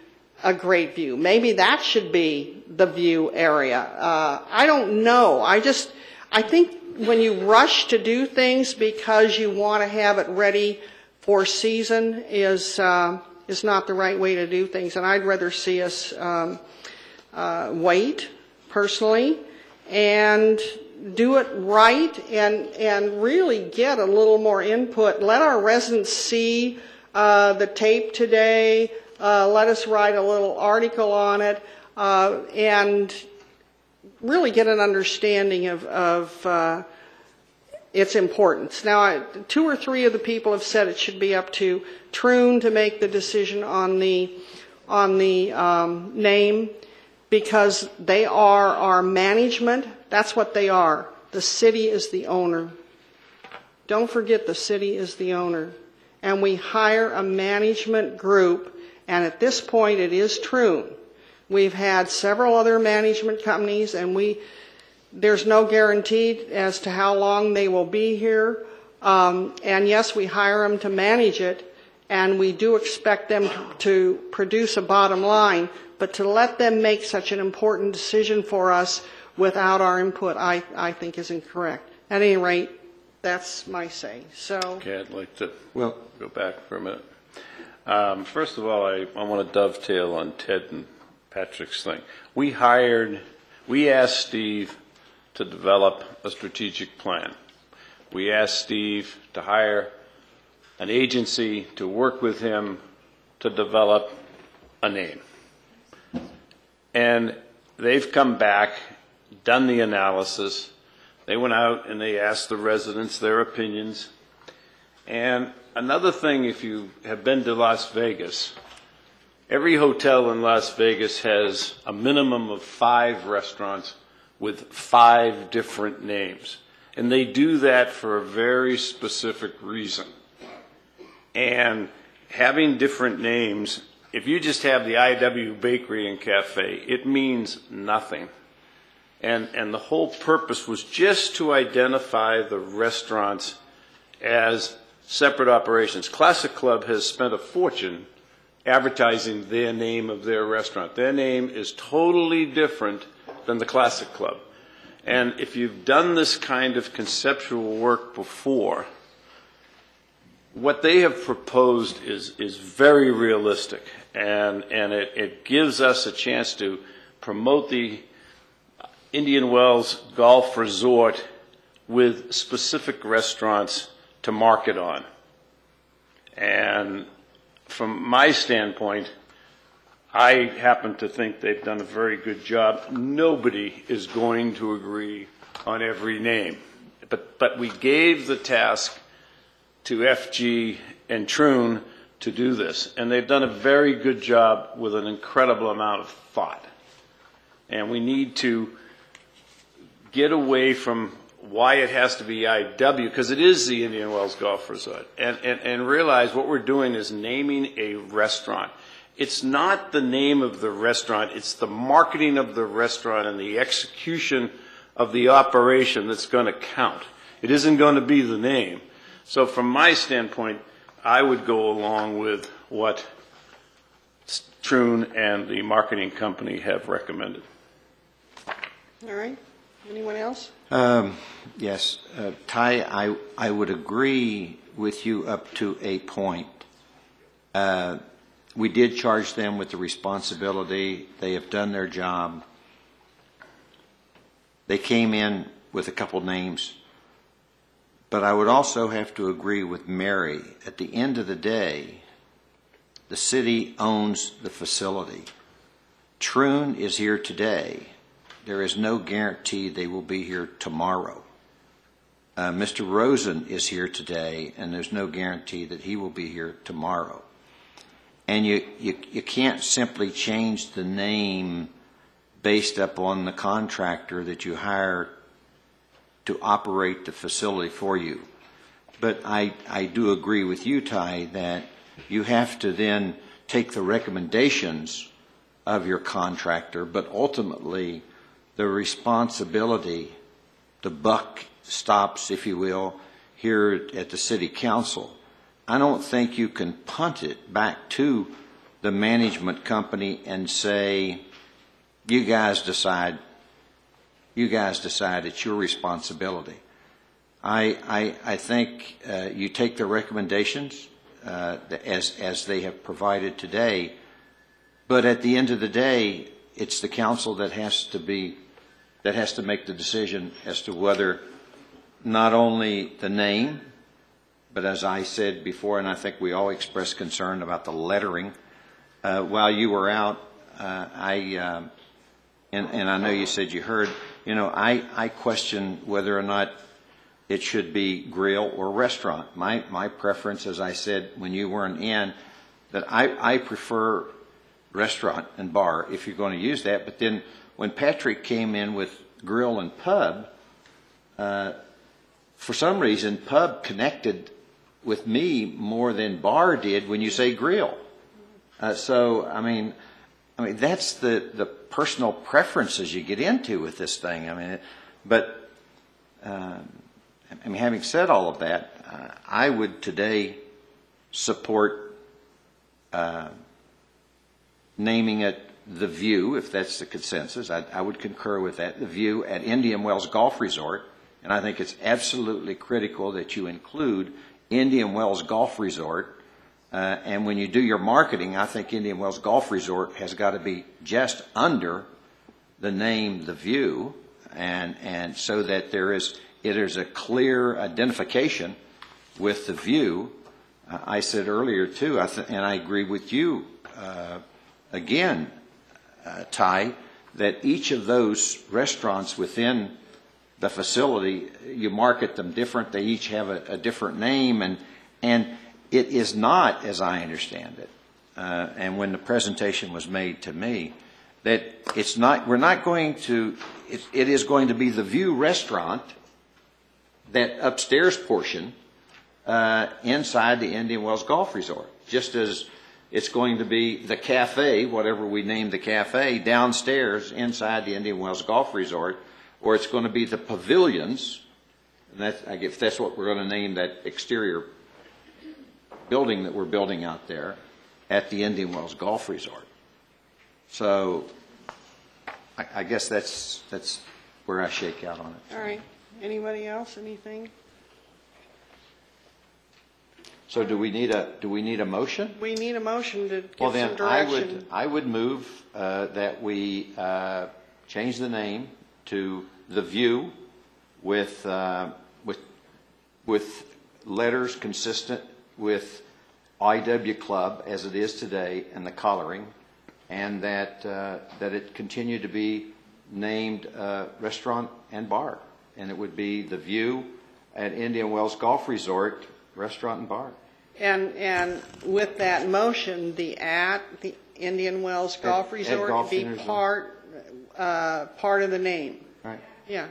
a great view. Maybe that should be the view area. Uh, I don't know. I just, I think when you rush to do things because you want to have it ready for season is, uh, is not the right way to do things, and I'd rather see us um, uh, wait personally and do it right and and really get a little more input. Let our residents see uh, the tape today. Uh, let us write a little article on it uh, and really get an understanding of, of uh, its importance. Now, I, two or three of the people have said it should be up to Troon to make the decision on the on the um, name because they are our management. That's what they are. The city is the owner. Don't forget the city is the owner. And we hire a management group, and at this point it is true. We've had several other management companies, and we there's no guarantee as to how long they will be here. Um, and yes, we hire them to manage it, and we do expect them to, to produce a bottom line. But to let them make such an important decision for us without our input, I, I think is incorrect. At any rate, That's my say. So, Okay, I'd like to Well- go back for a minute. Um, First of all, I, I want to dovetail on Ted and Patrick's thing. We hired, we asked Steve to develop a strategic plan. We asked Steve to hire an agency to work with him to develop a name. And they've come back, done the analysis. They went out and they asked the residents their opinions. And another thing, if you have been to Las Vegas, every hotel in Las Vegas has a minimum of five restaurants with five different names. And they do that for a very specific reason. And having different names, if you just have the IW Bakery and Cafe, it means nothing. And, and the whole purpose was just to identify the restaurants as separate operations. Classic Club has spent a fortune advertising their name of their restaurant. Their name is totally different than the Classic Club. And if you've done this kind of conceptual work before, what they have proposed is, is very realistic, and, and it, it gives us a chance to promote the Indian Wells Golf Resort with specific restaurants to market on. And from my standpoint, I happen to think they've done a very good job. Nobody is going to agree on every name. But, but we gave the task to FG and Troon to do this, and they've done a very good job with an incredible amount of thought. And we need to get away from why it has to be IW, because it is the Indian Wells Golf Resort, and, and, and realize what we're doing is naming a restaurant. It's not the name of the restaurant, it's the marketing of the restaurant and the execution of the operation that's going to count. It isn't going to be the name. So from my standpoint, I would go along with what Troon and the marketing company have recommended. all right, anyone else? Um, Yes, uh, Ty, I, I would agree with you up to a point. Uh, We did charge them with the responsibility. They have done their job. They came in with a couple names. But I would also have to agree with Mary. At the end of the day, the city owns the facility. Troon is here today. There is no guarantee they will be here tomorrow. Uh, Mr. Rosen is here today, and there's no guarantee that he will be here tomorrow. And you, you, you can't simply change the name based upon the contractor that you hire to operate the facility for you. But I, I do agree with you, Ty, that you have to then take the recommendations of your contractor, but ultimately the responsibility, the buck stops, if you will, here at the city council. I don't think you can punt it back to the management company and say, you guys decide, you guys decide, it's your responsibility. I, I, I think uh, you take the recommendations uh, as, as they have provided today, but at the end of the day, it's the council that has to be, that has to make the decision as to whether not only the name, but as I said before, and I think we all expressed concern about the lettering. Uh, while you were out, uh, I, uh, and, and I know you said you heard, you know, I, I question whether or not it should be grill or restaurant. My, my preference, as I said when you weren't in, that I, I prefer restaurant and bar if you're going to use that. But then when Patrick came in with grill and pub, uh, for some reason, pub connected with me more than bar did when you say grill. Uh, so, I mean, I mean that's the, the personal preferences you get into with this thing. I mean, but uh, I mean, having said all of that, uh, I would today support uh, naming it the View, if that's the consensus. I, I would concur with that. The View at Indian Wells Golf Resort And I think it's absolutely critical that you include Indian Wells Golf Resort. Uh, and when you do your marketing, I think Indian Wells Golf Resort has got to be just under the name, the view, and, and so that there is, it is a clear identification with the view. Uh, I said earlier too, I th- and I agree with you, uh, again, uh, Ty, that each of those restaurants within the facility, you market them different. They each have a, a different name, and and it is not, as I understand it, uh, and when the presentation was made to me, that it's not. We're not going to. It, it is going to be the View Restaurant, that upstairs portion, uh, inside the Indian Wells Golf Resort, just as it's going to be the cafe, whatever we name the cafe, downstairs inside the Indian Wells Golf Resort, or it's going to be the pavilions. And that's, I guess that's what we're going to name that exterior building that we're building out there at the Indian Wells Golf Resort. So I, I guess that's, that's where I shake out on it. All right. Anybody else? Anything? So do we need a, do we need a motion? We need a motion to Well, give some then, I direction. would, I would move uh, that we uh, change the name to The View with, uh, with, with letters consistent with IW Club as it is today and the coloring, and that, uh, that it continue to be named uh, Restaurant and Bar. And it would be The View at Indian Wells Golf Resort, Restaurant and Bar. And, and with that motion, the at, the Indian Wells Golf At- at Resort Golf be Resort. part, uh, part of the name. Right. Yeah.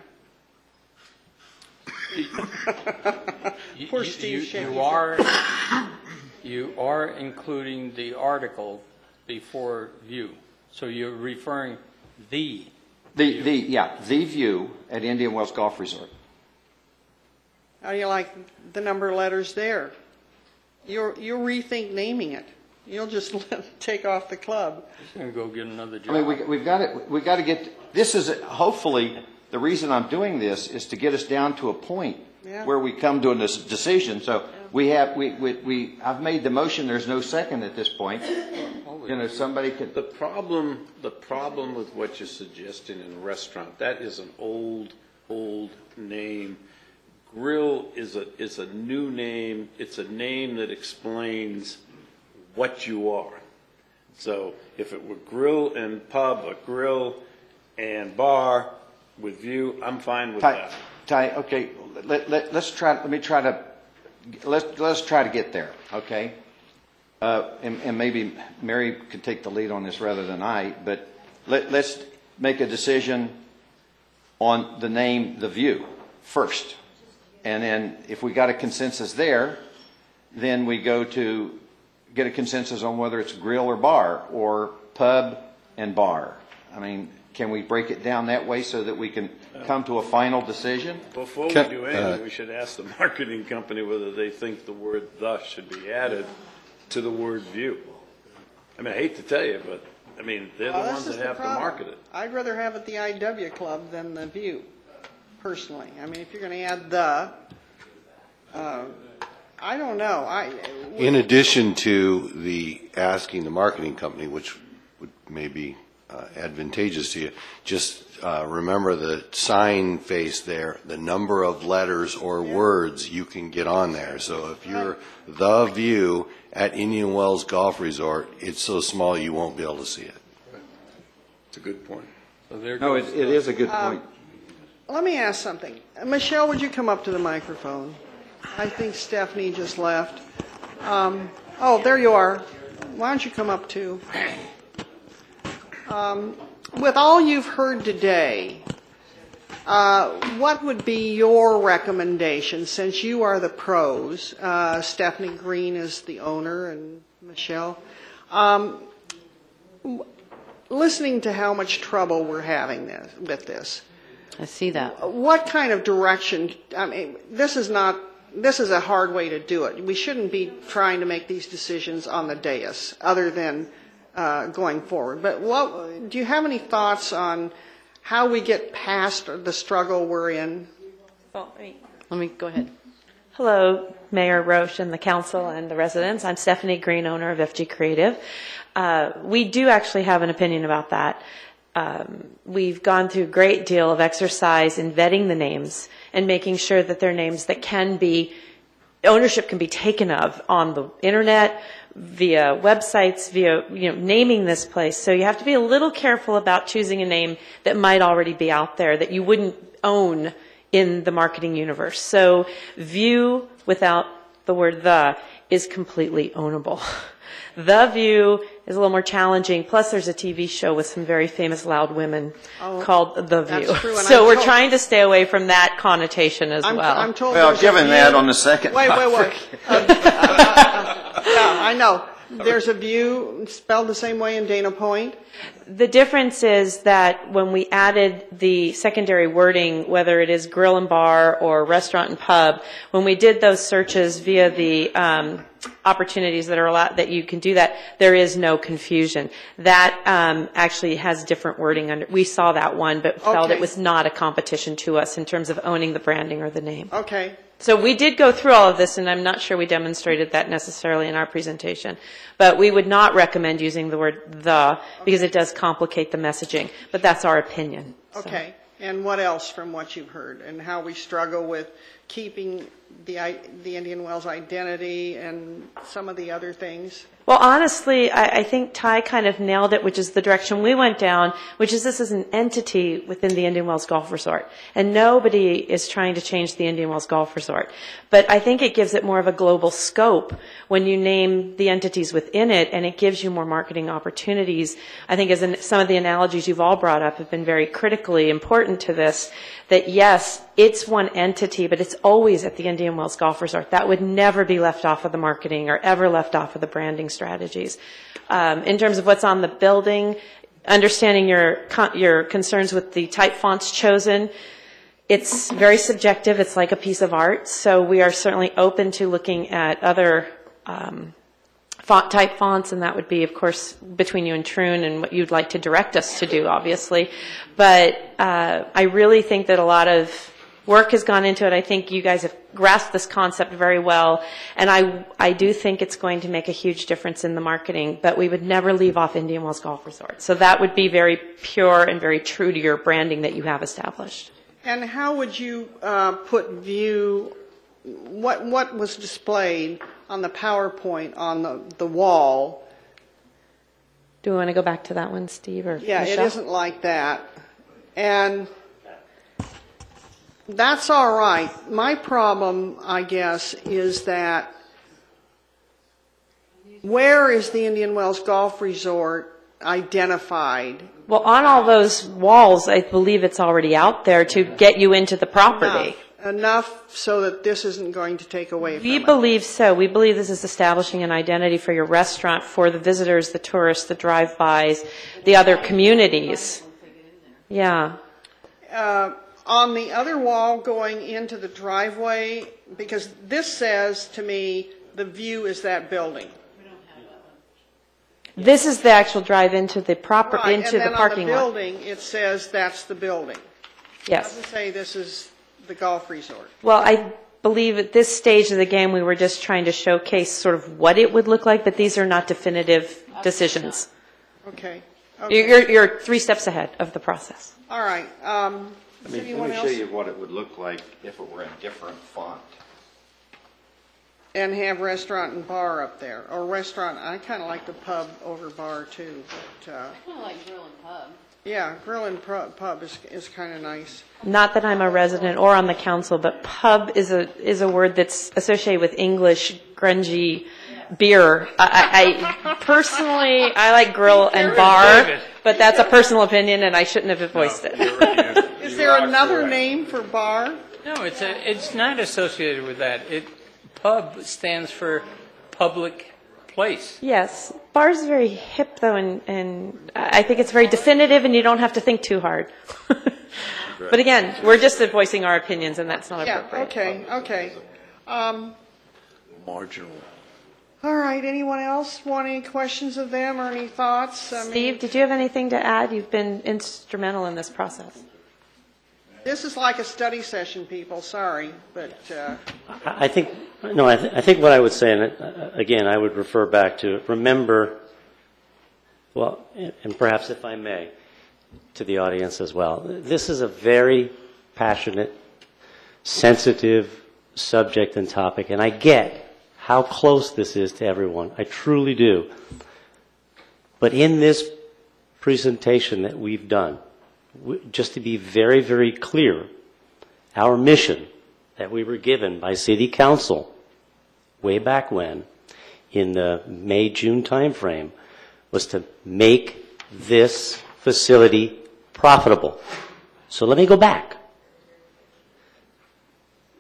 You- Poor you- Steve you- shaking You are, you are including the article before view. So you're referring the. The, the, yeah, The View at Indian Wells Golf Resort. How do you like the number of letters there? You'll, you'll rethink naming it. You'll just take off the club. He's going to go get another job. I mean, job. we, we've got to, we've got to get, this is, hopefully, the reason I'm doing this is to get us down to a point Yeah. where we come to a des- decision. So we have, we, we, we, I've made the motion, there's no second at this point. You know, somebody could, The problem, the problem with what you're suggesting in a restaurant, that is an old, old name. Grill is a, is a new name. It's a name that explains what you are. So if it were grill and pub, or grill and bar with view, I'm fine with Ty, that. Ty, okay, let, let, let's try, let me try to, let's, let's try to get there, okay? Uh, and, and maybe Mary could take the lead on this rather than I, but let, let's make a decision on the name, The View, first. And then if we got a consensus there, then we go to get a consensus on whether it's grill or bar, or pub and bar. I mean, can we break it down that way so that we can come to a final decision? Before we Can- do uh, anything, we should ask the marketing company whether they think the word "the" should be added to the word "view." I mean, I hate to tell you, but, I mean, they're the Well, this ones is that the have to problem. market it. I'd rather have it the IW Club than the View, personally. I mean, if you're going to add the, uh, I don't know. I, In addition to the asking the marketing company, which would may be uh, advantageous to you, just uh, remember the sign face there, the number of letters or words you can get on there. So if you're the view at Indian Wells Golf Resort, it's so small you won't be able to see it. It's a good point. So there No, it, goes it is a good Um, point. Let me ask something. Michelle, would you come up to the microphone? I think Stephanie just left. Um, oh, there you are. Why don't you come up too? Um, with all you've heard today, uh, what would be your recommendation since you are the pros? Uh, Stephanie Green is the owner and Michelle. Um, listening to how much trouble we're having this, with this, I see that. what kind of direction, I mean, this is not, this is a hard way to do it. We shouldn't be trying to make these decisions on the dais, other than uh, going forward. But what, do you have any thoughts on how we get past the struggle we're in? Well, let me- let me go ahead. Hello, Mayor Roche and the council and the residents. I'm Stephanie Green, owner of FG Creative. Uh, We do actually have an opinion about that. Um, We've gone through a great deal of exercise in vetting the names and making sure that they're names that can be, ownership can be taken of on the internet, via websites, via, you know, naming this place. So you have to be a little careful about choosing a name that might already be out there that you wouldn't own in the marketing universe. So view without the word the is completely ownable. The View is a little more challenging. Plus, there's a TV show with some very famous loud women Oh, called The that's View. true, and So I'm we're told- trying to stay away from that connotation as I'm, well. I'm told Well, there's a given that on the second Wait, wait, wait. Uh, uh, uh, Yeah, I know. There's a view spelled the same way in Dana Point. The difference is that when we added the secondary wording, whether it is grill and bar or restaurant and pub, when we did those searches via the um, opportunities that are allowed, that you can do that, there is no confusion. That um, actually has different wording under, we saw that one, but felt Okay. it was not a competition to us in terms of owning the branding or the name. Okay. So we did go through all of this, and I'm not sure we demonstrated that necessarily in our presentation. But we would not recommend using the word "the" because it does complicate the messaging. But that's our opinion. so. Okay. And what else from what you've heard and how we struggle with keeping the, the Indian Wells identity and some of the other things? Well, honestly, I, I think Ty kind of nailed it, which is the direction we went down, which is this is an entity within the Indian Wells Golf Resort. And nobody is trying to change the Indian Wells Golf Resort. But I think it gives it more of a global scope when you name the entities within it, and it gives you more marketing opportunities. I think as in, some of the analogies you've all brought up have been very critically important to this, that yes, it's one entity, but it's always at the Indian Wells Golf Resort. That would never be left off of the marketing or ever left off of the branding strategies. Um, in terms of what's on the building, understanding your, con- your concerns with the type fonts chosen, it's very subjective. It's like a piece of art. So we are certainly open to looking at other um, font type fonts, and that would be, of course, between you and Troon and what you'd like to direct us to do, obviously. But uh, I really think that a lot of work has gone into it. I think you guys have grasped this concept very well, and I I do think it's going to make a huge difference in the marketing. But we would never leave off Indian Wells Golf Resort. So that would be very pure and very true to your branding that you have established. And how would you uh, put view, what, what was displayed on the PowerPoint on the, the wall? Do we want to go back to that one, Steve or Yeah, it Michelle? isn't like that. And that's all right. My problem, I guess, is that where is the Indian Wells Golf Resort identified? Well, on all those walls, I believe it's already out there to get you into the property. Enough, enough so that this isn't going to take away from We it. believe so. We believe this is establishing an identity for your restaurant, for the visitors, the tourists, the drive-bys, the other communities. Yeah. uh, on the other wall going into the driveway, because this says to me, the view is that building. This is the actual drive into the proper, Right, into the parking And then on lot. the building, it says that's the building. Yes. It doesn't say this is the golf resort. Well, I believe at this stage of the game, we were just trying to showcase sort of what it would look like, but these are not definitive decisions. Okay. You're, Okay. you're- you're three steps ahead of the process. All right. Um, Let does me, let anyone me show else? you what it would look like if it were in different font. And have restaurant and bar up there, or restaurant, I kind of like the pub over bar too, but, uh, Kind of like grill and pub. yeah, grill and pu- pub is, is kind of nice. Not that I'm a resident or on the council, but pub is a, is a word that's associated with English grungy beer. I, I I- personally, I like grill and bar, but that's a personal opinion and I shouldn't have voiced it. Is there another name for bar? No, it's a, it's not associated with that. It, pub stands for public place. Yes, bar is very hip though and, and I think it's very definitive and you don't have to think too hard. But again, we're just voicing our opinions and that's not Yeah, appropriate. okay, okay. Um, Marginal. all right, anyone else want any questions of them or any thoughts? I mean- Steve, did you have anything to add? You've been instrumental in this process. This is like a study session, people, sorry, but, uh, I I think, no, I, th- I think what I would say, and uh, again, I would refer back to, remember, well, and perhaps if I may, to the audience as well, this is a very passionate, sensitive subject and topic, and I get how close this is to everyone. I truly do. But in this presentation that we've done, w- just to be very, very clear, our mission that we were given by City Council way back when, in the May, June timeframe, was to make this facility profitable. So let me go back.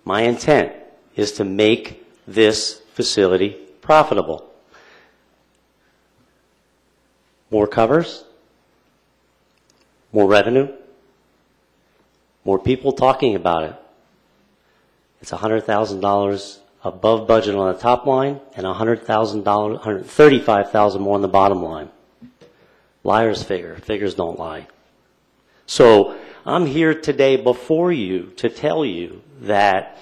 My intent is to make this facility profitable. More covers, more revenue, more people talking about it. It's $100,000 above budget on the top line and $100,000, 135,000 more on the bottom line. Liars figure, figures don't lie. So I'm here today before you to tell you that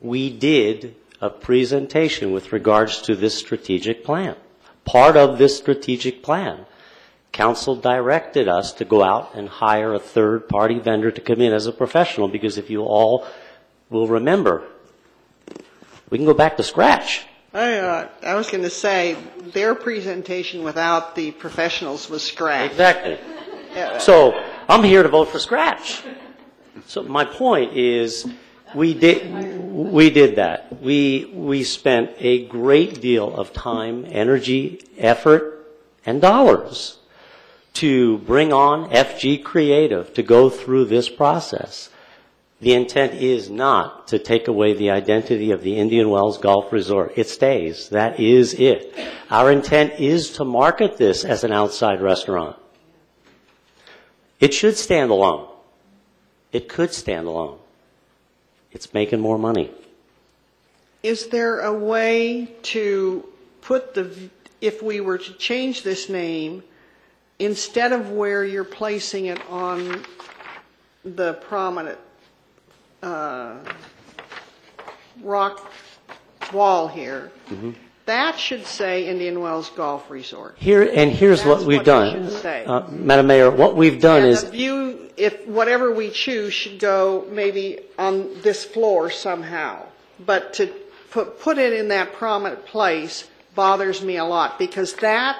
we did a presentation with regards to this strategic plan. Part of this strategic plan, council directed us to go out and hire a third-party vendor to come in as a professional because if you all will remember, we can go back to scratch. I, uh, I was going to say, their presentation without the professionals was scratch. Exactly. Yeah. So I'm here to vote for scratch. So my point is, we did, we did that. We, we spent a great deal of time, energy, effort, and dollars to bring on FG Creative to go through this process. The intent is not to take away the identity of the Indian Wells Golf Resort. It stays. That is it. Our intent is to market this as an outside restaurant. It should stand alone. It could stand alone. It's making more money. Is there a way to put the, if we were to change this name, instead of where you're placing it on the prominent uh, rock wall here, that should say Indian Wells Golf Resort. Here, and here's what That's we've what it done. should say. Uh, Madam Mayor, what we've done And is, the view, if, whatever we choose should go maybe on this floor somehow. But to put, put it in that prominent place bothers me a lot because that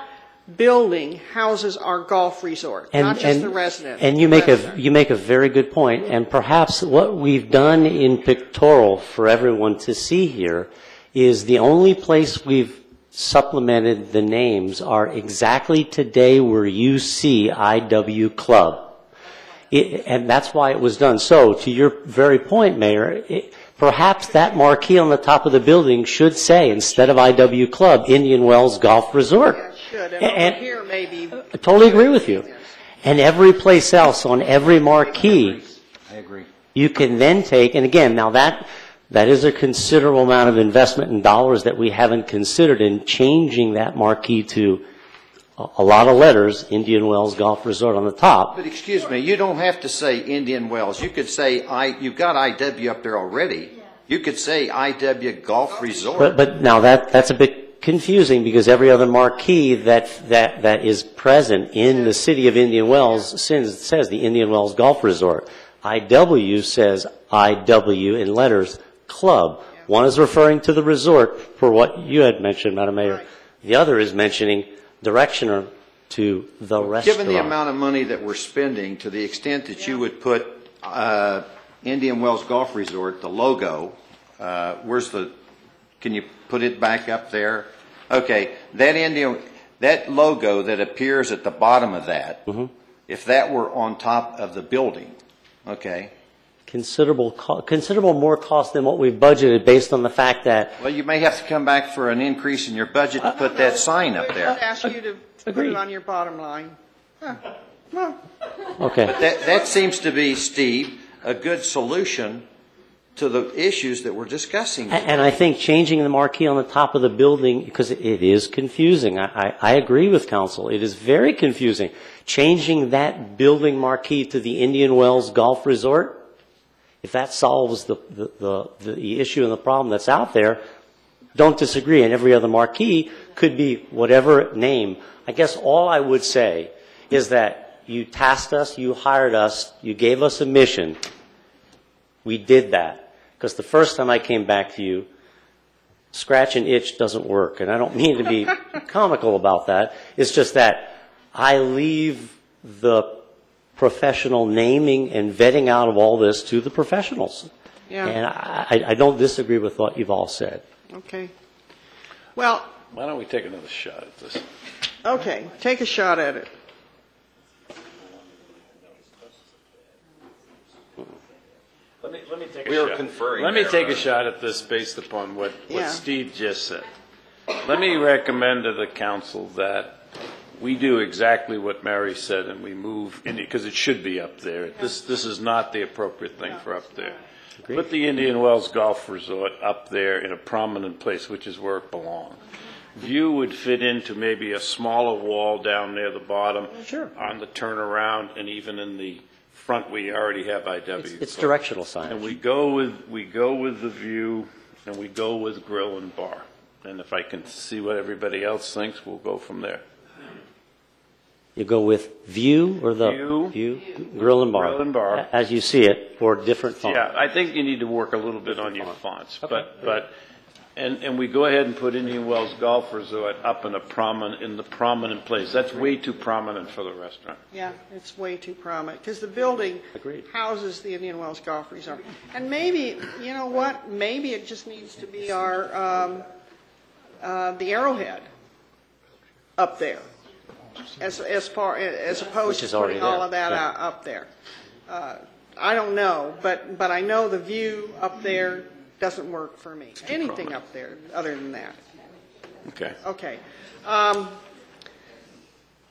building houses our golf resort, and, not just and, the resident. and you make a, resident. you make a very good point. point, and perhaps what we've done in pictorial for everyone to see here is the only place we've supplemented the names are exactly today where you see IW Club. It, and that's why it was done. So, to your very point, Mayor, it, perhaps that marquee on the top of the building should say, instead of IW Club, Indian Wells Golf Resort. Should, and And- over here maybe. I totally agree with you. And every place else on every marquee, I agree. you can then take, and again, now that, that is a considerable amount of investment in dollars that we haven't considered in changing that marquee to a, a lot of letters, Indian Wells Golf Resort on the top. But excuse me, you don't have to say Indian Wells. You could say, I, you've got IW up there already. You could say IW Golf Resort. But, but now that, that's a bit confusing because every other marquee that, that, that is present in the city of Indian Wells says, says the Indian Wells Golf Resort. IW says IW in letters, club. One is referring to the resort for what you had mentioned, Madam Mayor. The other is mentioning directioner to the restaurant. Given the amount of money that we're spending, to the extent that you would put uh, Indian Wells Golf Resort, the logo, uh, where's the, can you put it back up there? Okay, that Indian, that logo that appears at the bottom of that, Mm-hmm. if that were on top of the building, okay, Considerable, co- considerable more cost than what we've budgeted based on the fact that well, you may have to come back for an increase in your budget to put that sign up I'd there. ask you to put it on your bottom line. Huh. Well, Okay. But that, that seems to be, Steve, a good solution to the issues that we're discussing. A- And I think changing the marquee on the top of the building, because it is confusing. I, I, I agree with council. It is very confusing. Changing that building marquee to the Indian Wells Golf Resort, if that solves the, the, the, the issue and the problem that's out there, don't disagree. And every other marquee could be whatever name. I guess all I would say is that you tasked us, you hired us, you gave us a mission. We did that. Because the first time I came back to you, scratch and itch doesn't work. And I don't mean to be comical about that. It's just that I leave the professional naming and vetting out of all this to the professionals. Yeah. And I, I- I don't disagree with what you've all said. Okay. Well, Why don't we take another shot at this? okay, take a shot at it. Let me, let me take a We were shot. conferring Let me there, take a uh, shot at this based upon what, Yeah. what Steve just said. Let me recommend to the council that we do exactly what Mary said and we move, because it should be up there. This, this is not the appropriate thing for up there. Put the Indian Wells Golf Resort up there in a prominent place, which is where it belongs. View would fit into maybe a smaller wall down near the bottom. Sure. On the turnaround and even in the front, we already have IW. It's directional signage. And we go with, we go with the view, and we go with grill and bar. And if I can see what everybody else thinks, we'll go from there. You go with view or the? View. View, grill and bar. Grill and bar. As you see it, or different font. Yeah, I think you need to work a little bit on your fonts, but, but, and, and we go ahead and put Indian Wells Golf Resort up in a prominent, in the prominent place. That's way too prominent for the restaurant. Yeah, it's way too prominent, because the building houses the Indian Wells Golf Resort. And maybe, you know what, maybe it just needs to be our, um, uh, the Arrowhead up there, as, as far, as opposed Which to already putting all there, of that yeah. out- up there. Uh, I don't know, but, but I know the view up there doesn't work for me. Anything up there other than that. Okay. Okay. Um,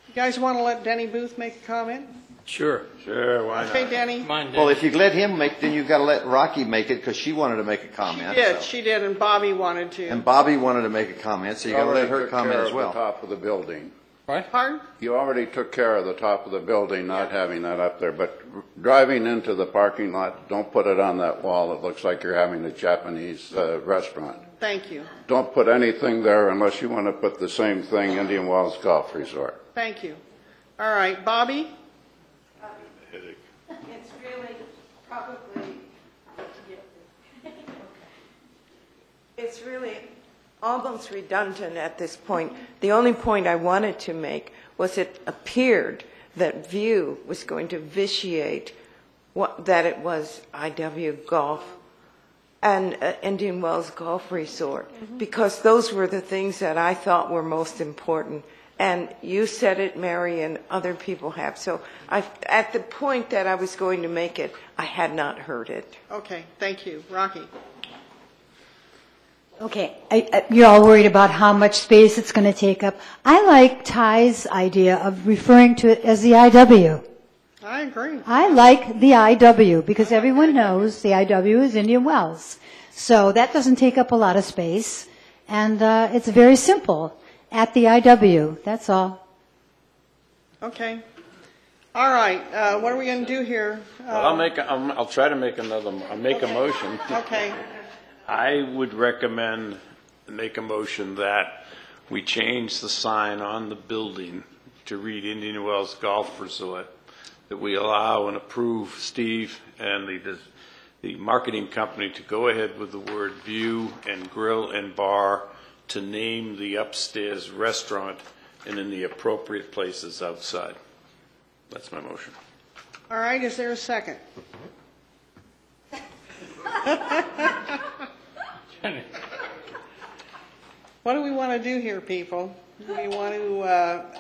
You guys want to let Denny Booth make a comment? Sure. Sure, why not? Okay, Denny? Well, if you let him make, then you've got to let Rocky make it because she wanted to make a comment. She did, so. she did, and Bobby wanted to. And Bobby wanted to make a comment, so you got to let her Already took comment care as of the well. top of the building. Pardon? You already took care of the top of the building, not having that up there, but driving into the parking lot, don't put it on that wall. It looks like you're having a Japanese uh, restaurant. Thank you, Don't put anything there unless you want to put the same thing, Indian Wells Golf Resort. thank you. All right, Bobby? It's really probably, it's really almost redundant at this point. The only point I wanted to make was it appeared that View was going to vitiate what, that it was IW Golf and uh, Indian Wells Golf Resort, because those were the things that I thought were most important. And you said it, Mary, and other people have. So I, at the point that I was going to make it, I had not heard it. Okay, thank you. Rocky? Okay, I- I- you're all worried about how much space it's going to take up. I like Ty's idea of referring to it as the IW. I agree. I like the IW because everyone knows the IW is Indian Wells. So that doesn't take up a lot of space, and uh, it's very simple. At the IW, that's all. Okay. All right, uh, what are we going to do here? Well, I'll make, a- I'll, I'll try to make another, I'll make a motion. Okay, I would recommend, make a motion that we change the sign on the building to read Indian Wells Golf Resort, that we allow and approve Steve and the, the marketing company to go ahead with the word view and grill and bar to name the upstairs restaurant and in the appropriate places outside. That's my motion. all right, is there a second? What do we want to do here, people? Do we want to uh,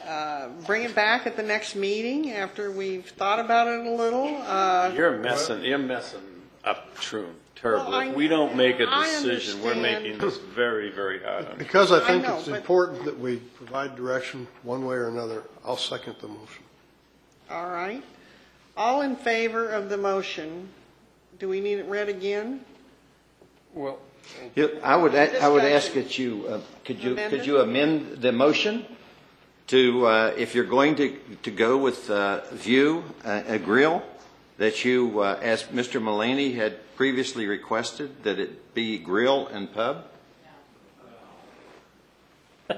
uh, bring it back at the next meeting after we've thought about it a little? Uh, You're messing, you're messing up true, terribly. Well, I- If we don't make a I decision, we're understand. making this very, very hard on you. Because I think know, it's but- important that we provide direction one way or another, I'll second the motion. All right. All in favor of the motion? Do we need it read again? Well, I would, a- I would ask that you, uh, could you, Amend could it? you amend the motion to, uh, if you're going to, to go with uh, view, uh, a grill, that you, uh, as Mr. Mullany had previously requested, that it be grill and pub?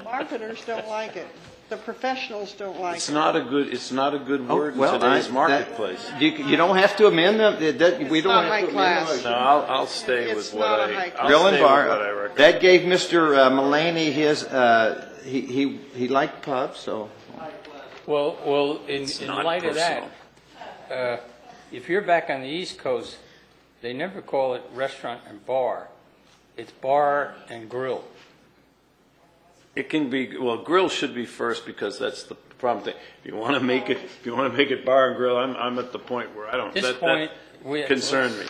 Marketers don't like it. The professionals don't like it. It's not a good, it's not a good Oh, word in well, today's I- marketplace. You, you don't have to amend them, It- that- we It's don't not have high to amend class. the No. I'll, I'll stay It's with what not a I, high- I'll Grill stay and with bar, what I recommend. that gave Mr. uh, Mullany his, uh, he, he, he liked pub, so. Well, well, in, in not light of that, uh, if you're back on the East Coast, they never call it restaurant and bar. It's bar and grill. It can be, well, grill should be first because that's the problem thing. If you want to make it, if you want to make it bar and grill, I'm, I'm at the point where I don't, This that, point, that we- concerned me.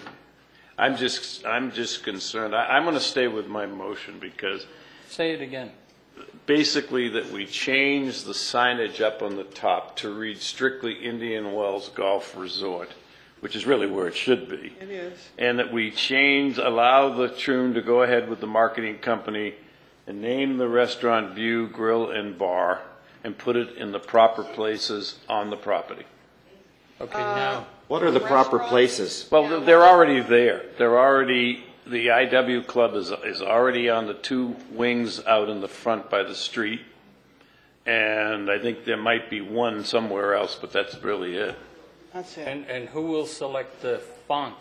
I'm just, I'm just concerned. I, I'm going to stay with my motion because Say it again. basically that we change the signage up on the top to read strictly Indian Wells Golf Resort, which is really where it should be. It is. And that we change, allow the Troon to go ahead with the marketing company and name the restaurant View Grill and Bar and put it in the proper places on the property. Okay, uh, now, What are the proper places? Well, they're already there. They're already, the IW Club is, is already on the two wings out in the front by the street. And I think there might be one somewhere else, but that's really it. That's it. and, and who will select the font?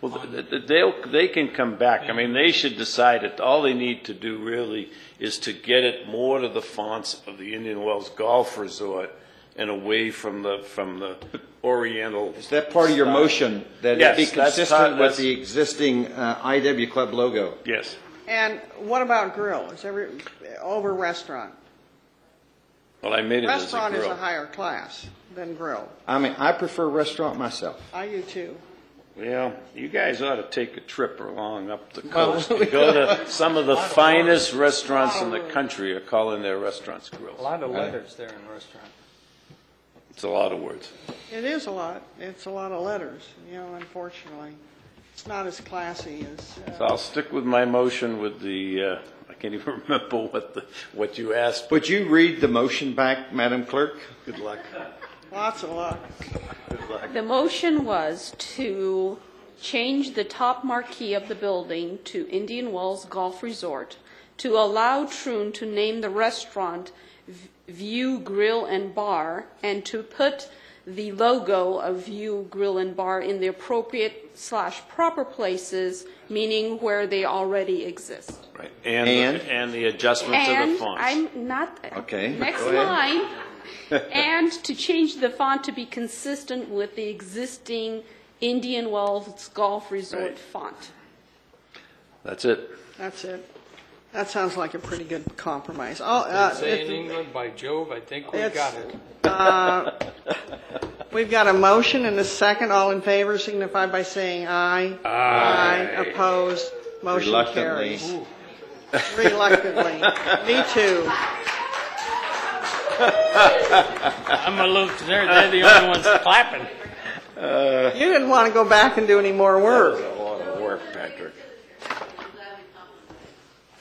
Well, th- th- they'll, they can come back. I mean, they should decide it. All they need to do really is to get it more to the fonts of the Indian Wells Golf Resort and away from the, from the oriental. Is that part of your motion, that it Yes, be that's consistent with that's- the existing uh, IW Club logo? Yes. And what about grill? Is every, over restaurant? Well, I made it as a Restaurant is a grill. higher class than grill. I mean, I prefer restaurant myself. I do too. Well, you guys ought to take a trip along up the coast. and Go to some of the finest restaurants in the country are calling their restaurants grills. A lot of letters there in the restaurant. It's a lot of words. It is a lot. It's a lot of letters, you know, unfortunately. It's not as classy as, So uh, I'll stick with my motion with the, uh, I can't even remember what the, what you asked. Would you read the motion back, Madam Clerk? Good luck. Lots of luck. The motion was to change the top marquee of the building to Indian Wells Golf Resort, to allow Troon to name the restaurant V- View Grill and Bar, and to put the logo of View Grill and Bar in the appropriate slash proper places, meaning where they already exist. Right. And, And? and the adjustment to the And fonts. I'm not, Okay, next go ahead. line, and to change the font to be consistent with the existing Indian Wells Golf Resort Right. font. That's it. That's it. That sounds like a pretty good compromise. Oh, uh, Say in if- England, by Jove, I think we It's- got it. uh, We've got a motion and a second. All in favor signify by saying aye. Aye. Opposed, motion Reluctantly. carries. Reluctantly. Me too. I'm a little, they're, they're the only ones clapping. You didn't want to go back and do any more work. A lot of work, Patrick.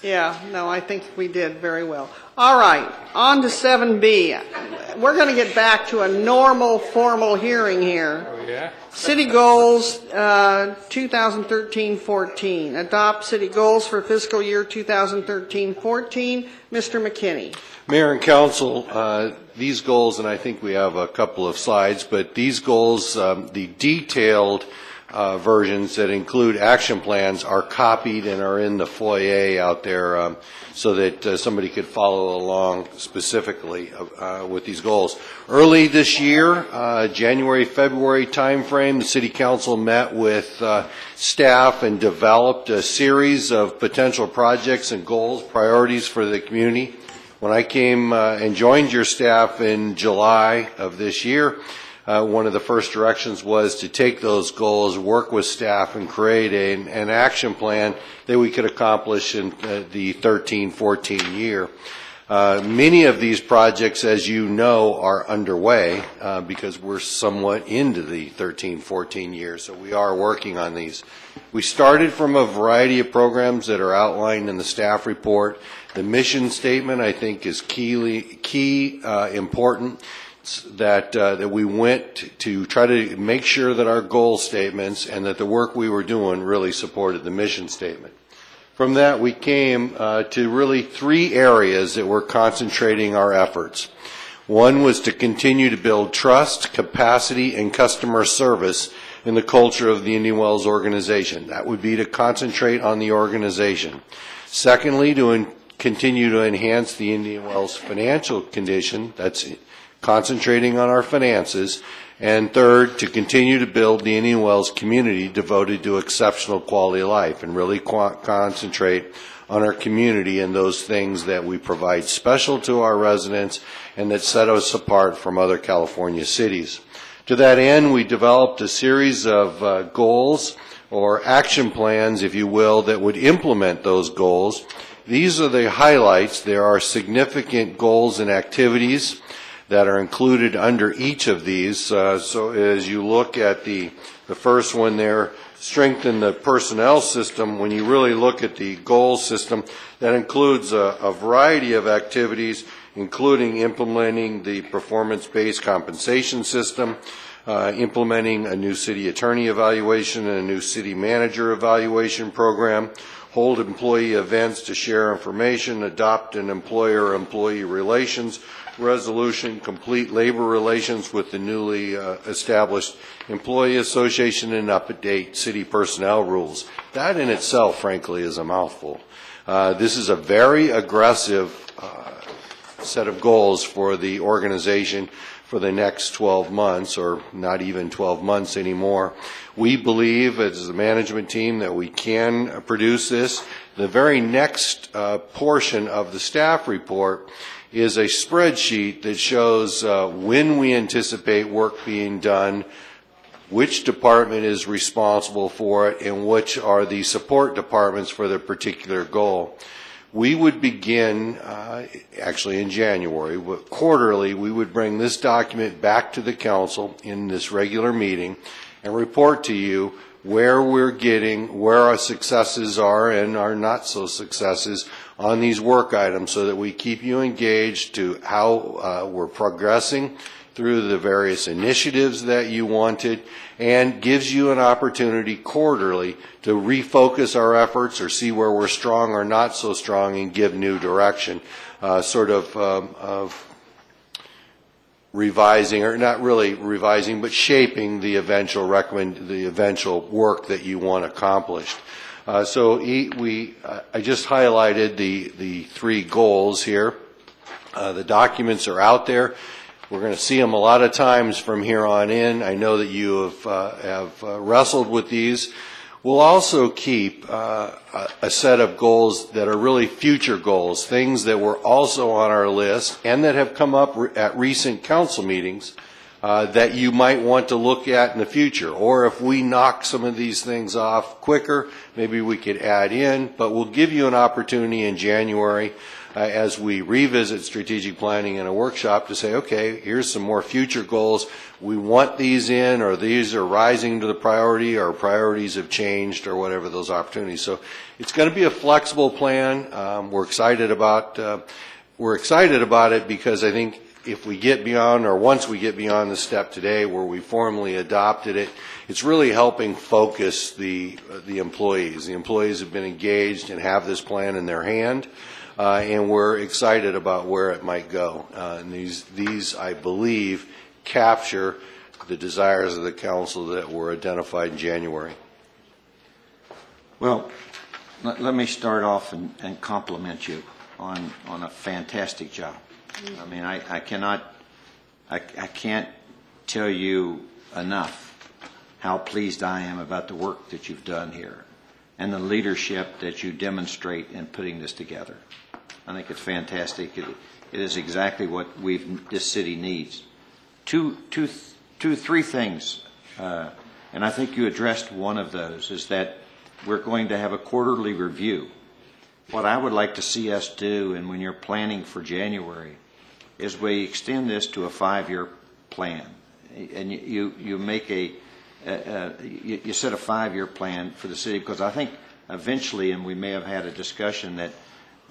Yeah, no, I think we did very well. All right, on to 7B. We're going to get back to a normal, formal hearing here. Oh, yeah? City goals, uh, 2013-14. Adopt city goals for fiscal year 2013-14. Mr. McKinney. Mayor and council, uh, these goals, and I think we have a couple of slides, but these goals, um, the detailed uh, versions that include action plans are copied and are in the foyer out there um, so that uh, somebody could follow along specifically uh, with these goals. Early this year, uh, January, February timeframe, the city council met with uh, staff and developed a series of potential projects and goals, priorities for the community. When I came uh, and joined your staff in July of this year, uh, one of the first directions was to take those goals, work with staff, and create an, an action plan that we could accomplish in uh, the 13-14 year. Uh, many of these projects, as you know, are underway uh, because we're somewhat into the 13-14 year, so we are working on these. We started from a variety of programs that are outlined in the staff report. The mission statement, I think, is keyly, key, uh, important that, uh, that we went to try to make sure that our goal statements and that the work we were doing really supported the mission statement. From that, we came uh, to really three areas that we're concentrating our efforts. One was to continue to build trust, capacity, and customer service in the culture of the Indian Wells organization. That would be to concentrate on the organization. Secondly, to en- continue to enhance the Indian Wells financial condition. That's concentrating on our finances. And third, to continue to build the Indian Wells community devoted to exceptional quality of life and really concentrate on our community and those things that we provide special to our residents and that set us apart from other California cities. To that end, we developed a series of uh, goals or action plans, if you will, that would implement those goals. These are the highlights. There are significant goals and activities that are included under each of these. Uh, so as you look at the, the first one there, strengthen the personnel system, when you really look at the goal system, that includes a, a variety of activities, including implementing the performance-based compensation system, uh, implementing a new city attorney evaluation and a new city manager evaluation program, hold employee events to share information, adopt an employer-employee relations resolution, complete labor relations with the newly uh, established employee association, and update city personnel rules. That in itself, frankly, is a mouthful. Uh, this is a very aggressive uh, set of goals for the organization for the next 12 months, or not even 12 months anymore. We believe, as the management team, that we can produce this. The very next uh, portion of the staff report is a spreadsheet that shows uh, when we anticipate work being done, which department is responsible for it, and which are the support departments for the particular goal. We would begin, uh, actually in January, but quarterly, we would bring this document back to the council in this regular meeting and report to you where we're getting, where our successes are and our not so successes on these work items so that we keep you engaged to how uh, we're progressing through the various initiatives that you wanted and gives you an opportunity quarterly to refocus our efforts or see where we're strong or not so strong and give new direction, uh, sort of, um, of revising, or not really revising, but shaping the eventual recommend, the eventual work that you want accomplished. Uh, so we, uh, I just highlighted the, the three goals here. Uh, the documents are out there. We're going to see them a lot of times from here on in. I know that you have, uh, have uh, wrestled with these. We'll also keep uh, a, a set of goals that are really future goals, things that were also on our list and that have come up re- at recent council meetings uh, that you might want to look at in the future. Or if we knock some of these things off quicker, maybe we could add in. But we'll give you an opportunity in January uh, as we revisit strategic planning in a workshop to say, okay, here's some more future goals. We want these in, or these are rising to the priority, or priorities have changed, or whatever those opportunities. So it's going to be a flexible plan. Um, we're excited about uh, we're excited about it because I think if we get beyond, or once we get beyond the step today where we formally adopted it, it's really helping focus the the employees. The employees have been engaged and have this plan in their hand uh, and we're excited about where it might go. Uh, and these, these, I believe, capture the desires of the council that were identified in January. Well, let, let me start off and, and compliment you on, on a fantastic job. I mean, I, I cannot, I, I can't tell you enough how pleased I am about the work that you've done here and the leadership that you demonstrate in putting this together. I think it's fantastic. It, it is exactly what we've, this city needs. Two, two, two, three things, uh, and I think you addressed one of those, is that we're going to have a quarterly review. What I would like to see us do, and when you're planning for January, is we extend this to a five-year plan. And you, you make a, you, you set a five-year plan for the city, because I think eventually, and we may have had a discussion that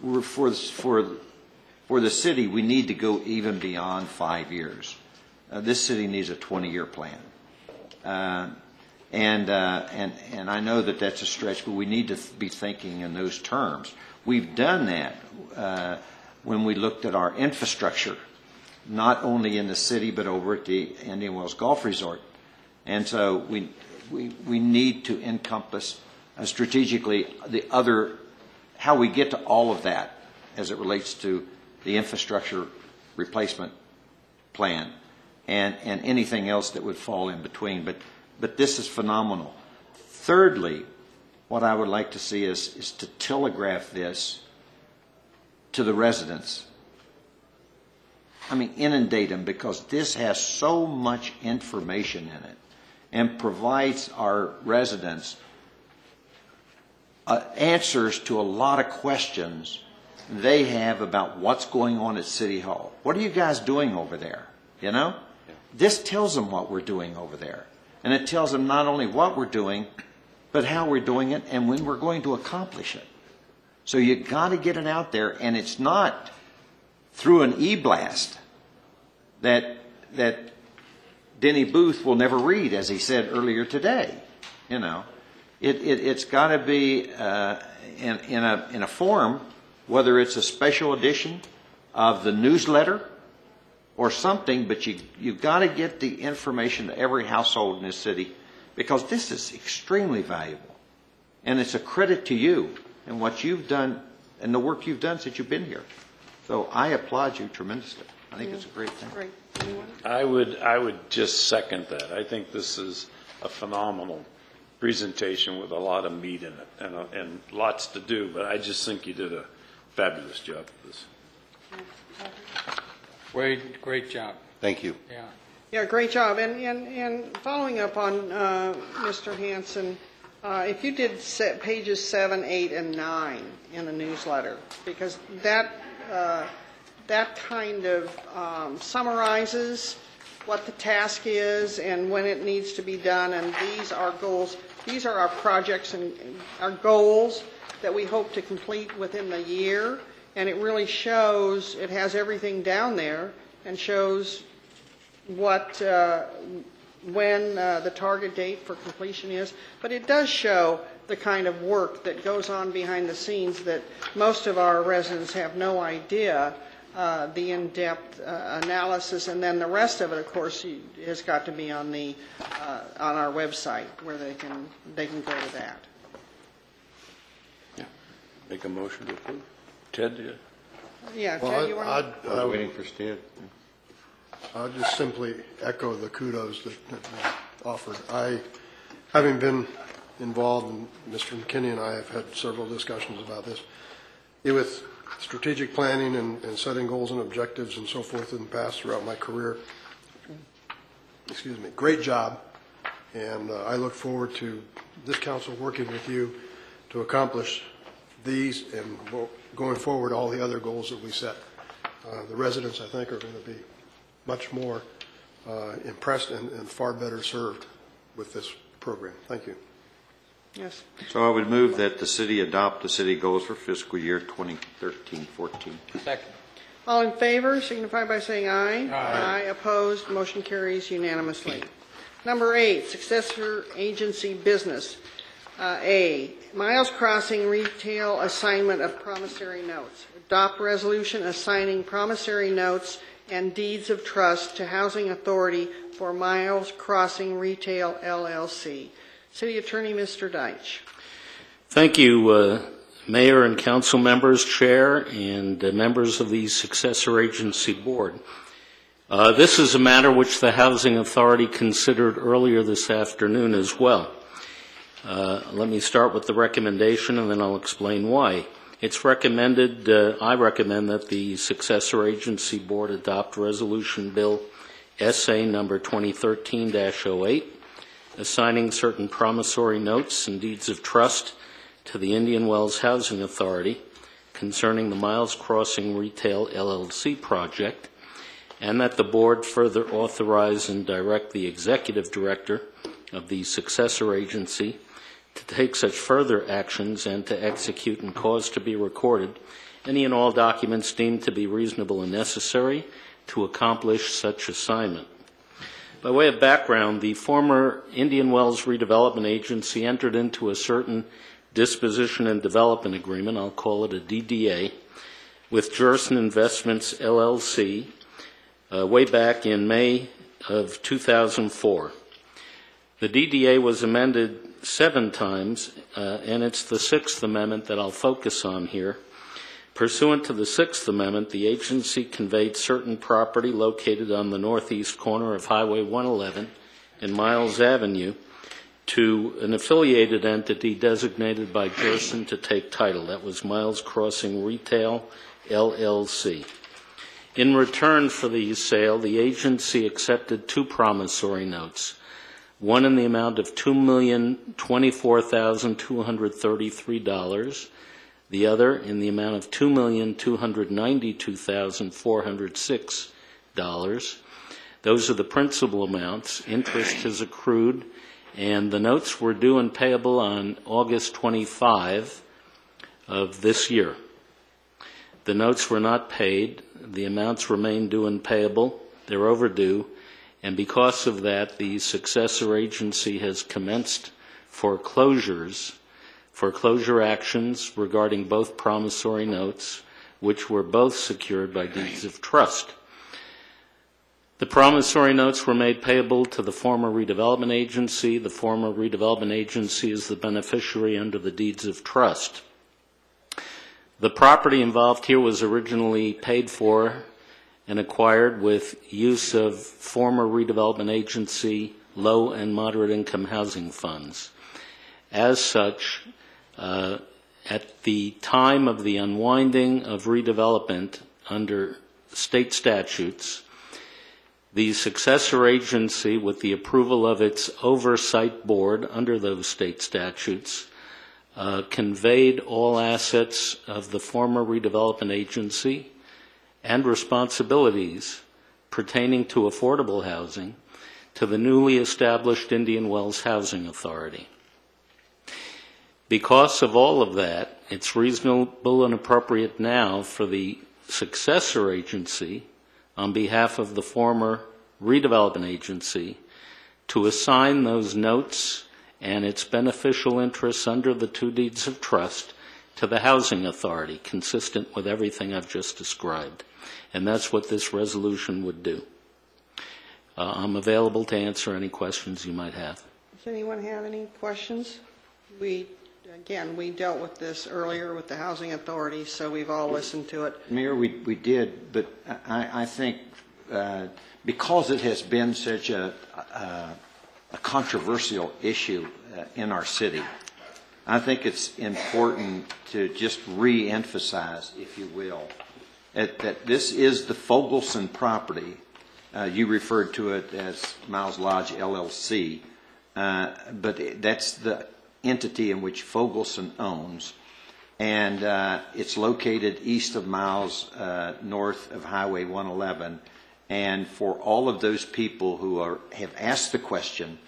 we're for, for, for the city, we need to go even beyond five years. uh, this city needs a 20-year plan. Uh, And, uh, and, and I know that that's a stretch, but we need to th- be thinking in those terms. We've done that uh, when we looked at our infrastructure, not only in the city, but over at the Indian Wells Golf Resort. And so we, we, we need to encompass uh, strategically the other, how we get to all of that as it relates to the infrastructure replacement plan and, and anything else that would fall in between. But, but this is phenomenal. Thirdly, what I would like to see is, is to telegraph this to the residents. I mean, inundate them because this has so much information in it and provides our residents uh, answers to a lot of questions they have about what's going on at City Hall. What are you guys doing over there? You know? This tells them what we're doing over there. And it tells them not only what we're doing, but how we're doing it and when we're going to accomplish it. So you got to get it out there, and it's not through an e-blast that that Denny Booth will never read, as he said earlier today. You know, it, it it's got to be uh, in in a in a form, whether it's a special edition of the newsletter or something, but you you've got to get the information to every household in this city because this is extremely valuable, and it's a credit to you and what you've done and the work you've done since you've been here. So I applaud you tremendously. I think it's a great thing. Great. Anyone? I would, I would just second that. I think this is a phenomenal presentation with a lot of meat in it and, uh, and lots to do, but I just think you did a fabulous job with this. Great, great job. Thank you. Yeah. Yeah, great job. And, and, and following up on uh, Mr. Hanson, uh, if you did pages seven, eight, and nine in the newsletter, because that, uh, that kind of um, summarizes what the task is and when it needs to be done, and these are goals, these are our projects and our goals that we hope to complete within the year, and it really shows, it has everything down there, and shows what, uh, when uh, the target date for completion is, but it does show the kind of work that goes on behind the scenes that most of our residents have no idea, uh, the in-depth uh, analysis, and then the rest of it, of course, you- has got to be on the, uh, on our website, where they can, they can go to that. Yeah. Make a motion to approve. Ted, you- Yeah, Well, Ted, you want I'd- to? I'd- Waiting for Stan. I'll just simply echo the kudos that that were offered. I, having been involved, and Mr. McKinney and I have had several discussions about this, it with strategic planning and and setting goals and objectives and so forth in the past throughout my career. Excuse me, great job, and uh, I look forward to this council working with you to accomplish these and going forward, all the other goals that we set. Uh, The residents, I think, are going to be much more uh, impressed and and far better served with this program. Thank you. Yes. So I would move that the city adopt the city goals for fiscal year 2013-14. Second. All in favor, signify by saying aye. Aye. Opposed, motion carries unanimously. Number eight, successor agency business. Uh, A, Miles Crossing retail assignment of promissory notes. Adopt resolution assigning promissory notes and deeds of trust to Housing Authority for Miles Crossing Retail LLC. City Attorney, Mr. Deitsch. Thank you, uh, Mayor and council members, Chair, and uh, members of the Successor Agency Board. Uh, This is a matter which the Housing Authority considered earlier this afternoon as well. Uh, Let me start with the recommendation, and then I'll explain why. It's recommended, uh, I recommend that the Successor Agency Board adopt Resolution Bill SA number 2013-08, assigning certain promissory notes and deeds of trust to the Indian Wells Housing Authority concerning the Miles Crossing Retail LLC project, and that the board further authorize and direct the executive director of the successor agency to take such further actions and to execute and cause to be recorded any and all documents deemed to be reasonable and necessary to accomplish such assignment. By way of background, the former Indian Wells Redevelopment Agency entered into a certain disposition and development agreement, I'll call it a DDA, with Jurison Investments LLC uh, way back in May of 2004. The DDA was amended seven times, uh, and it's the Sixth Amendment that I'll focus on here. Pursuant to the Sixth Amendment, the agency conveyed certain property located on the northeast corner of Highway 111 and Miles Avenue to an affiliated entity designated by Gerson to take title. That was Miles Crossing Retail LLC. In return for the sale, the agency accepted two promissory notes, one in the amount of $2,024,233, the other in the amount of $2,292,406. Those are the principal amounts. Interest has accrued, and the notes were due and payable on August 25 of this year. The notes were not paid. The amounts remain due and payable. They're overdue. And because of that, the successor agency has commenced foreclosures, foreclosure actions regarding both promissory notes, which were both secured by deeds of trust. The promissory notes were made payable to the former redevelopment agency. The former redevelopment agency is the beneficiary under the deeds of trust. The property involved here was originally paid for and acquired with use of former redevelopment agency low and moderate income housing funds. As such, uh, at the time of the unwinding of redevelopment under state statutes, the successor agency, with the approval of its oversight board under those state statutes, uh, conveyed all assets of the former redevelopment agency and responsibilities pertaining to affordable housing to the newly established Indian Wells Housing Authority. Because of all of that, it's reasonable and appropriate now for the successor agency, on behalf of the former redevelopment agency, to assign those notes and its beneficial interests under the two deeds of trust to the housing authority, consistent with everything I've just described. And that's what this resolution would do. Uh, I'm available to answer any questions you might have. Does anyone have any questions? We, again, we dealt with this earlier with the housing authority, so we've all listened to it. Mayor, we, we did, but I, I think uh, because it has been such a, a, a controversial issue uh, in our city, I think it's important to just re-emphasize, if you will, that, that this is the Fogelson property. Uh, you referred to it as Miles Lodge LLC, uh, but that's the entity in which Fogelson owns. And uh, it's located east of Miles, uh, north of Highway 111. And for all of those people who are, have asked the question,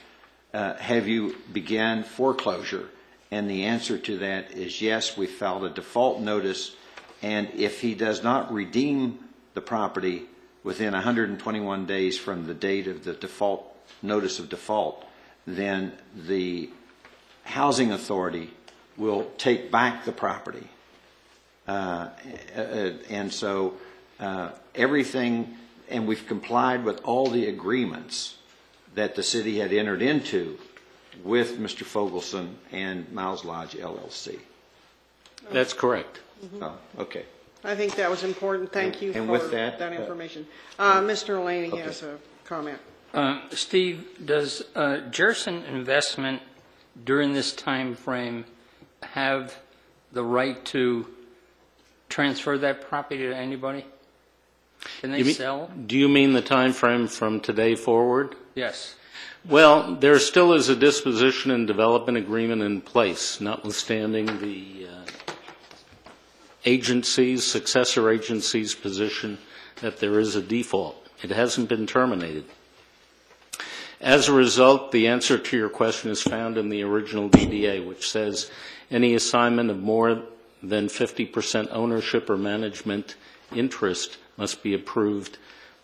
uh, have you began foreclosure? And the answer to that is yes, we filed a default notice, and if he does not redeem the property within 121 days from the date of the default notice of default, then the housing authority will take back the property. Uh, and so uh, everything, and we've complied with all the agreements that the city had entered into with Mr. Fogelson and Miles Lodge LLC. That's correct. Oh, okay. I think that was important. Thank you And for with that, that uh, information. Uh, Mr. Laney Okay. has a comment. Uh, Steve, does uh, Jerson Investment during this time frame have the right to transfer that property to anybody? Can they You mean- sell? Do you mean the time frame from today forward? Yes. Well, there still is a disposition and development agreement in place, notwithstanding the uh, agency's, successor agency's position that there is a default. It hasn't been terminated. As a result, the answer to your question is found in the original DDA, which says any assignment of more than 50% ownership or management interest must be approved,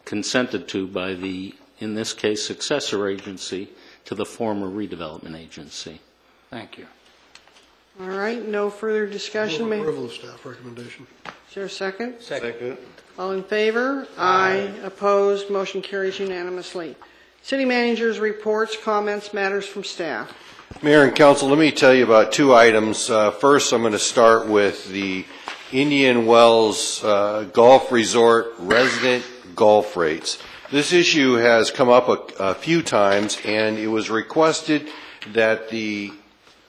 consented to by the in this case successor agency, to the former redevelopment agency. Thank you. All right, no further discussion. May- Approval of staff recommendation. Is there a second? Second. All in favor? Aye. Opposed? Motion carries unanimously. City managers' reports, comments, matters from staff. Mayor and council, let me tell you about two items. Uh, First, I'm going to start with the Indian Wells uh, Golf Resort resident golf rates. This issue has come up a a few times, and it was requested that the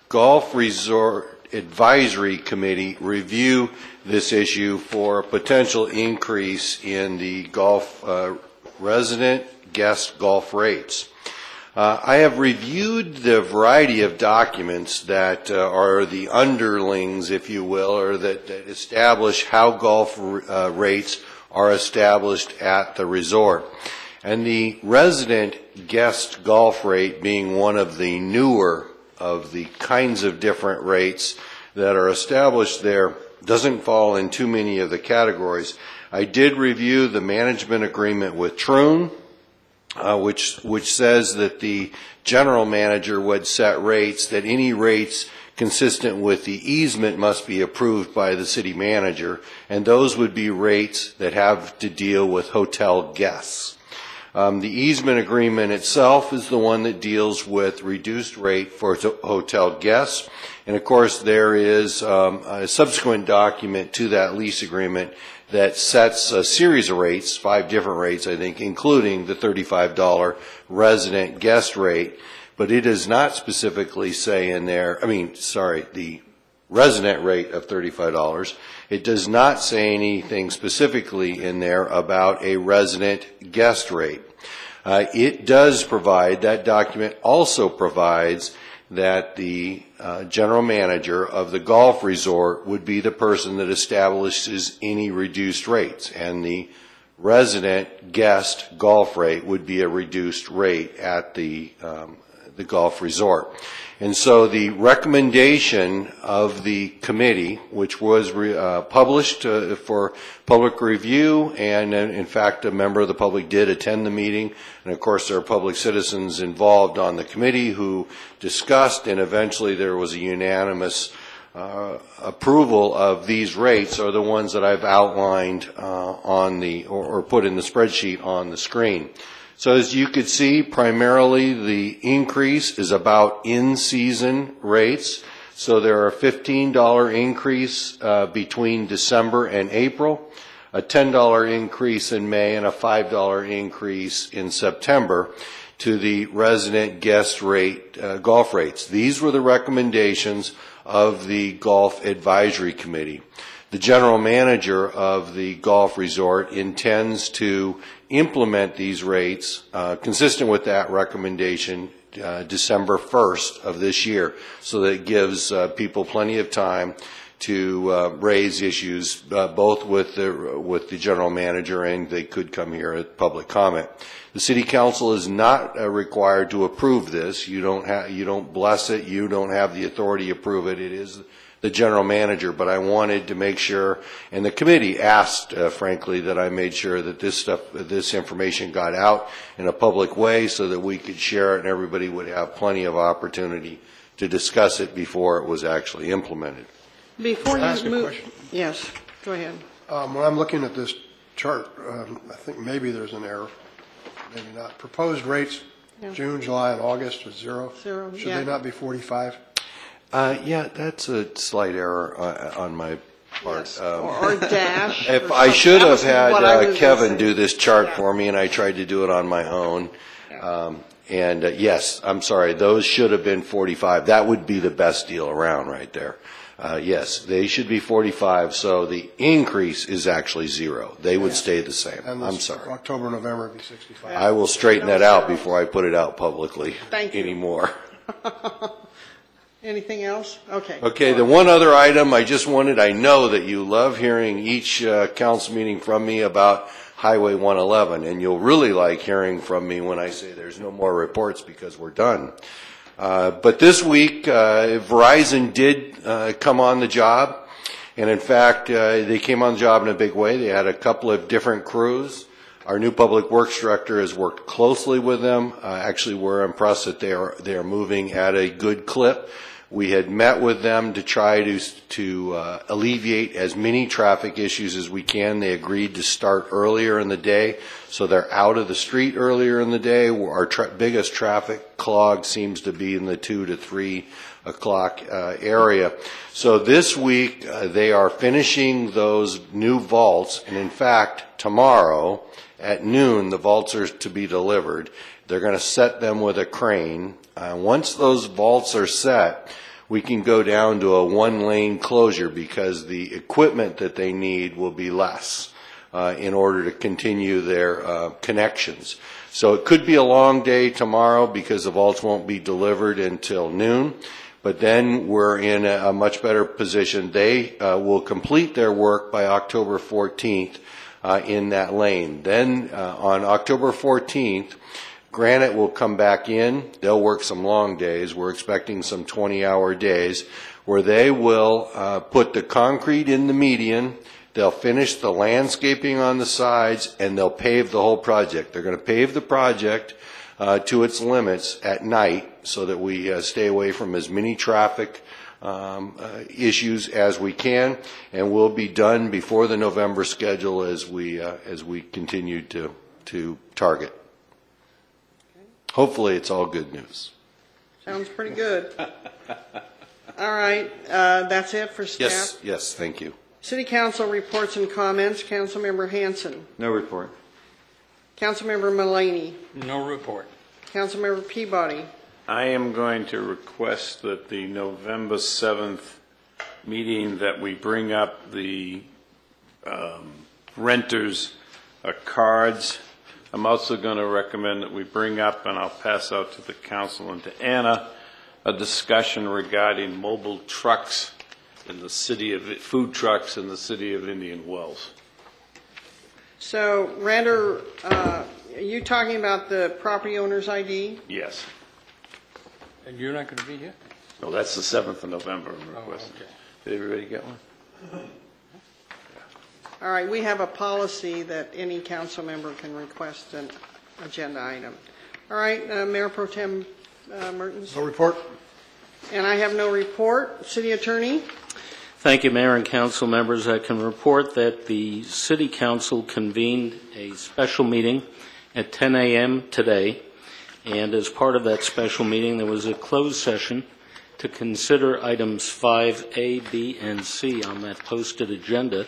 Golf Resort Advisory Committee review this issue for a potential increase in the golf uh, resident guest golf rates. Uh, I have reviewed the variety of documents that uh, are the underlings, if you will, or that, that establish how golf uh, rates are established at the resort. And the resident guest golf rate being one of the newer of the kinds of different rates that are established there doesn't fall in too many of the categories. I did review the management agreement with Troon, uh, which which says that the general manager would set rates that any rates consistent with the easement must be approved by the city manager, and those would be rates that have to deal with hotel guests. Um, the easement agreement itself is the one that deals with reduced rate for to- hotel guests. And of course, there is um, a subsequent document to that lease agreement that sets a series of rates, five different rates, I think, including the $35 resident guest rate. But it does not specifically say in there, I mean, sorry, the resident rate of $35. It does not say anything specifically in there about a resident guest rate. Uh, It does provide, that document also provides that the uh, general manager of the golf resort would be the person that establishes any reduced rates. And the resident guest golf rate would be a reduced rate at the, um, the golf resort. And so the recommendation of the committee, which was re- uh, published uh, for public review, and uh, in fact, a member of the public did attend the meeting, and of course, there are public citizens involved on the committee who discussed, and eventually there was a unanimous uh, approval of these rates are the ones that I've outlined uh, on the, or or put in the spreadsheet on the screen. So as you could see, primarily the increase is about in-season rates. So there are a $15 increase uh, between December and April, a $10 increase in May, and a $5 increase in September to the resident guest rate, uh, golf rates. These were the recommendations of the Golf Advisory Committee. The general manager of the golf resort intends to implement these rates uh, consistent with that recommendation uh, December 1st of this year, so that it gives uh, people plenty of time to uh, raise issues uh, both with the with the general manager and they could come here at public comment. The city council is not uh, required to approve this. You don't have you don't bless it. You don't have the authority to approve it. It is the general manager. But I wanted to make sure, and the committee asked, uh, frankly, that I made sure that this stuff, this information got out in a public way so that we could share it and everybody would have plenty of opportunity to discuss it before it was actually implemented. Before Can I ask you a move, question? yes, go ahead. Um, When I'm looking at this chart, um, I think maybe there's an error, maybe not. Proposed rates, Yeah. June, July, and August is zero. Zero, Should yeah. they not be 45? Uh, yeah, that's a slight error uh, on my part. Um, Or or dash. If or I something. should That have was had what I was uh, gonna Kevin say. do this chart for me, and I tried to do it on my own. Um, And uh, yes, I'm sorry, those should have been 45. That would be the best deal around right there. Uh, Yes, they should be 45, so the increase is actually zero. They would stay the same. And I'm this sorry. October, November would be 65. I will straighten that out before I put it out publicly Thank you. anymore. Anything else? Okay. Okay, the one other item I just wanted, I know that you love hearing each uh, council meeting from me about Highway 111, and you'll really like hearing from me when I say there's no more reports because we're done. Uh, But this week, uh, Verizon did uh, come on the job, and in fact, uh, they came on the job in a big way. They had a couple of different crews. Our new Public Works Director has worked closely with them. Uh, Actually, we're impressed that they are, they are moving at a good clip. We had met with them to try to, to uh, alleviate as many traffic issues as we can. They agreed to start earlier in the day, so they're out of the street earlier in the day. Our tra- biggest traffic clog seems to be in the two to three o'clock uh, area. So this week, uh, they are finishing those new vaults, and in fact, tomorrow at noon, the vaults are to be delivered. They're going to set them with a crane. Uh, Once those vaults are set, we can go down to a one-lane closure because the equipment that they need will be less uh, in order to continue their uh, connections. So it could be a long day tomorrow because the vaults won't be delivered until noon, but then we're in a a much better position. They uh, will complete their work by October 14th uh, in that lane. Then uh, on October 14th, Granite will come back in. They'll work some long days. We're expecting some 20-hour days where they will uh, put the concrete in the median. They'll finish the landscaping on the sides and they'll pave the whole project. They're going to pave the project uh, to its limits at night so that we uh, stay away from as many traffic um, uh, issues as we can, and we'll be done before the November schedule as we uh, as we continue to to target. Hopefully, it's all good news. Sounds pretty good. All right, uh, that's it for staff? Yes, yes, thank you. City Council reports and comments. Councilmember Hanson. No report. Councilmember Mullany. No report. Councilmember Peabody. I am going to request that the November 7th meeting, that we bring up the um, renters' uh, cards. I'm also going to recommend that we bring up, and I'll pass out to the council and to Anna, a discussion regarding mobile trucks in the city of, food trucks in the city of Indian Wells. So renter, uh, are you talking about the property owner's ID? Yes. And you're not going to be here? No, that's the 7th of November Oh, request. Did everybody get one? All right, we have a policy that any council member can request an agenda item. All right, uh, Mayor Pro Tem uh, Mertens? No report? And I have no report. City Attorney? Thank you, Mayor and council members. I can report that the city council convened a special meeting at 10 a.m. today, and as part of that special meeting, there was a closed session to consider items 5A, B, and C on that posted agenda.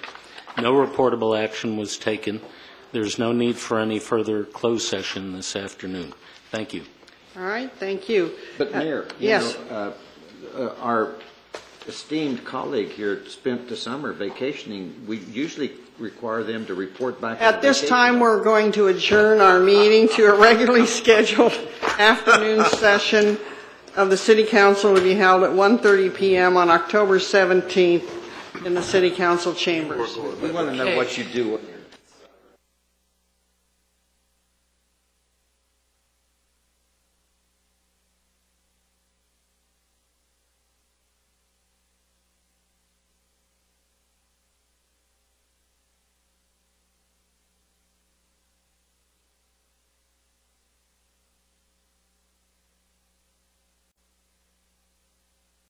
No reportable action was taken. There's no need for any further closed session this afternoon. Thank you. All right, thank you. But Uh, Mayor, you Yes. know, uh, uh, our esteemed colleague here spent the summer vacationing. We usually require them to report back. from At this vacation. time, we're going to adjourn our meeting to a regularly scheduled afternoon session of the city council to be held at 1:30 PM on October 17th in the city council chambers. We want to know what you do